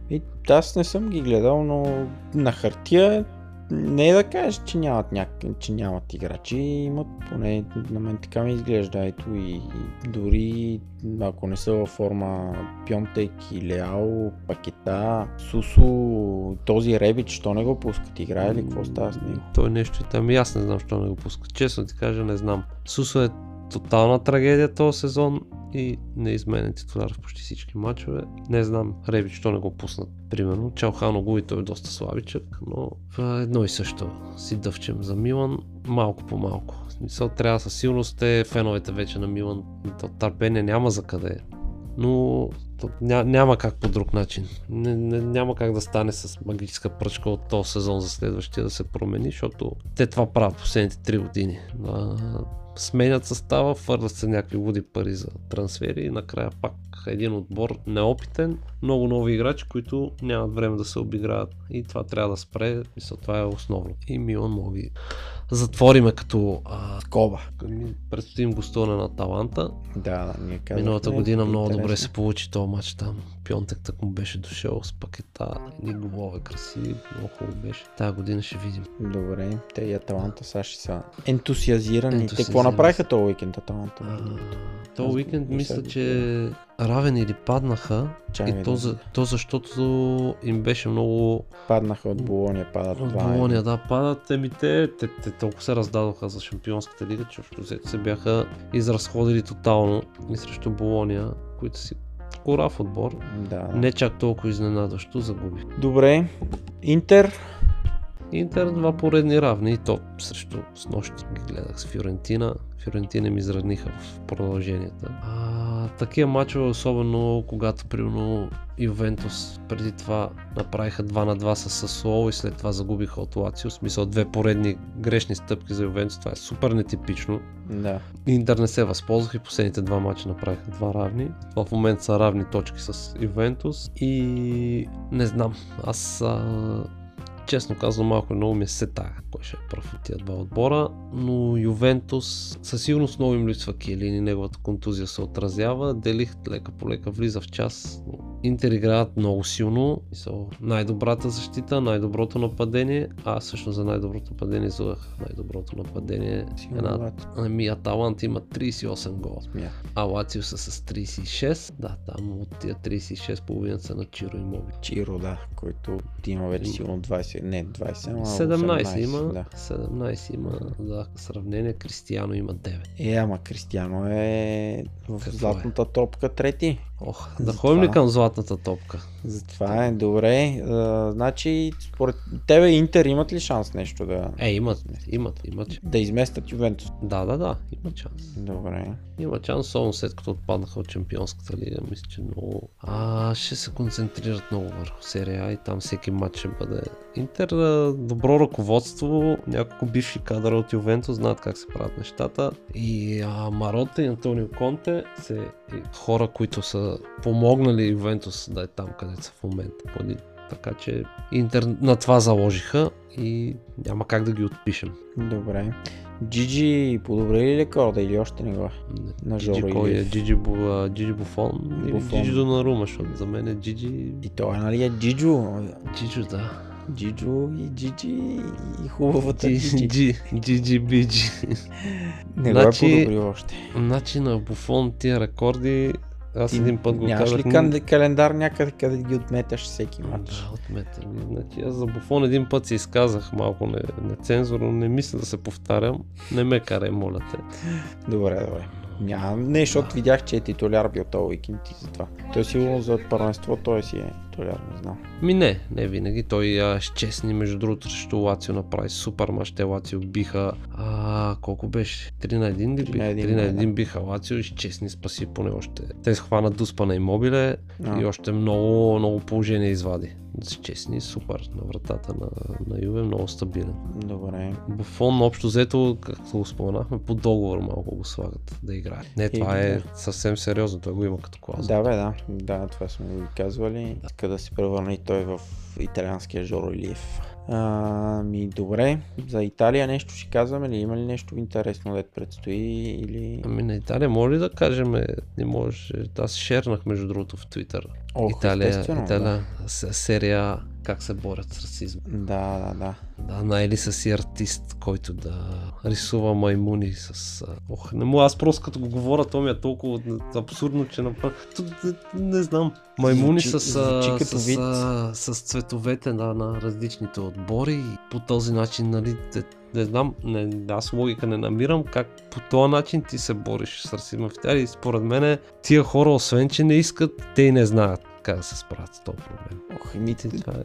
S7: И аз не съм ги гледал, но на хартия не е да кажеш, че нямат, няк... че нямат играчи, имат поне на мен така ми изглежда. Ето и, и дори ако не са във форма Пьонтек и Леао, Пакета, Сусо, този Ребич, що не го пускат? Играе ли? Какво става с него?
S6: Той нещо и там и аз не знам, защо не го пуска. Честно ти кажа, не знам. Сусо е тотална трагедия този сезон и неизменен титуляр в почти всички матчове. Не знам, Ребич, що не го пуснат. Примерно, Чалхано го и той е доста слабичък, но едно и също си дъвчем за Милан малко по малко. В смисъл трябва със сигурност те феновете вече на Милан. То търпение няма за къде. но то ня, няма как по друг начин. Не, не, няма как да стане с магическа пръчка от този сезон за следващия да се промени, защото те това правят последните 3 години. Сменят състава, фърлят се някакви луди пари за трансфери и накрая пак един отбор неопитен, много нови играчи, които нямат време да се обиграят. И това трябва да спре, мисля, това е основно. И Милан моги затвориме като а,
S7: Коба.
S6: ми предстои им гостуване на Таланта.
S7: Да, да, ние казахме.
S6: Миналата година много
S7: интересно.
S6: добре се получи този матч там. Пионтек так му беше дошъл с пакета, едни голове красиви, много хубаво беше. Тази година ще видим.
S7: Добре, те и Аталанта сега ще са ентусиазирани. Те какво направиха този уикенд Аталанта?
S6: А,
S7: между другото?
S6: то
S7: Аз
S6: уикенд мисля, че равен или паднаха.
S7: Чакай
S6: и то, за, то защото им беше много
S7: Паднаха от Болония, падат
S6: От. Болония, да, падат. Еми те, те, те толкова се раздадоха за Шампионската лига, че общо взето се бяха изразходили тотално и срещу Болония, които си корав отбор.
S7: Да.
S6: Не чак толкова изненадващо загуби.
S7: Добре, Интер,
S6: Интер два поредни равни и то срещу с нощи ги гледах с Фиорентина. Фиорентина ми изравниха в продълженията. А, такива мачове, особено когато примерно Ювентус преди това направиха 2 на 2 с Сасуоло и след това загубиха от Лацио. В смисъл две поредни грешни стъпки за Ювентус. Това е супер нетипично.
S7: да.
S6: Интер не се възползвах и последните два мача направиха два равни. В момента са равни точки с Ювентус и не знам, аз а, честно казвам малко много ми е сета кой ще е прав от тия два отбора, но Ювентус със сигурност много им липсва Киелин и неговата контузия се отразява. Делих лека по лека влиза в час. Интер играят много силно. Най-добрата защита, най-доброто нападение. А всъщност за най-доброто нападение излагах най-доброто нападение.
S7: Силно
S6: Една... Ами Аталант има 38 гола. А Лацио са с 36. Да, там от тия 36 половината са на Чиро и Моби.
S7: Чиро, да, който ти има вече сигурно 20, не 20, ама
S6: 17
S7: 18,
S6: има.
S7: Да.
S6: 17 има, да, сравнение. Кристияно има 9.
S7: Е, ама Кристиано е в
S6: Какво е?
S7: златната топка трети.
S6: Ох, да ходим ли към златната топка?
S7: Затова е добре. А, значи, според тебе Интер имат ли шанс нещо да,
S6: Е, имат, имат, имат.
S7: да изместят Ювентус?
S6: Да, да, да, има шанс.
S7: Добре.
S6: Има шанс, особено след като отпаднаха от Чемпионската лига. Мисля, че много... А, ще се концентрират много върху серия и там всеки матч ще бъде Интер. Добро ръководство, няколко бивши кадъра от Ювентус знаят как се правят нещата. И а, Марота и Антонио Конте са хора, които са помогнали Ювентус да е там, където са в момента. Така че Интер на това заложиха и няма как да ги отпишем.
S7: Добре. Джиджи подобри ли рекорда или още не го? е? На
S6: Джиджи кой е? Джиджи, Бу, Джиджи Буфон или. Джиджи Донарума, защото за мен е Джиджи...
S7: И той нали е Джиджо?
S6: Джиджо, да.
S7: Джиджо и Джиджи и хубавата
S6: Джи-
S7: Джиджи.
S6: Джи, Джиджи Биджи.
S7: Не го е
S6: Значи-
S7: подобрил още.
S6: Значи на Буфон тия рекорди, аз един път го казах.
S7: ли календар някъде, къде ги отметяш всеки матч?
S6: Да, отмета ми. Значи аз за Буфон един път се изказах малко не, нецензурно, не мисля да се повтарям. Не ме карай, моля те.
S7: Добре, добре. Няма, не, защото видях, че е титуляр бил този уикенд и затова. Той сигурно за първенство, той си е титуляр, не знам.
S6: Ми не, не винаги. Той а, честни, между другото, срещу Лацио направи супер мач. Те Лацио биха, а, колко беше? 3 на 1 ли биха?
S7: на един,
S6: 3 на
S7: да.
S6: 1 биха Лацио и честни спаси поне още. Те схвана дуспа на имобиле
S7: А.
S6: и още много, много положение извади. Честни, супер на вратата на, на Юве, много стабилен.
S7: Добре.
S6: Буфон общо взето, както го споменахме, по договор малко го слагат да играе. Не, това
S7: Е,
S6: е
S7: да.
S6: съвсем сериозно, той го има като клауза.
S7: Да, бе, да. Да, това сме го и казвали. Иска да се превърне и той в италианския Жоро Илиев. А, ми добре, за Италия нещо ще казваме ли? Има ли нещо интересно да предстои или...
S6: Ами на Италия, може ли да кажем, не може, аз шернах между другото в Твитър.
S7: Ох,
S6: Италия, Италия, с- серия как се борят с расизма.
S7: Да, да, да.
S6: Да, най-ли са си артист, който да рисува маймуни с... Ох, не му, аз просто като го говоря, то ми е толкова абсурдно, че направо... Не, не знам. Маймуни
S7: Звучи-
S6: с,
S7: звучи
S6: с,
S7: вид.
S6: а, с цветовете на, на различните отбори и по този начин, нали, те, не знам, не, аз логика не намирам как по този начин ти се бориш с расизма в Италия и според мен тия хора, освен че не искат, те и не знаят как да се справят с този проблем.
S7: Ох,
S6: Ти, това е...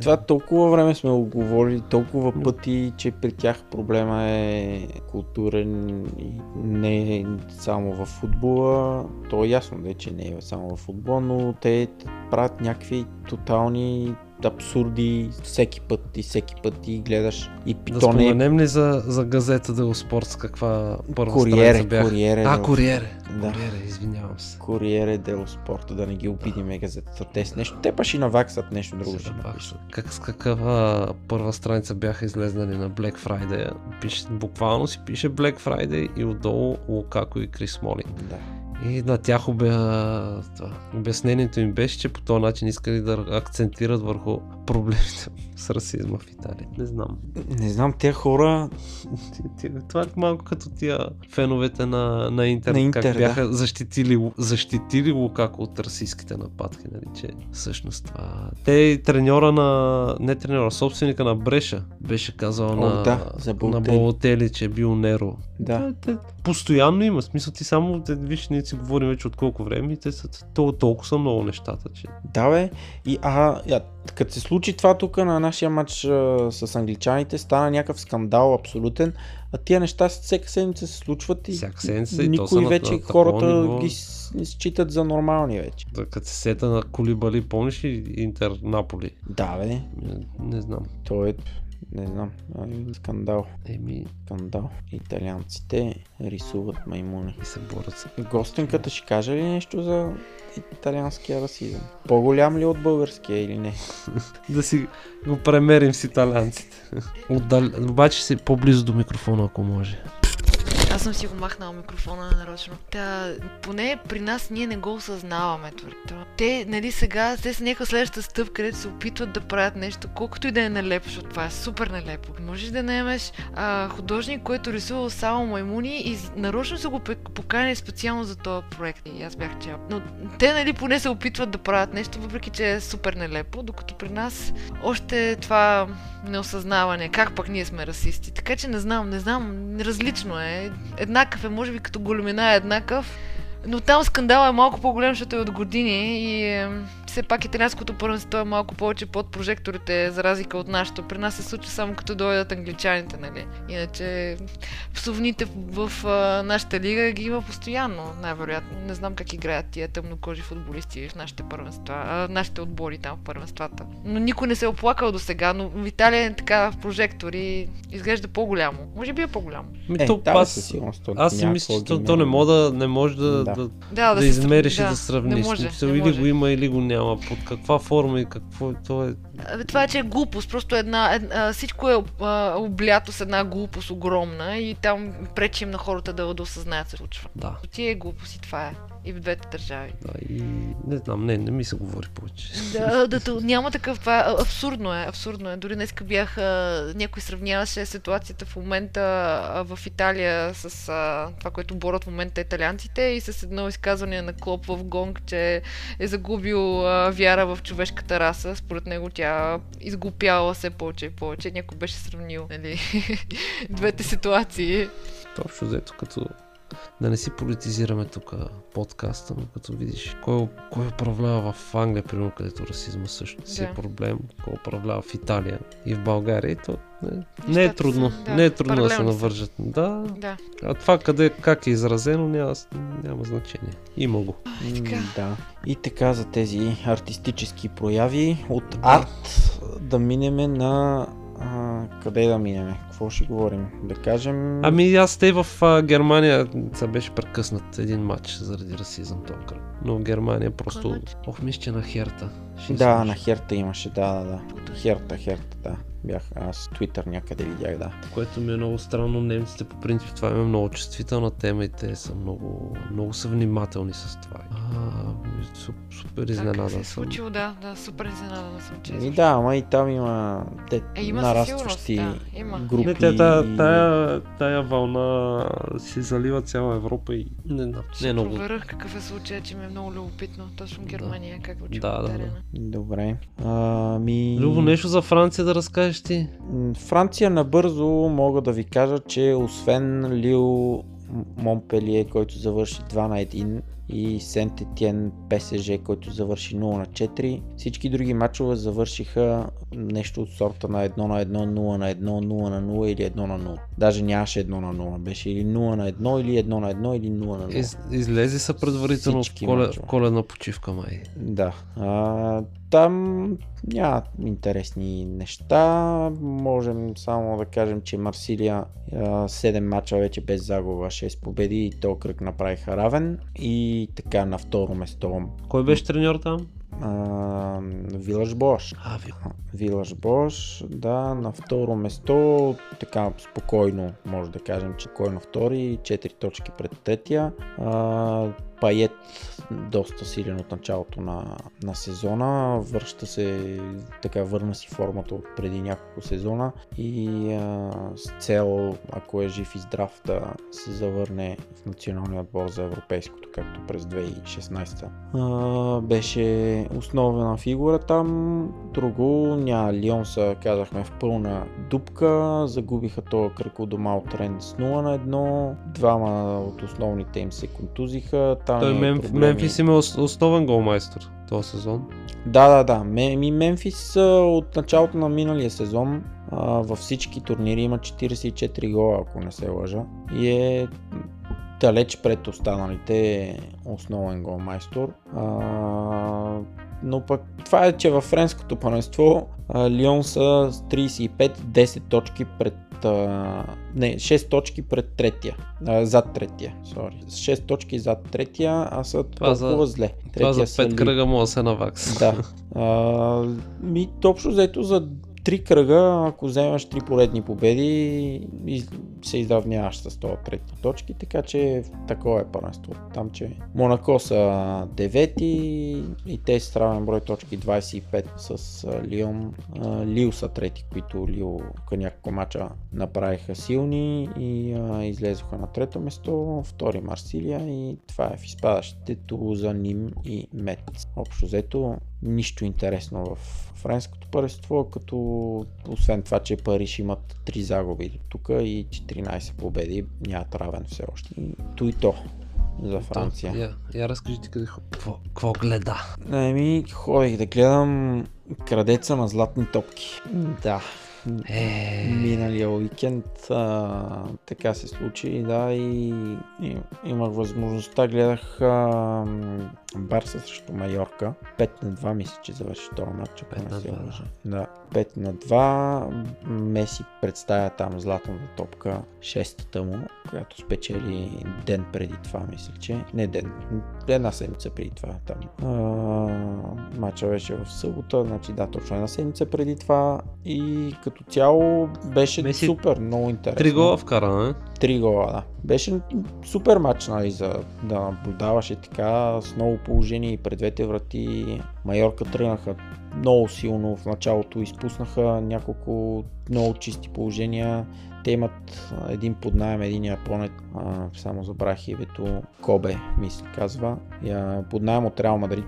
S7: Това толкова време сме го говорили, толкова пъти, че при тях проблема е културен и не само в футбола. То е ясно, да, че не е само в футбола, но те правят някакви тотални абсурди всеки път и всеки път и гледаш и
S6: Да
S7: питоне
S6: споменем ли за, за газета Дело с каква първа
S7: Куриере,
S6: бях?
S7: Куриере.
S6: А,
S7: да.
S6: Куриере.
S7: Да.
S6: Куриере, извинявам се.
S7: Куриере дело спорта, да не ги обидиме газетата. Те с нещо. Те па ще наваксат нещо друго. Ще напишат.
S6: Как, с каква първа страница бяха излезнали на Black Friday? Пише, буквално си пише Black Friday и отдолу Лукако и Крис Молин.
S7: Да.
S6: И на тях обя... обяснението им беше, че по този начин искали да акцентират върху проблемите с расизма в Италия. Не знам.
S7: Не знам, те хора
S6: Това е малко като тия феновете на, на Интер,
S7: На Интер,
S6: как
S7: да.
S6: бяха защитили, защитили Лукако от расистските нападки, нали, че всъщност това... Те треньора на... не треньора, собственика на Бреша беше казал
S7: О,
S6: на,
S7: да, за
S6: на.
S7: Балотели,
S6: че е бил Неро.
S7: Да.
S6: Те, те, постоянно има смисъл, ти само, те, виж, ние си говорим вече от колко време и те са то, толкова са много нещата, че...
S7: Да, бе. И а, я, като се случи това тук на нашия матч а, с англичаните, стана някакъв скандал абсолютен. А тия неща всяка седмица се случват и
S6: Всяка седмица и то са
S7: никой
S6: на-
S7: вече
S6: на
S7: хората
S6: ниво.
S7: ги считат за нормални вече.
S6: Да, Като се сета на Колибали, помниш ли Интер Наполи?
S7: Да, бе.
S6: Не, не знам.
S7: То е, не знам, ами, скандал.
S6: Еми,
S7: Скандал. Италианците рисуват маймуни.
S6: и се борят.
S7: Гостенката ще каже ли нещо за италианския расизъм? По-голям ли от българския или не?
S6: Да си го премерим с италианците. Отдал... Обаче си по-близо до микрофона, ако може.
S5: Аз съм си го махнала микрофона нарочно. Та, поне при нас ние не го осъзнаваме. това. Те, нали сега, те са някаква следващата стъпка, където се опитват да правят нещо, колкото и да е нелепо, защото това е супер нелепо. Можеш да наемеш а, художник, който рисува само маймуни и нарочно са го поканили специално за този проект. И аз бях чел. Но те, нали, поне се опитват да правят нещо, въпреки че е супер нелепо, докато при нас още това неосъзнаване, как пък ние сме расисти. Така че не знам, не знам, различно е. Еднакъв е, може би като големина е еднакъв, но там скандала е малко по-голям, защото е от години и все пак италианското първенство е малко повече под прожекторите, за разлика от нашото. При нас се случва само като дойдат англичаните, нали? Иначе псовните в, в а, нашата лига ги има постоянно, най-вероятно. Не знам как играят тия тъмнокожи футболисти в нашите първенства, а, нашите отбори там в първенствата. Но никой не се е оплакал до сега, но в Италия е така в прожектори изглежда по-голямо. Може би е по-голямо.
S6: Ми,
S7: Е,
S6: то,
S7: да,
S6: аз,
S7: със сигурност,
S6: аз си мисля, че то, то не, може да, не може да,
S7: Да.
S6: да,
S5: Да,
S6: да,
S5: се
S6: измериш и
S5: сравни-
S6: да сравниш.
S5: Не може, не
S6: или
S5: може.
S6: го има, или го няма. Под каква форма и какво то е...
S5: Абе, това е, че е глупост. Просто една, една всичко е облято с една глупост огромна и там пречим на хората да, да осъзнаят се случва.
S6: Да,
S5: Ти е глупост и това е. И в двете държави.
S6: да, и не знам, не, не ми се говори повече.
S5: Да, да, да, няма такъв. Това е, абсурдно е, абсурдно е. Дори днеска бях. Някой сравняваше ситуацията в момента в Италия с а, това, което борят в момента италианците и с едно изказване на Клоп в Гонг, че е загубил а, вяра в човешката раса. Според него тя изглупяла все повече и повече. Някой беше сравнил нали, двете ситуации.
S6: То общо взето като да не си политизираме тук подкаста, но като видиш кой, кой управлява в Англия, примерно, където расизма също си е
S5: Да.
S6: проблем, кой управлява в Италия и в България, и то не, не е трудно,
S5: да,
S6: не е трудно да се навържат. Да,
S5: Да.
S6: а това къде, как е изразено, няма, няма значение. Има го.
S5: така.
S7: Да. И така за тези артистически прояви от арт да минеме на а, къде да минеме? Какво ще говорим? Да кажем...
S6: Ами аз те в а, Германия са беше прекъснат един матч заради расизъм този кръг. Но в Германия просто... Ох, мисля, че на Херта. ще
S7: Да, на Херта имаше, да, да, да. Херта, Херта, да. Бях, аз Твитър някъде видях, да.
S6: Което ми е много странно. Немците по принцип това им е много чувствителна тема и те са много, много са внимателни с това. А, су- супер
S5: Как
S6: изненада
S5: се е
S6: съм.
S5: случило, да, да, супер изненадана съм, че е
S7: И да, ама и там има те
S5: Е, има
S7: нарастващи
S5: да, има.
S7: групи.
S6: Не, тя, тая, тая, тая вълна си залива цяла Европа и не, знам, не
S5: Ще
S6: е много.
S5: проверя какъв е случай, че ми е много любопитно. Точно Германия, как звучи
S6: Да, да, да.
S7: Добре. Ами...
S6: Любо, нещо за Франция да разкажеш
S7: М, Франция набързо мога да ви кажа, че освен Лил Монпелие, който завърши 2 на 1 и Сент Етиен ПСЖ, който завърши 0 на 4. Всички други матчове завършиха нещо от сорта на 1 на 1, 0 на 1, 0 на 0 или 1 на 0. Даже нямаше 1 на 0, беше или 0 на 1 или 1 на 1 или 0 на 0.
S6: Из, излезе са предварително в, коле, коледна почивка, май.
S7: Да. А, там няма интересни неща. Можем само да кажем, че Марсилия а, 7 мача вече без загуба, 6 победи и то кръг направиха равен. И така на второ место
S6: Кой беше треньор там?
S7: Вилаш Бош. Вилаш Бош, да, на второ место, така спокойно, може да кажем, че спокойно втори, 4 точки пред третия. А, Пает доста силен от началото на, на сезона, връща се, така върна си формата от преди няколко сезона и а, с цел, ако е жив и здрав, да се завърне в националния отбор за европейското, както през 2016. А, беше основна фигура там, друго няма. Лион са, казахме, в пълна дупка, загубиха този кръг от дома от Рен с 0 на 1, двама от основните им се контузиха. Там
S6: Той
S7: е
S6: Мем. Мемфис има ос- основен голмайстор този сезон.
S7: Да, да, да. Ми Мемфис от началото на миналия сезон във всички турнири има 44 гола, ако не се лъжа. И е далеч пред останалите основен голмайстор. Но пък това е, че във френското първенство а, Лион са с 35, 10 точки пред а, не, 6 точки пред третия, а, зад третия, sorry. С 6 точки зад третия, а са
S6: Това за-
S7: толкова зле.
S6: Това за
S7: са
S6: 5
S7: Лил.
S6: кръга мога да се навакс.
S7: Да. А, ми, общо взето за три кръга, ако вземаш три поредни победи, се изравняваш с това трети точки, така че такова е първенство. Там, че Монако са девети и те с равен брой точки 25 с Лион. Лил са трети, които Лил тук няколко мача направиха силни и излезоха на трето место, втори Марсилия и това е в изпадащите Тулуза, Ним и Мет. Общо взето нищо интересно в френското първенство, като освен това, че Париж имат 3 загуби до тук и 14 победи, нямат равен все още. То и то за Франция.
S6: Я, я разкажи ти къде какво гледа.
S7: Еми, ходих да гледам крадеца на златни топки. Да.
S6: Е,
S7: Миналия уикенд а, така се случи, да, и, и имах възможността, гледах а, Барса срещу Майорка. 5 на 2 мисля, че завърши този матч, ако
S6: Пет
S7: не
S6: на
S7: се
S6: два,
S7: лъжа. Да, 5 на 2. Меси представя там златната топка, шестата му, която спечели ден преди това, мисля, че. Не ден, една седмица преди това там. А, матча беше в събота, значи да, точно една седмица преди това и като цяло беше
S6: Меси
S7: супер, много интересно.
S6: три гола вкара, не?
S7: Три гола, да. Беше супер матч, нали, за да наблюдаваш и така с много положение и пред двете врати. Майорка тръгнаха много силно в началото, изпуснаха няколко много чисти положения. Те имат един под найем, един японец, само забрах името, Кобе, мисля, казва. Под найем от Реал Мадрид.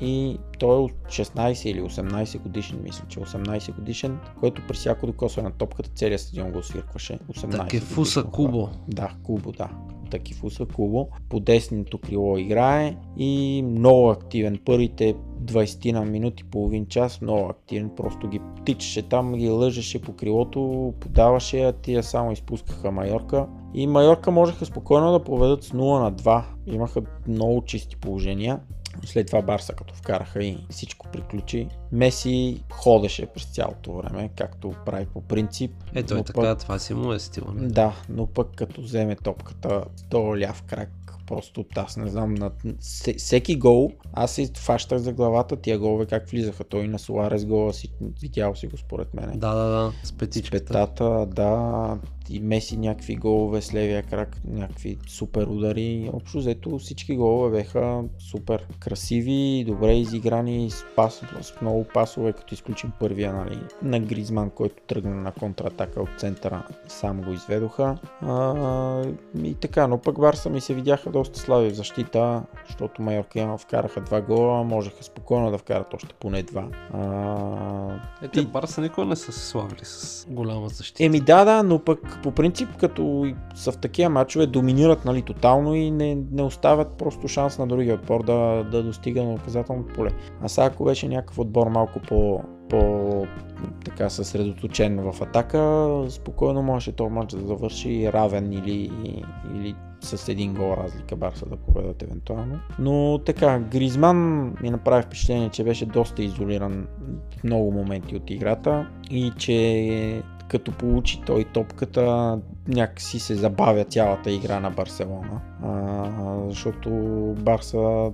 S7: И той е от 16 или 18 годишен, мисля, че 18 годишен, който при всяко докосване на топката целият стадион го свиркваше. 18
S6: Такефуса Кубо.
S7: да, Кубо, да. Такифуса Кубо. По десното крило играе и много активен. Първите 20 на минути, половин час, много активен. Просто ги тичаше там, ги лъжеше по крилото, подаваше, а тия само изпускаха Майорка. И Майорка можеха спокойно да поведат с 0 на 2. Имаха много чисти положения. След това Барса като вкараха и всичко приключи. Меси ходеше през цялото време, както прави по принцип.
S6: Е, той
S7: но
S6: така,
S7: пък-
S6: това си му е стил, не?
S7: да, но пък като вземе топката с този ляв крак, просто аз не знам, на се- всеки гол, аз се фащах за главата тия голове как влизаха. Той на Суарес гола си, видял си го според мен.
S6: Да, да, да, с
S7: С
S6: петичката.
S7: петата, да, и Меси някакви голове с левия крак, някакви супер удари. Общо взето всички голове беха супер красиви, добре изиграни, с, пас, с много пасове, като изключим първия нали, на Гризман, който тръгна на контратака от центъра, сам го изведоха. А, и така, но пък Барса ми се видяха доста слаби в защита, защото Майорка вкараха два гола, можеха спокойно да вкарат още поне два. А,
S6: Е, те Барса никога не са се славили с голяма защита.
S7: Еми да, да, но пък по принцип, като са в такива матчове, доминират нали, тотално и не, не оставят просто шанс на другия отбор да, да достига на наказателното поле. А сега ако беше някакъв отбор малко по, по така съсредоточен в атака, спокойно можеше този матч да завърши равен или, или с един гол разлика Барса да победат евентуално. Но така, Гризман ми направи впечатление, че беше доста изолиран в много моменти от играта и че като получи той топката, някакси се забавя цялата игра на Барселона. А, защото Барса,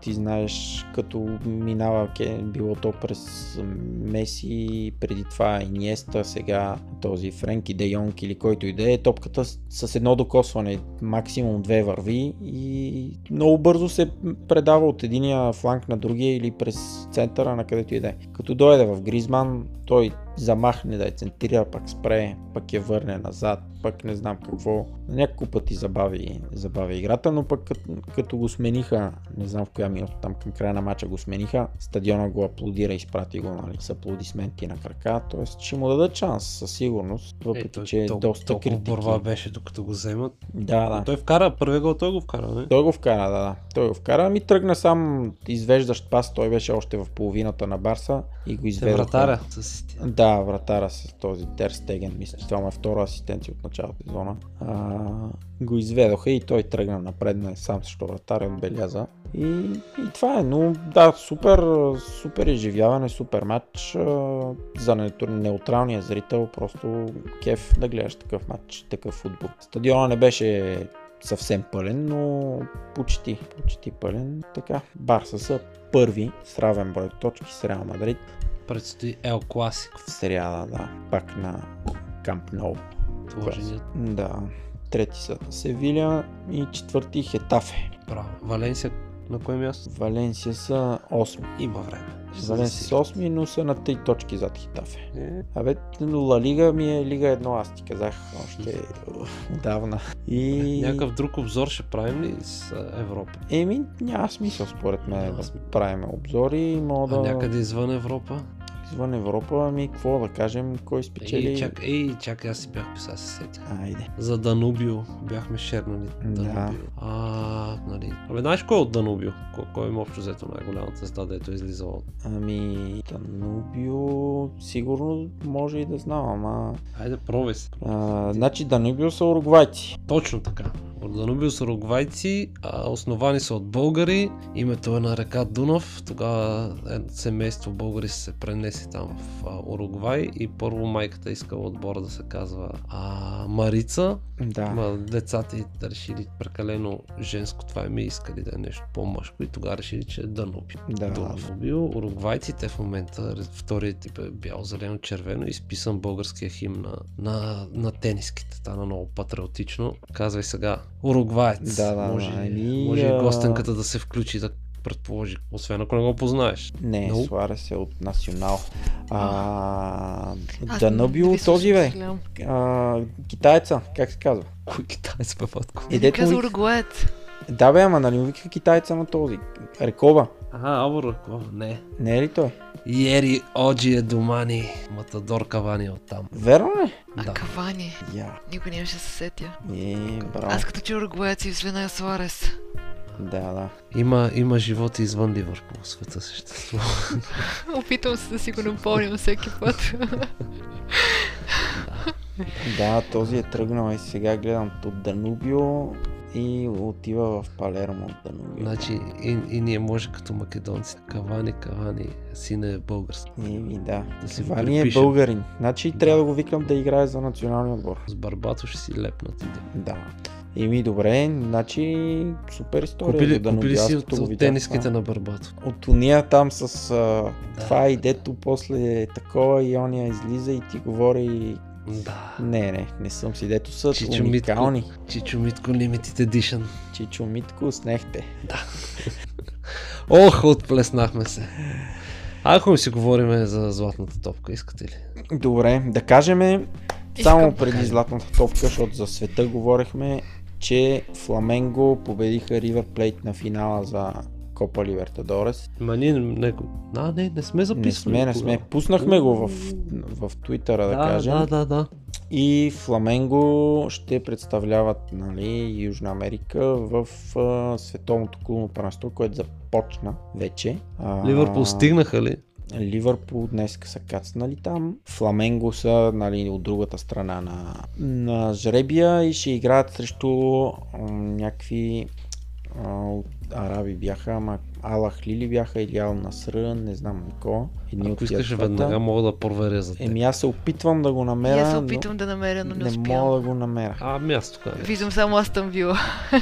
S7: ти знаеш, като минава било то през Меси, преди това Иниеста, сега този Френки Де Йонг или който и да е, топката с едно докосване, максимум две върви и много бързо се предава от единия фланг на другия или през центъра на където и да е. Като дойде в Гризман, той замахне да я центрира, пък спре, пък я върне назад, пък не знам какво. Няколко пъти забави, забави играта, но пък като, като го смениха, не знам в коя минута, там към края на мача го смениха, стадиона го аплодира, изпрати го нали, с аплодисменти на крака, т.е. ще му дадат шанс със сигурност, въпреки
S6: Ето,
S7: че е
S6: толкова,
S7: доста критики.
S6: борба беше докато го вземат.
S7: Да, да.
S6: Той вкара, първия гол той го вкара, не?
S7: Той го вкара, да, да. Той го вкара. Ми тръгна сам извеждащ пас. Той беше още в половината на Барса и го
S6: Те
S7: изведе.
S6: вратаря с.
S7: Да, вратара с този Тер Стеген, мисля, това е втора асистенция от началото зона. А, го изведоха и той тръгна напред на сам срещу вратаря отбеляза. И, и това е, но да, супер, супер изживяване, супер матч. За не- неутралния зрител просто кеф да гледаш такъв матч, такъв футбол. Стадиона не беше съвсем пълен, но почти, почти пълен. Така, Барса са първи с равен брой точки с Реал Мадрид.
S6: Предстои Ел Класик.
S7: В сериала, да, пак на Камп Ноу. Да, трети са Севиля и четвърти Хетафе.
S6: Браво. Валенсия на кое място?
S7: Валенсия са 8.
S6: Има време.
S7: Валенсия са
S6: засили.
S7: 8, но са на 3 точки зад Хетафе.
S6: Е,
S7: Абе, Ла Лига ми е Лига 1, аз ти казах още отдавна. И...
S6: Някакъв друг обзор ще правим ли с а, Европа?
S7: Еми, няма смисъл според мен да правим обзори. Мога
S6: А
S7: да...
S6: някъде извън Европа?
S7: Извън Европа, ами какво да кажем, кой спечели...
S6: Ей, чак, ей, чакай, аз си бях писал, се сетя.
S7: Айде.
S6: За Данубио бяхме шернали.
S7: Да.
S6: Данубио. А, нали. Абе, знаеш кой е от Данубио? Кой, кой е общо взето най-голямата звезда, дето е излизала от...
S7: Ами, Данубио, сигурно може и да знам, ама...
S6: Айде, пробай се.
S7: А, значи Данубио са уругвайци.
S6: Точно така. От Данубио са а основани са от българи. Името е на река Дунав. Тогава е, семейство българи се пренесли там в Уругвай и първо майката искала отбора да се казва а, Марица.
S7: Да.
S6: Ма децата й решили прекалено женско това ми искали да е нещо по-мъжко и тогава решили, че е Данубио.
S7: Да.
S6: Данубио. Уругвайците в момента, вторият тип е бял, зелено, червено, изписан българския химн на, на, на тениските. Стана много патриотично. Казвай сега, Уругваец.
S7: Да, да,
S6: може,
S7: да. Еми,
S6: може и
S7: а-
S6: гостенката да се включи да предположи, освен ако не го познаеш.
S7: Не,
S6: Много.
S7: Суарес е от Национал. А,
S5: Аз
S7: Данубио,
S5: не ви
S7: този бе. А, китайца, как се казва?
S6: Кой китаец бе, Ватко?
S7: И
S5: Не
S7: дето
S5: каза
S7: му...
S5: уругуец.
S7: Да бе, ама нали му вика китайца на този? Рекоба.
S6: Ага, Алваро, не.
S7: Не е ли той?
S6: Ери Оджи е Домани. Матадор Кавани е оттам.
S7: Верно ли?
S5: А
S6: Да.
S5: Кавани.
S7: Я.
S5: Никой нямаше да се сетя.
S7: Е, браво.
S5: Аз като че уругуец и извина Суарес.
S7: Да, да.
S6: Има, има живот извън Ливърпул. Света съществува.
S5: Опитвам се да си го напомням всеки път.
S7: Да, този е тръгнал и сега гледам от Данубио и отива в Палермо от Данубио.
S6: значи и, и ние може като македонци. Кавани, Кавани, сина е български.
S7: Еми, да.
S6: Да си
S7: Кавани е българин. Значи
S6: Да.
S7: трябва да го викам да играе за националния отбор.
S6: С барбато ще си лепнат. и да.
S7: Да. Еми, добре, значи супер история.
S6: Купили,
S7: Данубио.
S6: купили си от, от тениските на барбато.
S7: От уния там с а, това
S6: да,
S7: и дето после е такова и ония излиза и ти говори
S6: Да.
S7: Не, не, не съм си, дето са
S6: Чичо
S7: уникални.
S6: Митко, Чичо Митко Limited Edition.
S7: Чичо Митко, снехте.
S6: Ох, отплеснахме се. Ако ми си говорим за златната топка, искате ли?
S7: Добре, да кажем само
S5: Искам.
S7: преди златната топка, защото за света говорихме, че Фламенго победиха Ривер Плейт на финала за Копа Либертадорес.
S6: Ма ние не, а, не, не сме записвали.
S7: Не сме, не сме. Пуснахме го в, в Твитъра, да,
S6: да,
S7: кажем.
S6: Да, да, да.
S7: И Фламенго ще представляват нали, Южна Америка в а, световното клубно първенство, което започна вече. А,
S6: Ливърпул стигнаха ли?
S7: Ливърпул днес са кацнали там. Фламенго са нали, от другата страна на, на жребия и ще играят срещу м, някакви от араби бяха, ама Алах Лили бяха или Ал Насръ, не знам никога. Едни
S6: Ако искаш
S7: двата.
S6: веднага мога да проверя за теб.
S7: Еми аз се опитвам да го намеря,
S5: аз се
S7: но
S5: опитвам да намеря, но не,
S7: не
S5: успявам.
S7: мога да го намеря.
S6: А, място къде?
S5: Виждам само Астън Вила.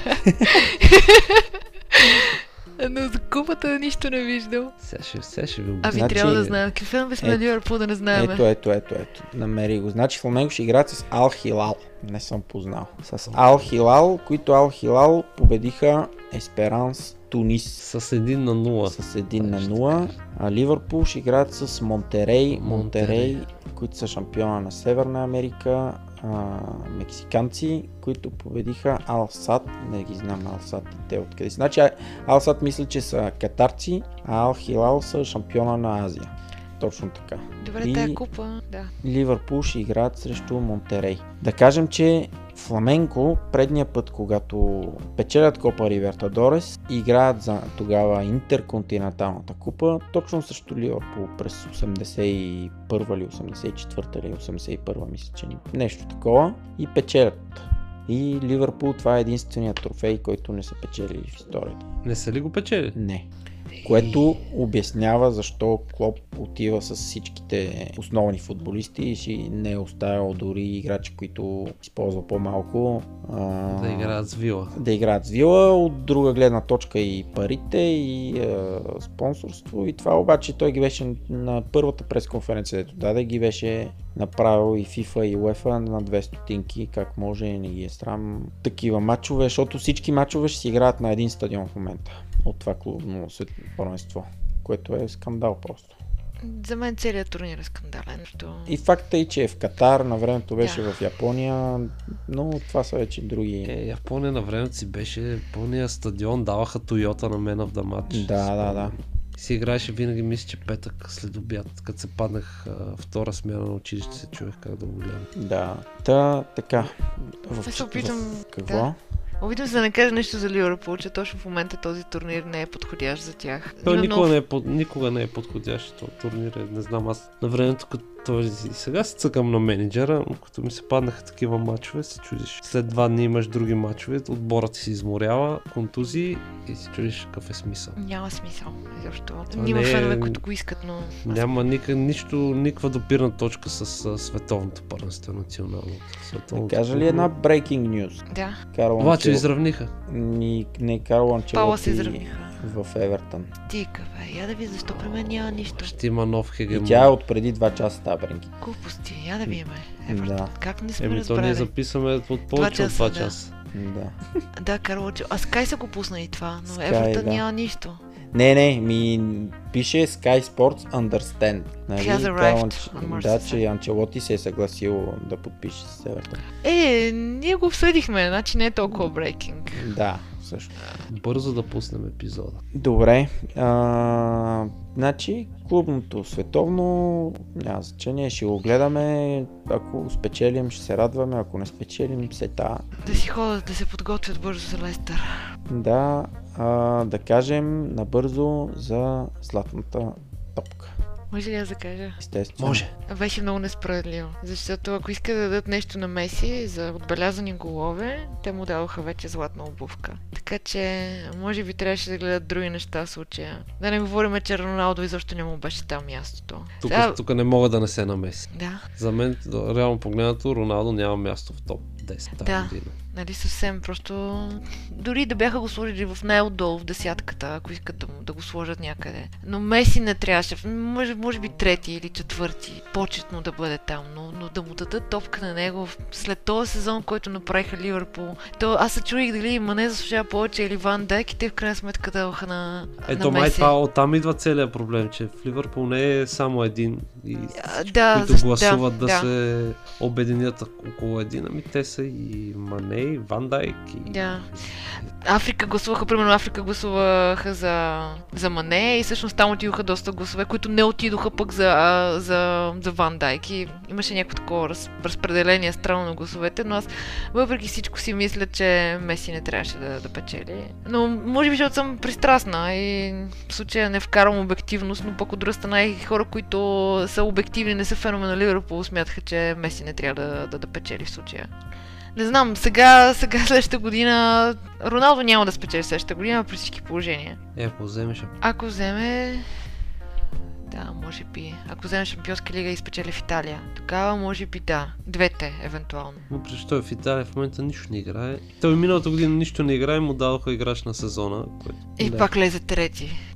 S5: Но за купата нищо не виждам.
S6: Сега ще, сега ще ви
S5: А
S6: обясня.
S5: ви
S7: Значи-
S5: трябва да знаем. Какви фенове сме на. Ливърпул да не знаем.
S7: Ето, ето, ето, ето. Намери го. Значи Фламенго ще играят с Ал Хилал. Не съм познал. С Ал Хилал, които Ал Хилал победиха Есперанс Тунис
S6: С един на нула.
S7: с 1 на 0. А Ливърпул ще играят с Монтерей.
S6: Монтерей.
S7: Монтерей, които са шампиона на Северна Америка. А, мексиканци, които победиха Алсат. Не ги знам Алсат и те откъде. Значи Алсат мисля, че са катарци, а Ал Хилал са шампиона на Азия. Точно така.
S5: Добре,
S7: И-
S5: тая купа, да.
S7: Ливърпул ще играят срещу Монтерей. Да кажем, че Фламенко предния път, когато печелят Копа Ливертадорес, играят за тогава Интерконтиненталната купа, точно срещу Ливърпул през 81 или 84 или 81 мисля, че нещо такова и печелят. И Ливърпул това е единственият трофей, който не са печели в историята.
S6: Не са ли го печели?
S7: Не. Което обяснява защо Клоп отива с всичките основни футболисти и си не е оставил дори играчи, които използва по-малко а,
S6: Да играят с Вила.
S7: да играят с Вила. От друга гледна точка и парите, и а, спонсорство. И това обаче той ги беше на първата пресконференция, дето даде, ги беше направил и FIFA и UEFA на 200 стотинки, как може, не ги е срам. Такива матчове, защото всички матчове ще си играят на един стадион в момента от това клубно първенство, което е скандал просто.
S5: За мен целият турнир е скандален. То...
S7: И факта е, че е в Катар, на времето беше
S5: Да.
S7: в Япония, но това са вече други.
S6: Е, Япония на времето си беше пълния стадион, даваха Тойота на мен в да матч.
S7: Да, да, да.
S6: И си играеше винаги, мисля, че петък след обяд, като се паднах а, втора смяна на училище, се чуех как да го гледам.
S7: Да, та, така. В,
S5: се опитвам-
S7: в какво?
S5: да. Опитвам се да не кажа нещо за Ливърпул, че точно в момента този турнир не е подходящ за тях.
S6: Той
S5: Има
S6: никога,
S5: нов-
S6: не е, под- никога не е подходящ този турнир. Не знам, аз на времето, като той, и сега се цъкам на менеджера, но като ми се паднаха такива матчове, се чудиш. След два дни имаш други матчове, отборът ти се изморява, контузии и си чудиш какъв е смисъл.
S5: Няма смисъл. Изобщо.
S6: Това
S5: Има
S6: не е-
S5: фенове, които го искат, но...
S6: Няма ника, нищо, никаква допирна точка с а, световното първенство национално. Световното
S7: кажа ли една breaking news?
S5: Да,
S7: Карл
S6: Обаче
S7: Анчел-
S6: изравниха.
S7: Ни, не Карл
S5: Пала се изравниха.
S7: В Евертън.
S5: Тика, бе. Я да ви, защо при мен няма нищо.
S6: Ще има нов
S7: И
S6: хегемон.
S7: тя е от преди 2 часа тази бренки.
S5: Глупости. Я да видим. Евертон.
S7: Да.
S5: Как не сме
S6: Еми, то ние
S5: разбрали?
S6: записваме от повече от
S5: часа,
S6: 2
S5: да.
S6: часа.
S7: Да.
S5: Да, Карло, че... А Скай са го пуснали това, но
S7: Sky,
S5: Евертон
S7: да.
S5: няма нищо.
S7: Не, не, ми пише Sky Sports Understand. Нали?
S5: He has arrived
S7: Анч-
S5: on
S7: Да, че Анчелоти се е съгласил да подпише с Евертън.
S5: Е, ние го обсъдихме, значи не е толкова брейкинг.
S7: Да, също.
S6: Бързо да пуснем епизода.
S7: Добре. А, значи, клубното световно няма значение, ще го гледаме. Ако спечелим, ще се радваме, ако не спечелим, се та.
S5: Да си ходят, да се подготвят бързо за Лестър.
S7: Да, а, да кажем набързо за златната топка.
S5: Може ли аз да кажа?
S7: Естествено.
S6: Може.
S5: Беше много несправедливо. Защото ако искат да дадат нещо на Меси за отбелязани голове, те му дадоха вече златна обувка. Така че, може би трябваше да гледат други неща в случая. Да не говорим, че Роналдо изобщо не му беше там мястото.
S6: Тук,
S5: Сега-
S6: тук не мога да не се намеси.
S5: Да,
S6: За мен, реално погледнато, Роналдо няма място в топ 10 тази
S5: Да.
S6: година.
S5: Нали съвсем просто... Дори да бяха го сложили в най-отдолу в десятката, ако искат да, да го сложат някъде. Но Меси не трябваше. Може, може би трети или четвърти. Почетно да бъде там. Но, но да му дадат топка на него след този сезон, който направиха Ливърпул. То, аз се чуих дали Мане заслужава повече или Ван Дек и те в крайна сметка даваха на,
S6: Ето
S5: на
S6: май това оттам идва целият проблем, че в Ливърпул не е само един и
S5: А, да,
S6: които гласуват да,
S5: да.
S6: се обединят около един, ами те са и Мане, Мане, Ван Дайк и...
S5: Да. Африка гласуваха, примерно Африка гласуваха за, за Мане и всъщност там отидоха доста гласове, които не отидоха пък за, а, за, за Ван Дайк и имаше някакво такова раз, разпределение странно на гласовете, но аз въпреки всичко си мисля, че Меси не трябваше да, да печели. Но може би, защото съм пристрастна и в случая не вкарвам обективност, но пък от друга страна и хора, които са обективни, не са фенове на Ливърпул, смятаха, че Меси не трябва да, да, да печели в случая. Не знам, сега, сега следващата година Роналдо няма да спечели следващата година при всички положения.
S6: Е, ако вземеш...
S5: Ако вземе... Да, може би. Ако вземе Шампионска лига и спечели в Италия, тогава може би да. Двете, евентуално.
S6: Въпреки че той в Италия в момента нищо не играе. Той миналата година нищо не играе, му дадоха играч на сезона. Което...
S5: И
S6: да.
S5: пак лезе трети.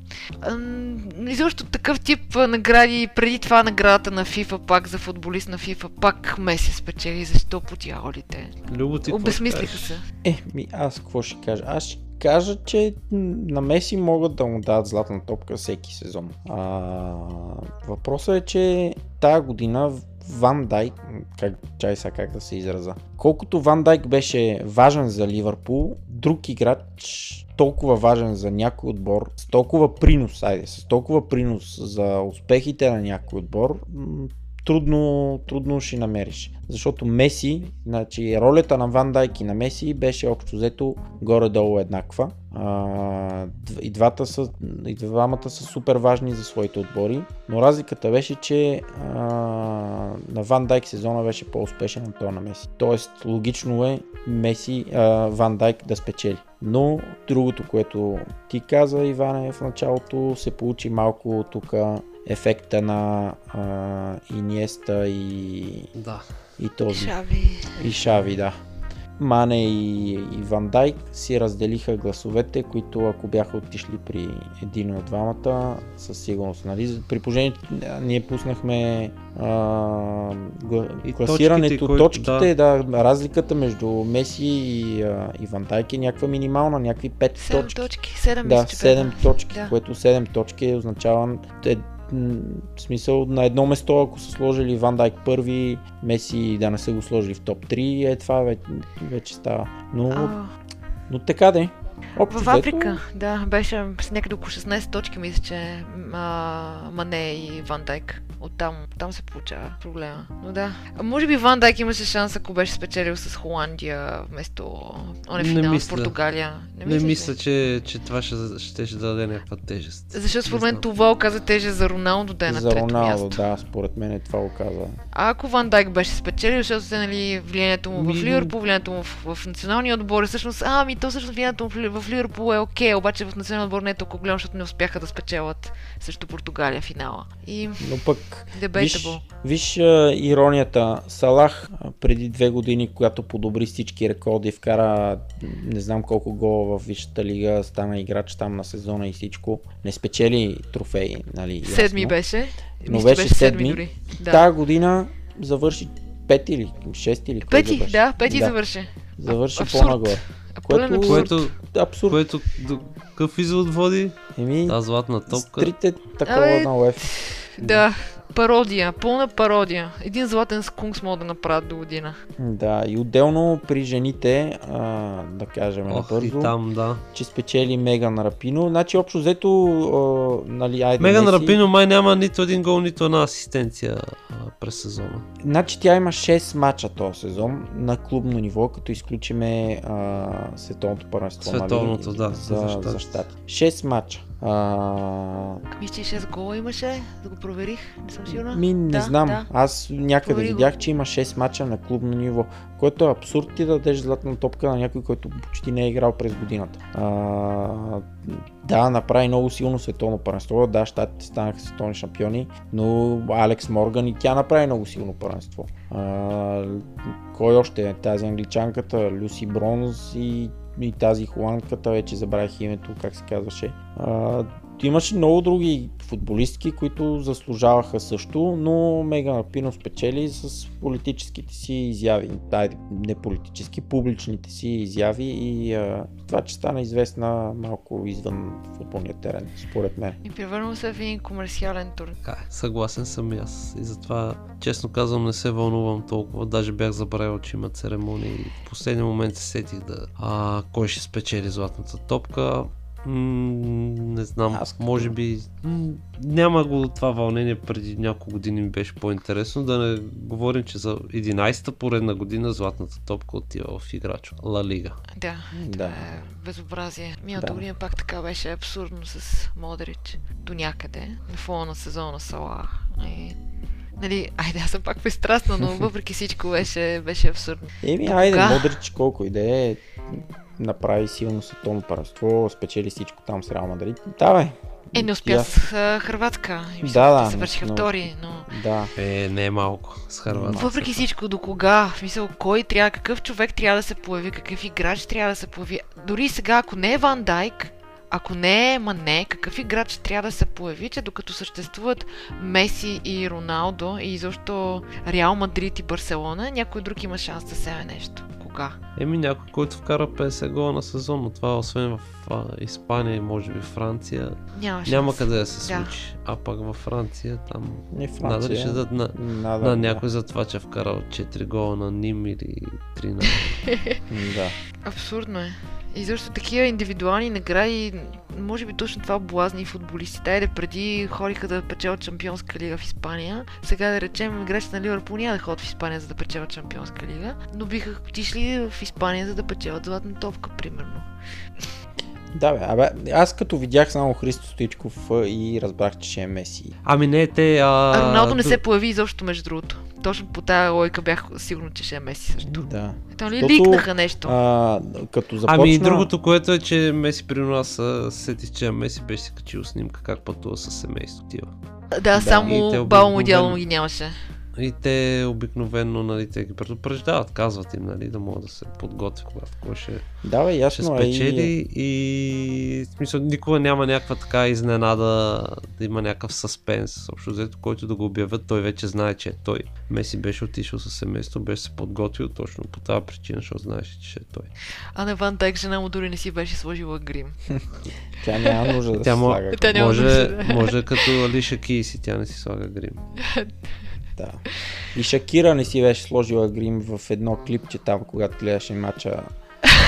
S5: Изобщо такъв тип награди, преди това наградата на FIFA, пак за футболист на FIFA, пак Меси спечели, защо по дяволите?
S6: Любо ти ще
S5: се.
S7: Е, ми аз какво ще кажа? Аз ще кажа, че на Меси могат да му дадат златна топка всеки сезон. А, въпросът е, че тая година Ван Дайк, как, чай сега как да се израза, колкото Ван Дайк беше важен за Ливърпул, друг играч толкова важен за някой отбор, с толкова принос, айде, с толкова принос за успехите на някой отбор, трудно, трудно ще намериш. Защото Меси, значи ролята на Ван Дайк и на Меси беше общо взето горе-долу еднаква. И, двата са, и двамата са супер важни за своите отбори, но разликата беше, че а, на Ван Дайк сезона беше по-успешен от този на Меси. Тоест, логично е Меси, а, Ван Дайк да спечели. Но другото, което ти каза, Иване, в началото се получи малко тук ефекта на а, Иниеста и,
S6: Да.
S7: и този.
S5: Шави.
S7: И Шави, да. Мане и, и Ван Дайк си разделиха гласовете, които ако бяха отишли при един от двамата, със сигурност. Нали? При положение, че ние пуснахме а, гла-
S6: И
S7: класирането,
S6: точките,
S7: точките, да. разликата между Меси и, а, и Ван Дайк е някаква минимална, някакви 5
S5: Седем
S7: точки.
S5: точки. Седем
S7: Да,
S5: мисля, че
S7: 7
S5: бяха.
S7: точки,
S5: Да.
S7: което 7 точки означава е, м, в смисъл на едно место, ако са сложили Ван Дайк първи, Меси да не са го сложили в топ 3, е това вече, вече става. Но,
S5: А,
S7: но така де. Общо
S5: В Африка, да, беше с някъде около 16 точки, мисля, че а, Мане и Ван Дайк. Оттам, там се получава проблема. Но да. А може би Ван Дайк имаше шанс, ако беше спечелил с Холандия вместо оне
S6: Не
S5: финал с
S6: мисля.
S5: Португалия.
S6: Не
S5: мислиш ли?
S6: мисля, че, че това ще, ще, ще даде някаква тежест.
S5: Защото според
S6: Не
S5: мен това оказа теже за Роналдо да е на
S7: за
S5: трето
S7: Роналдо,
S5: място.
S7: да, според мен е това го каза.
S5: А ако Ван Дайк беше спечелил, защото се, нали, влиянието му в
S6: Ми-
S5: Ливърпул, влиянието му в, в националния отбор, и всъщност, а, ами то всъщност влиянието му в, в Ливърпул е окей, обаче в националния отбор не е толкова голямо, защото не успяха да спечелят срещу Португалия финала. И
S7: Но пък Виж,
S5: debatable.
S7: виж а, иронията. Салах а, преди две години, когато подобри всички рекорди, вкара не знам колко гола в Висшата лига, стана играч там на сезона и всичко. Не спечели трофеи, нали? ясно.
S5: Седми беше.
S7: Но
S5: Мисля, че
S7: беше седми.
S5: дори. Да.
S7: Тая година завърши пети или шести или
S5: Пети,
S7: завърши?
S5: да, пети
S7: да.
S5: завърши.
S7: Завърши
S5: Абсурд.
S7: по-нагоре. Което-
S5: абсурд.
S6: Което,
S7: Абсурд.
S6: което до какъв извод води?
S7: Еми,
S6: Та златна топка.
S7: трите такова
S5: Абе,
S7: на УЕФ.
S5: Да, пародия, пълна пародия. Един златен скункс могат да направят до година.
S7: Да, и отделно при жените, а, да кажем
S6: Ох, и
S7: набързо,
S6: там, да.
S7: че спечели Меган Рапино. Значи общо взето, а, нали, айде
S6: Меган
S7: Меси-
S6: Рапино май няма нито един гол, нито една асистенция а, през сезона.
S7: Значи тя има 6 мача този сезон на клубно ниво, като изключиме а, световното първенство.
S6: Световното,
S7: нали,
S6: да,
S7: за,
S6: за щати.
S7: 6 мача. А,
S5: Мисля, че 6 гола имаше, да го проверих, не съм сигурна.
S7: Ми, не
S5: да,
S7: знам.
S5: Да.
S7: Аз някъде
S5: Провери
S7: видях, че има 6 мача на клубно ниво, което е абсурд ти да дадеш златна топка на някой, който почти не е играл през годината. А, да, направи много силно световно първенство. Да, щатите станаха световни шампиони, но Алекс Морган и тя направи много силно първенство. А, кой още? е? Тази англичанката, Люси Бронз и и тази холандката, вече забравих името, как се казваше. А, имаше много други футболистки, които заслужаваха също, но Меган Рапино спечели с политическите си изяви. Дай, не политически, публичните си изяви и а, това, че стана известна малко извън футболния терен, според мен.
S5: И превърнал се в един комерциален тур.
S6: Така съгласен съм и аз. И затова, честно казвам, не се вълнувам толкова. Даже бях забравил, че има церемонии. И в последния момент се сетих да... А, кой ще спечели златната топка. М, не знам,
S7: Аз като-
S6: може би м, няма го това вълнение преди няколко години ми беше по-интересно. Да не говорим, че за 11-та поредна година златната топка отива в играч Ла Лига.
S5: Да,
S7: Да.
S5: е безобразие. Миналата
S7: Да.
S5: година пак така беше абсурдно с Модрич. До някъде, на фона на сезона Сала. И, нали, айде, аз съм пак пристрастна, но въпреки всичко беше, беше абсурдно.
S7: Еми, айде? Модрич колко и да е, направи силно световно първенство, спечели всичко там с Реал Мадрид. Давай.
S5: Е, не успя
S7: Тя-
S5: с а, Хрватска. И
S7: Да, да,
S5: Те завършиха
S7: но-
S5: втори, но...
S7: Да.
S6: Е, не е малко с Харватска.
S5: Въпреки всичко, до кога? В смисъл, кой трябва, какъв човек трябва да се появи, какъв играч трябва да се появи. Дори сега, ако не е Ван Дайк, ако не е Мане, какъв играч трябва да се появи, че докато съществуват Меси и Роналдо и изобщо Реал Мадрид и Барселона, някой друг има шанс да вземе нещо. Кога?
S6: Еми някой, който вкара 50 гола на сезон, но това освен в а, Испания и може би Франция,
S5: Няма шанс.
S6: няма къде да се
S5: Да.
S6: случи. А пък във Франция там
S7: Не Франция.
S6: надали ще дадат на,
S7: Нада,
S6: на някой за това, че е вкарал 4 гола на Ним или 3 на...
S7: Да.
S5: Абсурдно е. И защо такива индивидуални награди, може би точно това блазни футболистите. Айде преди хориха да печелят Шампионска лига в Испания. Сега да речем, играчите на Ливърпул няма да ходят в Испания за да печелят Шампионска лига, но биха отишли в Испания за да печелят златна топка, примерно.
S7: Да, бе, абе, аз като видях само Христо Стоичков и разбрах, че ще е Меси.
S6: Ами не, те... А,
S5: А Роналдо не се появи изобщо, между другото. Точно по тази лойка бях сигурен, че ще е Меси също.
S7: Да.
S5: Там ли
S7: Защото,
S5: ликнаха нещо?
S7: А, като започна...
S6: Ами и другото, което е, че Меси при нас сетих, че Меси беше си качил снимка как пътува с семейство тива.
S5: да,
S6: и
S5: само дядо му ги нямаше.
S6: И те обикновено, нали, те ги предупреждават, казват им, нали, да могат да се подготвят, когато кой ще,
S7: Да, бе,
S6: ще
S7: ясно. и-
S6: спечели и в смисъл никога няма някаква така изненада да има някакъв съспенс, общо взето, който да го обявят, той вече знае, че е той. Меси беше отишъл със семейство, беше се подготвил точно по тази причина, защото знаеше, че ще е той.
S5: А на Ван Дайк жена му дори не си беше сложила грим.
S7: Тя няма нужда да
S6: Тя
S7: се слага.
S5: Тя
S6: може,
S5: да.
S6: може като Алиша Кейси, тя не си слага грим.
S7: Да. И Шакира не си беше сложила грим в едно клипче там, когато гледаше матча.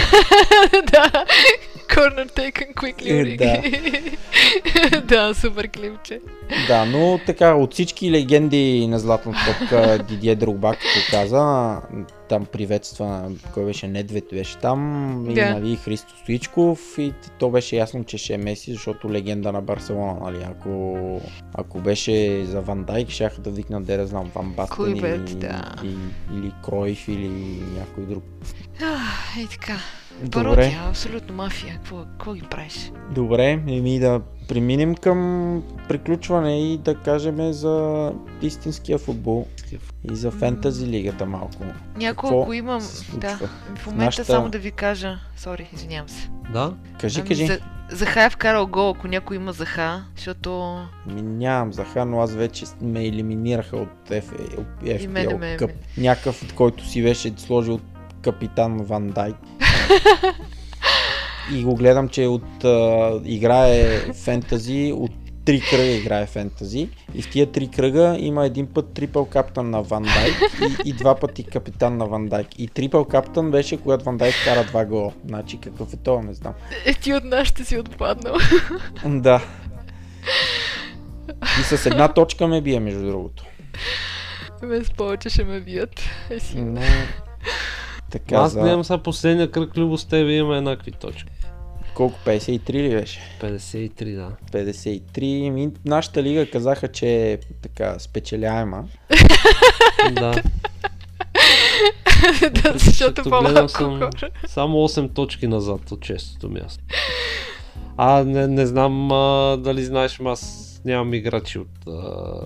S5: да, corner taken quickly.
S7: Е, да.
S5: да, супер клипче.
S7: Да, но така, от всички легенди на Златната топка Дидие Другба, като каза, там приветства, кой беше Недвед беше там, и
S5: Да.
S7: нали, Христо Стоичков и то беше ясно, че ще е Меси, защото легенда на Барселона, нали, ако, ако беше за Ван Дайк, щяха да викнат, да знам, Ван Бастен или,
S5: да.
S7: или, или Кройф или някой друг.
S5: А, и така.
S7: Добре.
S5: Пародия, абсолютно мафия. Какво, какво ги правиш?
S7: Добре, еми да преминем към приключване и да кажем за истинския футбол и за фентази лигата малко.
S5: Някой,
S7: Какво
S5: имам... Да, в момента
S7: Нашата-
S5: само да ви кажа... Сори, извинявам се.
S6: Да?
S7: Кажи,
S5: Ами,
S7: кажи.
S5: За, Заха е вкарал гол, ако някой има Заха, защото...
S7: Ми, нямам заха, но аз вече ме елиминираха от FPL къп. Някакъв, от който си беше сложил капитан Ван Дайк. и го гледам, че от а, играе фентази, от три кръга играе фентази и в тия три кръга има един път трипъл каптан на Ван Дайк и, и два пъти капитан на Ван Дайк. И трипъл каптан беше, когато Ван Дайк кара два гола. Значи какъв е това, не знам.
S5: Е, ти от нас ще си отпаднал.
S7: Да. И с една точка ме бие, между другото.
S5: Без повече ще ме бият. Е, си.
S7: Но... Така,
S6: Аз
S7: за...
S6: гледам сега последния кръг Любо с тебе имаме еднакви точки.
S7: Колко? 53 ли беше?
S6: 53, да.
S7: 53. Ми, нашата лига казаха, че е така спечеляема.
S6: да.
S5: да, защото по-малко
S6: съм само 8 точки назад от честото място. А, не, не знам а, дали знаеш, аз нямам играчи от а,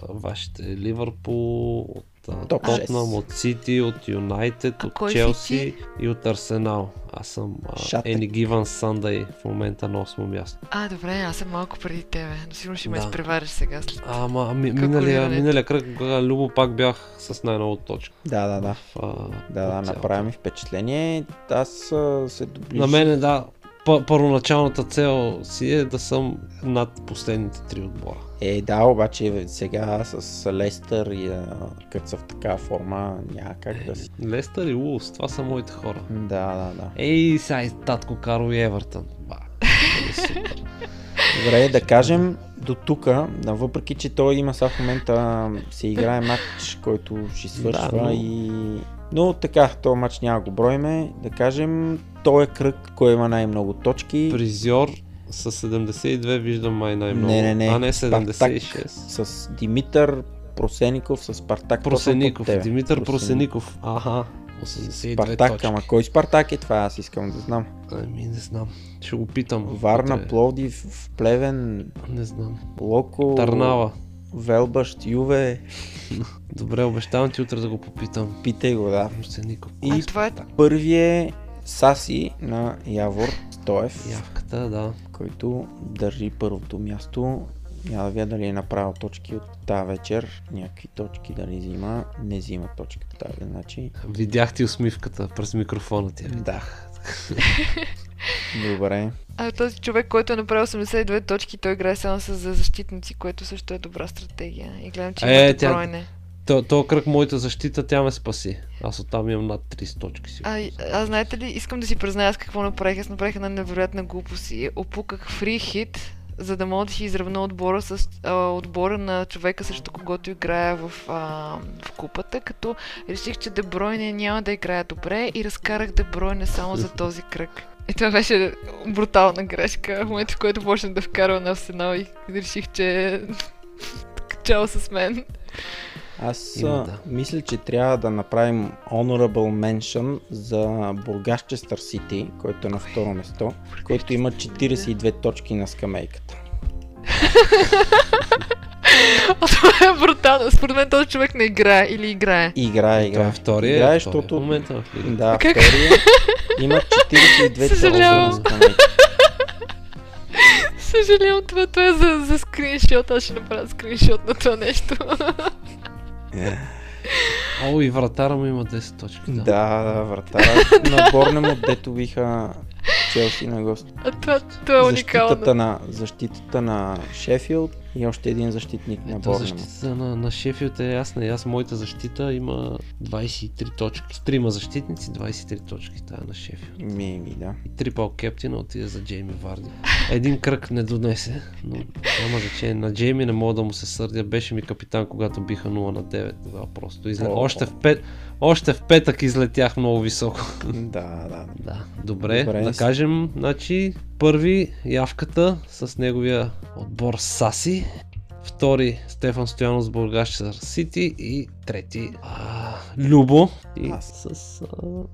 S6: вашите Ливърпул, от
S7: Топ
S6: Тотнам, от Сити, от Юнайтед, от Челси и от Арсенал. Аз съм
S7: Шатък.
S6: Any Given Sunday в момента на 8 място.
S5: А, добре, аз съм малко преди тебе. Но сигурно ще ме
S6: Да.
S5: изпревариш сега след.
S6: Ама ами, миналия, миналия кръг Любо пак бях с най-много точки.
S7: Да, да, да.
S6: В, а,
S7: Да, да, направи ми впечатление. Аз а, се доближих.
S6: На мен да, пъ- първоначалната цел си е да съм над последните три отбора.
S7: Е, да, обаче сега с Лестър и а, като са в такава форма, няма как да си.
S6: Лестър и Улс, това са моите хора.
S7: Да, да, да.
S6: Ей, сега татко Карл и Евертън. Ба, е.
S7: Добре, да кажем до тук, въпреки че той има сега в момента се играе матч, който ще свършва
S6: Да, но-
S7: и... Но така, този матч няма го броиме. Да кажем, той е кръг, кой има най-много точки.
S6: Призьор с 72 виждам май най-много.
S7: Не, не, не.
S6: А не
S7: Спартак
S6: 76.
S7: С Димитър Просеников, с Спартак.
S6: Просеников. Димитър Просеников. Аха, 82
S7: Спартак,
S6: точки.
S7: ама кой Спартак е това? Аз искам да знам.
S6: Ами не знам. Ще го питам.
S7: Варна. Пловдив, в Плевен,
S6: Не знам.
S7: Локо,
S6: Търнава.
S7: Велбащ, Юве.
S6: Добре, обещавам ти утре да го попитам.
S7: Питай го, да.
S6: Просеников.
S7: И
S5: А това е
S7: първи е Саси на Явор Стоев,
S6: Явката, да.
S7: който държи първото място. Няма да видя дали е направил точки от тази вечер. Някакви точки дали взима. Не взима точки тази, значи.
S6: Видях ти усмивката през микрофона ти. я видях.
S7: Добре.
S5: А този човек, който е направил 82 точки, той играе само с за защитници, което също е добра стратегия. И гледам, че
S6: Е,
S5: е,
S6: тя-
S5: броене.
S6: То, то кръг моята защита, тя ме спаси. Аз оттам имам над 30 точки си.
S5: А, а знаете ли, искам да си призная аз какво направих. Аз направих една невероятна глупост и опуках фри хит, за да мога да си изравна отбора с а, отбора на човека, срещу когото играя в, а, в купата, като реших, че Дебройне няма да играе добре и разкарах Дебройне само за този кръг. И това беше брутална грешка. В момента, в който почнах да вкарва на Арсенал и реших, че чао с мен.
S7: Аз
S6: Има,
S7: а,
S6: да.
S7: мисля, че трябва да направим honorable mention за Бургас-Честър Сити, който е на второ место, който има 42 точки на скамейката.
S5: А това е брутално. Според мен този човек не играе или играе.
S7: Играе,
S6: Това
S7: играе.
S6: е втория.
S7: Играе,
S6: втория
S7: защото...
S6: В момента в.
S7: Да,
S5: Как?
S7: втория има 42 точки
S5: Съжалявам. Съжалявам, това, това е за, за скриншот. Аз ще направя скриншот на това нещо.
S6: О, и вратара му има 10 точки. Да.
S7: Да, да, вратара на Борнемот, дето биха Челси на гост.
S5: А това, това е
S7: Защитата
S5: уникално.
S7: на, защитата на Шефилд и още един защитник на
S6: Ето
S7: Борнемот.
S6: защитата на, на Шефилд е ясна. Аз моята защита има 23 точки. Трима защитници 23 точки. Тая на Шефилд.
S7: Ми, ми, да.
S6: И трипал кептина отиде за Джейми Варди. Един кръг не донесе, но няма значение. На Джейми не мога да му се сърдя. Беше ми капитан, когато биха 0 на 9. Тогава просто изле...
S7: О.
S6: още, в пет... още в петък излетях много високо.
S7: Да, да.
S6: Да, добре,
S7: Добре.
S6: да кажем, значи, първи явката с неговия отбор Саси, втори Стефан Стоянов с Бургащер Сити и трети а, Любо и
S7: Аз.
S6: с а,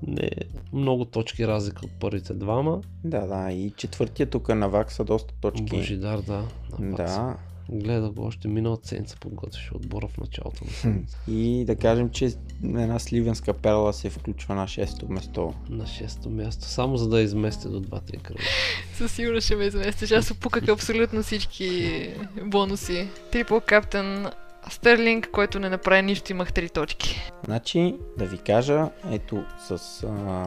S6: не много точки разлика от първите двама.
S7: Да, да. И четвъртия тук на Вак са доста точки.
S6: Божидар, да. на Вакса.
S7: Да.
S6: Гледах го още миналата седмица, подготвяше отбора в началото на седмица.
S7: И да кажем, че една сливенска перла се включва на 6-то место.
S6: на шесто място, само за да изместя до 2-3 кръга.
S5: Със сигурност ще ме изместиш. Аз опуках абсолютно всички бонуси. Трипл каптен Стерлинг, който не направи нищо, имах 3 точки.
S7: Значи, да ви кажа, ето с а,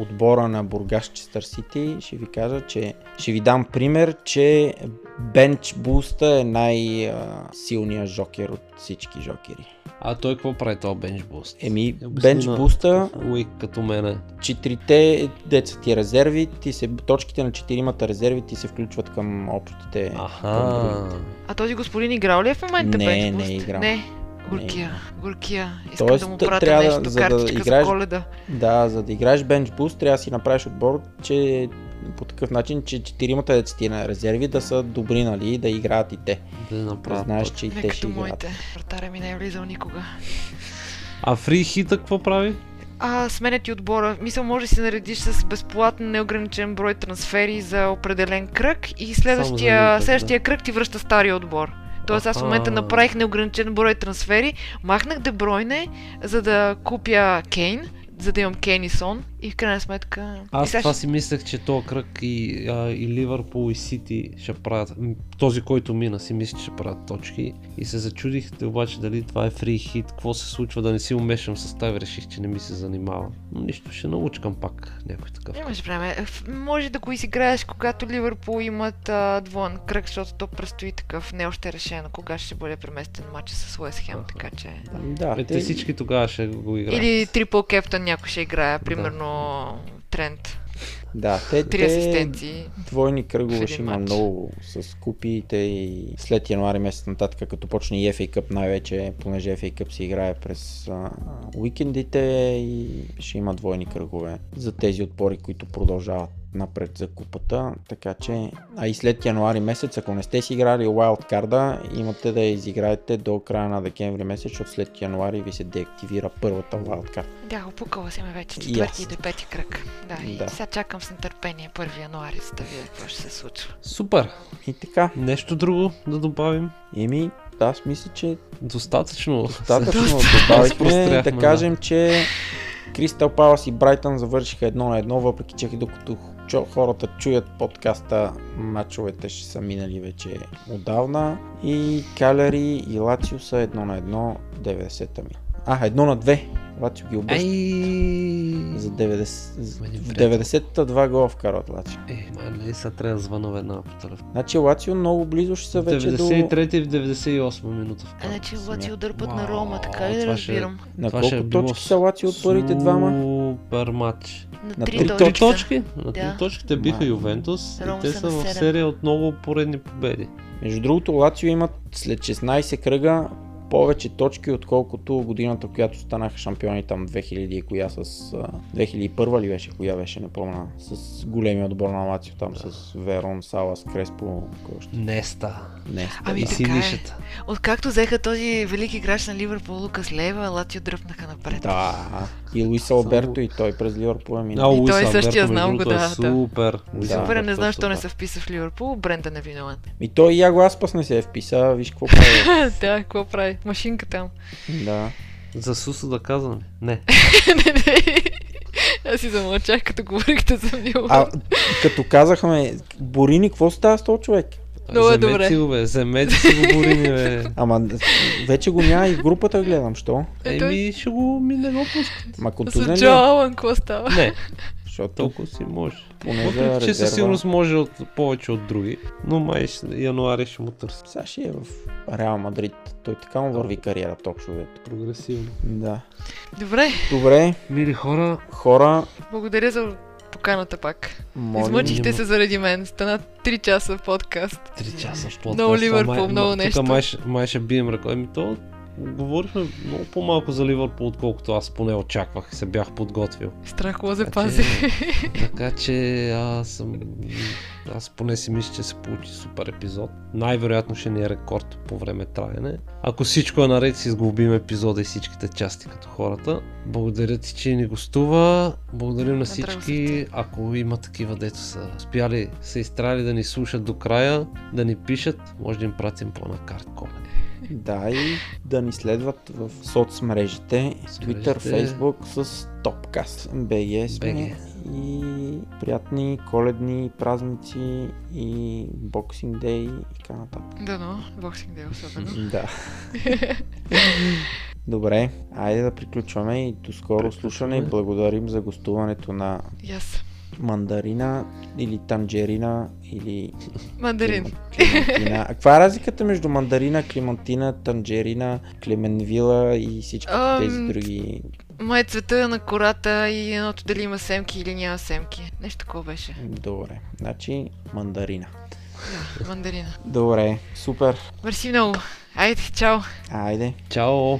S7: отбора на Бургас Честър Сити, ще ви кажа, че ще ви дам пример, че бенч буста е най-силният жокер от всички жокери.
S6: А той какво прави този бенч буст?
S7: Еми,
S6: Обясни
S7: бенч буста,
S6: Уик като мене.
S7: четирите деца ти резерви, ти се, точките на четиримата резерви ти се включват към общите. към
S6: Аха.
S7: другите.
S5: А този господин играл ли е в момента
S7: Не, не
S5: Boost?
S7: е играл.
S5: Не. Горкия, горкия. Искам
S7: Тоест,
S5: да му пратя
S7: трябва
S5: нещо,
S7: за да играеш-
S5: за коледа.
S7: Да, за да играеш бенч буст, трябва да си направиш отбор, че по такъв начин, че четиримата деца ти на резерви да са добри, нали, да играят и те.
S6: Да
S7: Да
S6: направя
S7: знаеш, че и те ще играят.
S5: моите. Вратаря ми не е влизал никога.
S6: А фри хита какво прави?
S5: А, сменят ти отбора. Мисля, може да си наредиш с безплатен, неограничен брой трансфери за определен кръг и следващия,
S6: кръг,
S5: следващия кръг ти връща стария отбор. Тоест аз в момента направих неограничен брой трансфери, махнах Дебройне, за да купя Кейн, за да имам Кейн и Сон и в крайна сметка...
S6: Аз
S5: сега
S6: това си мислех, че то кръг и, а, и Ливърпул и Сити ще правят. Този, който мина, си мисли, че ще правят точки. И се зачудих обаче дали това е фри хит, какво се случва, да не си умешам състав. Реших, че не ми се занимава. Но нищо, ще научкам пак някой такъв.
S5: Имаш време. Ф- Може да го изиграеш, когато Ливърпул имат а, двоен кръг, защото то предстои такъв. Не е още решено кога ще бъде преместен матч с Уест Хем, така че...
S7: Да,
S6: Е, те всички тогава ще го играят.
S5: Или трипл кептън някой ще играе, примерно Трент.
S7: Да, те,
S5: Три
S7: те
S5: асистенции.
S7: двойни кръгове ще има много с купиите и след януари месец нататък, като почне и FA Cup най-вече, понеже FA Cup се играе през а, уикендите и ще има двойни кръгове за тези отбори, които продължават напред за купата, така че, а и след януари месец, ако не сте си играли Wild Card, имате да я изиграете до края на декември месец, защото след януари ви се деактивира първата Wild Card.
S5: Да, опукала си ме вече.
S7: И
S5: Четвърти
S7: аз.
S5: до пети кръг. Да, и
S7: Да.
S5: сега чакам с нетърпение 1 януари, за да видя какво ще се случва.
S6: Супер!
S7: И така,
S6: Нещо друго да добавим?
S7: еми, аз мисля, че
S6: Достатъчно.
S7: Достатъчно
S6: се
S7: добавихме да кажем, че Кристал Палас и Брайтън завършиха едно на едно, въпреки че докато хората чуят подкаста, матчовете ще са минали вече отдавна. И Калери и Лацио са едно на едно 90-та ми. А, едно на две. Лацио ги обръща
S6: Ей!
S7: за 90... за-
S6: Един
S7: В
S6: приятел.
S7: 90-та два гола вкарват Лацио.
S6: Е, ма, не, сега трябва да звъна веднага по телефон.
S7: Значи Лацио много близо ще са вече до...
S6: 93 и в 98 минута
S5: А,
S6: вкара.
S5: значи Лацио дърпат
S6: Вау,
S5: на Рома, така ли да
S6: това ще-
S5: разбирам?
S7: На
S6: Това ще е
S7: колко точки са Лацио от първите двама?
S6: Супер матч.
S5: На
S7: На
S5: три
S7: Три
S5: точки. са.
S6: точки? На три
S5: Да.
S6: точки те биха. Ювентус и те
S5: са
S6: са
S5: на
S6: в серия от много поредни победи.
S7: Между другото, Лацио имат след 16 кръга повече точки, отколкото годината, която станаха шампиони там 2000 и коя с... а, 2001 ли беше, коя беше, не помня. С големия отбор на Лацио там, с Верон, Салас, Креспо, кой още.
S6: Неста.
S7: Не,
S5: Ами
S6: и
S5: така е.
S6: синишата.
S5: Откакто взеха този велики играч на Ливърпул Лукас Лева, Лацио дръпнаха напред.
S7: Да, и Луис Алберто и той през Ливърпул е
S6: А,
S7: минал.
S5: И
S6: Луис
S5: той
S6: Алберто,
S5: същия знам го,
S6: е
S5: да, да.
S6: Супер.
S7: Да.
S5: Супер, не знам,
S6: е
S5: що не се вписа в Ливърпул, Брендан е виновен.
S7: И той и Яго Аспас не се е вписа, виж какво прави.
S5: да, какво прави? Машинка там.
S7: да.
S6: За Сусо да казваме. Не.
S5: Не, не. Аз си замълчах, като говорихте за Милан.
S7: А като казахме, Борини, какво става с този човек?
S5: Много е добре.
S6: си го, бе. Вземете си го, Борини, бе.
S7: Ама вече го няма и в групата гледам, що?
S5: Е,
S6: Еми, ще го ми не го пускат.
S7: Ма контузен ли е?
S5: Алън, какво става?
S6: Не,
S7: Защото
S6: толкова си може.
S7: поне за
S6: Въпреки, че със сигурност може от, повече от други, но май януари ще му търси.
S7: Сега ще е в Реал Мадрид. Той така му върви кариерата общо взето.
S6: Прогресивно.
S7: Да.
S5: Добре,
S7: Добре,
S6: Мили хора,
S7: хора,
S5: благодаря за поканата пак.
S7: моля.
S5: Измъчихте се заради мен. Стана 3 часа подкаст.
S6: 3 часа в подкаст.
S5: Много Ливърпул, много нещо.
S6: Тук май, май ще бием ръка. Еми то, говорихме много по-малко за Ливърпул, отколкото аз поне очаквах и се бях подготвил.
S5: Страхова
S6: Така
S5: запази.
S6: че- Така че аз съм... Аз поне си мисля, че се получи супер епизод. Най-вероятно ще ни е рекорд по време траене. Ако всичко е наред, си сглобим епизода и всичките части като хората. Благодаря ти, че ни гостува. Благодарим на всички. Ако има такива, дето са успяли, са изтрали да ни слушат до края, да ни пишат, може да им пратим по една карта коледа.
S7: Да, и да ни следват в соцмрежите, Twitter. Facebook с Topcast. BG сме.
S6: BG.
S7: И приятни коледни празници и Boxing Day и така нататък.
S5: Да, но, боксинг дей особено.
S7: Да. Добре, айде да приключваме и до скоро слушане и благодарим за гостуването на
S5: аз.
S7: Мандарина или танджерина или
S5: Мандарин.
S7: Климентина. А каква е разликата между мандарина, климантина, танджерина, клеменвила и всички
S5: Ам,
S7: тези други?
S5: Май цвета на кората и едното дали има семки или няма семки. Нещо такова беше.
S7: Добре, значи мандарина.
S5: Да, мандарина.
S7: Добре, супер.
S5: Мерси много. Айде, чао.
S7: Айде.
S6: Чао!